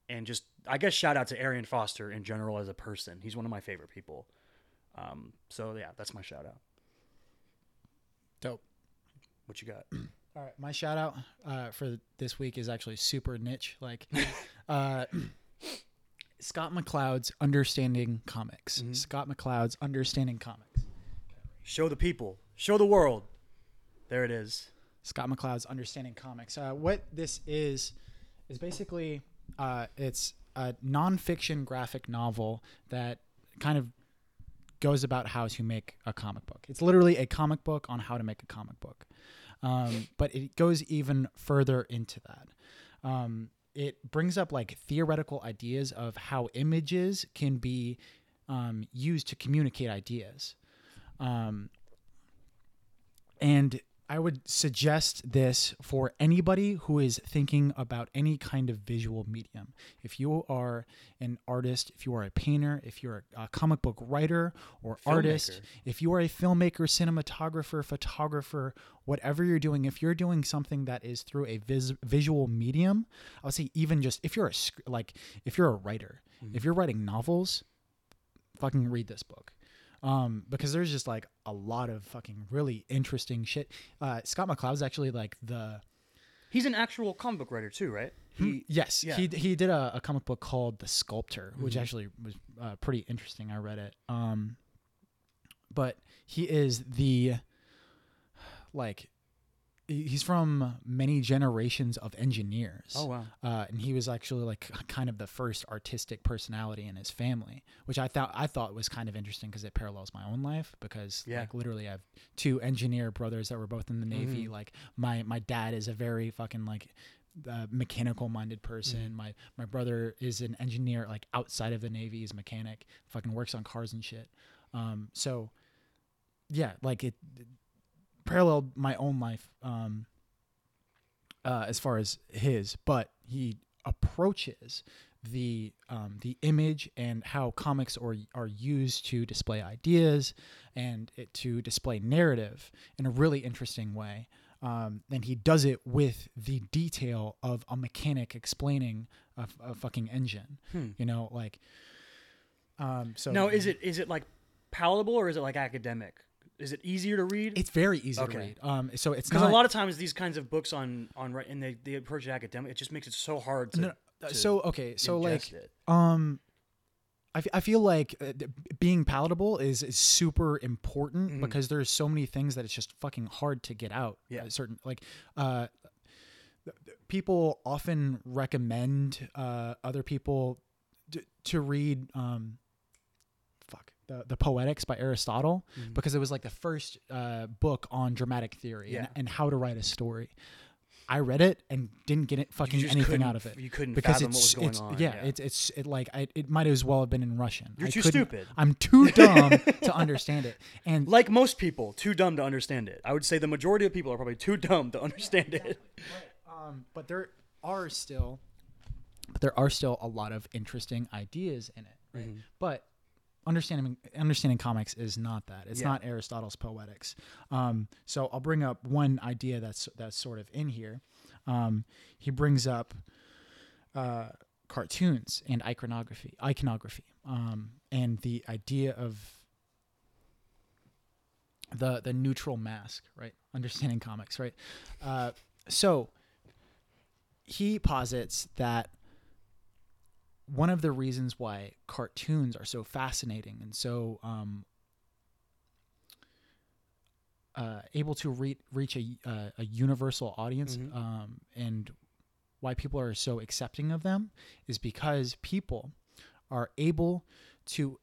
and just I guess shout out to Arian Foster in general as a person. He's one of my favorite people. Um, so yeah, that's my shout out. Dope. What you got? All right, my shout out uh, for this week is actually super niche. Like, uh, Scott McCloud's Understanding Comics. Scott McCloud's Understanding Comics. Show the people. Show the world. There it is. Scott McCloud's Understanding Comics. Uh, what this is is basically uh, it's a nonfiction graphic novel that kind of goes about how to make a comic book. It's literally a comic book on how to make a comic book, um, but it goes even further into that. Um, it brings up like theoretical ideas of how images can be um, used to communicate ideas. Um, and I would suggest this for anybody who is thinking about any kind of visual medium. If you are an artist, if you are a painter, if you're a, comic book writer or artist, if you are a filmmaker, cinematographer, photographer, whatever you're doing, if you're doing something that is through a vis- visual medium, I would say even just if you're a sc- like if you're a writer, if mm-hmm. you're writing novels, fucking read this book um, because there's just like a lot of fucking really interesting shit. Uh, Scott McCloud's actually like the He's an actual comic book writer too, right? He yes yeah. he he did a, a comic book called The Sculptor, which actually was uh, pretty interesting. I read it. Um, but he is the like he's from many generations of engineers. Oh wow. uh, and he was actually like kind of the first artistic personality in his family, which I thought I thought was kind of interesting because it parallels my own life. Because Yeah. like literally, I have two engineer brothers that were both in the Navy. Like my my dad is a very fucking like uh, mechanical minded person. My my brother is an engineer like outside of the Navy. He's a mechanic. Fucking works on cars and shit. Um, so yeah, like it paralleled my own life. Um, uh, as far as his, but he approaches the um, the image and how comics are are used to display ideas and it, to display narrative in a really interesting way. Um, and he does it with the detail of a mechanic explaining a fucking engine. You know, like. Um, so Now, is it is it like palatable or is it like academic? Is it easier to read? It's very easy Okay. to read. Um, so it's Because a lot of times these kinds of books on on right and they they approach it academic, it just makes it so hard to. No, uh, to so okay, so like it. um I, f- I feel like uh, being palatable is, is super important because there's so many things that it's just fucking hard to get out. Yeah. Certain like uh, people often recommend uh, other people d- to read um, the the Poetics by Aristotle because it was like the first uh, book on dramatic theory and, Yeah. and how to write a story. I read it and didn't get it fucking anything out of it. you couldn't because fathom it's what was going it's on, yeah, yeah. it's it's it like I, it might as well have been in Russian. You're I too stupid. I'm too dumb to understand it. And Like most people, too dumb to understand it. I would say the majority of people are probably too dumb to understand it. um, but there are still, but there are still a lot of interesting ideas in it. Right? Mm-hmm. But understanding understanding comics is not that. It's Yeah. not Aristotle's Poetics. Um, so I'll bring up one idea that's that's sort of in here. Um, he brings up uh, cartoons and iconography, iconography, um, and the idea of the the neutral mask, right? Understanding comics, right? Uh, so he posits that one of the reasons why cartoons are so fascinating and so um, uh, able to re- reach a, uh, a universal audience um, and why people are so accepting of them is because people are able to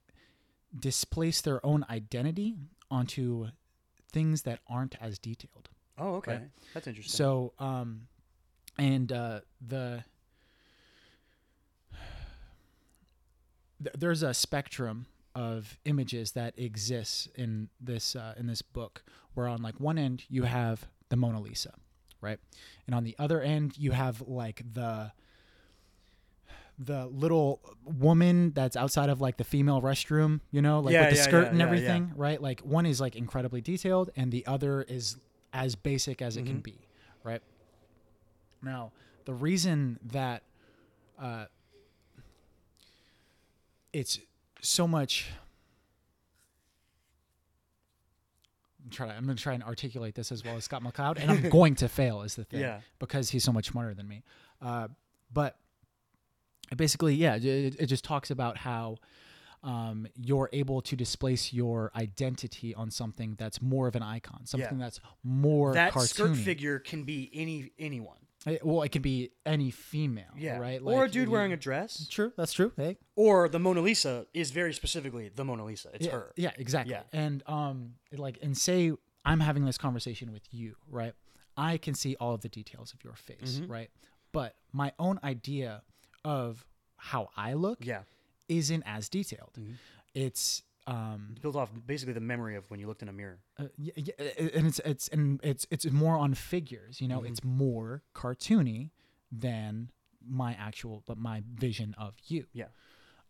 displace their own identity onto things that aren't as detailed. Oh, okay. Right. That's interesting. So, um, and uh, the th- there's a spectrum of images that exists in this uh, in this book, where on like one end you have the Mona Lisa, right, and on the other end you have like the the little woman that's outside of like the female restroom, you know, like Yeah, with the yeah, skirt yeah, and everything, right? Like one is like incredibly detailed and the other is as basic as it Mm-hmm. can be, right? Now, the reason that uh, it's so much. I'm trying. I'm going to try and articulate this as well as Scott McCloud, and I'm going to fail. Is the thing, Yeah. because he's so much smarter than me. Uh, but basically, yeah, it, it just talks about how um, you're able to displace your identity on something that's more of an icon, something that's more that cartoony. skirt figure can be any anyone. Eh, Well, it can be any female, Yeah. right? or a Like, dude you- wearing a dress. True, that's true. Hey, Or the Mona Lisa is very specifically the Mona Lisa. It's yeah, her. Yeah, exactly. Yeah. And um, like, and say I'm having this conversation with you, right? I can see all of the details of your face, Mm-hmm. right? But my own idea of how I look Yeah. isn't as detailed. Mm-hmm. It's um, Built off basically the memory of when you looked in a mirror. uh, y- y- and it's it's and it's it's more on figures. You know, Mm-hmm. it's more cartoony than my actual, but my vision of you. Yeah.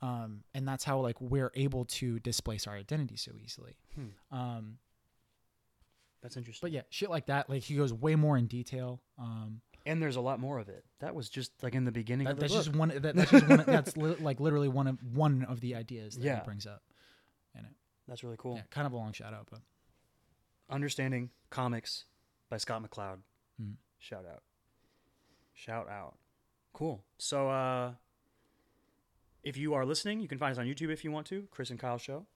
um, and that's how like we're able to displace our identity so easily. Hmm. Um, That's interesting. but yeah, shit like that. Like he goes way more in detail. Um, and there's a lot more of it. That was just like in the beginning that, of the that's book. just one. That, that's just one. That's li- like literally one of one of the ideas that Yeah. he brings up. That's really cool. yeah, kind of a long shout out, but Understanding Comics by Scott McCloud. Hmm. Shout out. Shout out. Cool. So uh if you are listening, you can find us on YouTube if you want to, Chris and Kyle Show.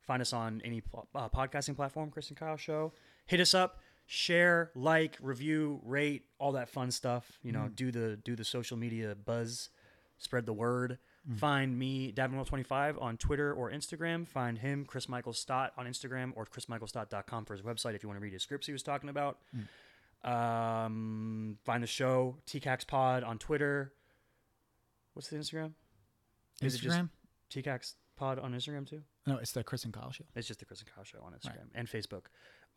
Find us on any uh, podcasting platform, Chris and Kyle Show. Hit us up, share, like, review, rate, all that fun stuff. You know, do the do the social media buzz, spread the word. Find me, Davenport25 on Twitter or Instagram. Find him, Chris Michael Stott on Instagram or chrismichaelstott.com for his website if you want to read his scripts he was talking about. Um, find the show, TCAX Pod on Twitter. What's the Instagram? Is it just Instagram. TCAX Pod on Instagram too? no, it's the Chris and Kyle show. It's just the Chris and Kyle Show on Instagram and Facebook.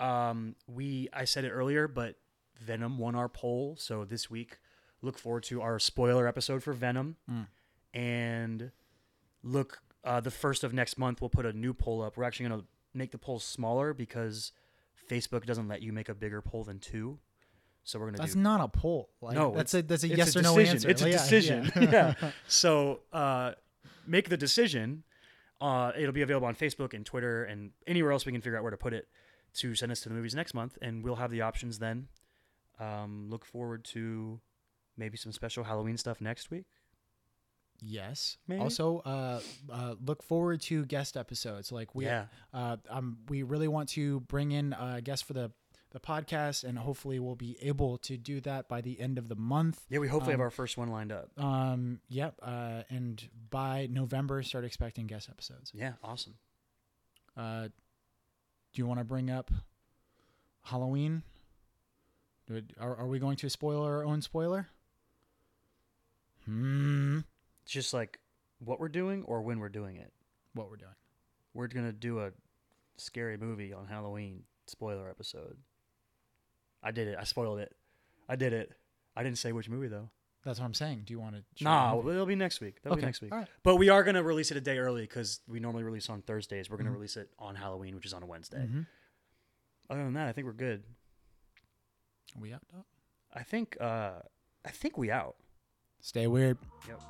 Um, we I said it earlier, but Venom won our poll, so this week look forward to our spoiler episode for Venom, Mm. And look uh, the first of next month we'll put a new poll up. We're actually gonna make the poll smaller because Facebook doesn't let you make a bigger poll than two, so we're gonna That's do not a poll. Like, no, that's a that's a yes a or no decision. answer. It's a Like, yeah, decision. yeah. Yeah. So uh, make the decision. Uh, it'll be available on Facebook and Twitter and anywhere else we can figure out where to put it to send us to the movies next month, and we'll have the options then. Um, look forward to maybe some special Halloween stuff next week. Yes. Maybe? Also, uh, uh, look forward to guest episodes. Like we, Yeah. uh, um, we really want to bring in a guest for the the podcast, and hopefully we'll be able to do that by the end of the month. Yeah, we hopefully have Um, our first one lined up. Um, yep. Uh, and by November, start expecting guest episodes. Yeah, awesome. Uh, do you want to bring up Halloween? Are, are we going to spoil our own spoiler? Hmm. Just like what we're doing or when we're doing it. What we're doing? We're gonna do a scary movie on Halloween spoiler episode. I did it. I spoiled it. I did it. I didn't say which movie though. That's what I'm saying. Do you want to? Nah, it'll be next week. That'll Okay. be next week. All right. But we are gonna release it a day early because we normally release on Thursdays. We're gonna Mhm. release it on Halloween, which is on a Wednesday. Mhm. Other than that, I think we're good. Are We out. Doc? I think uh I think we out. Stay weird. Yep.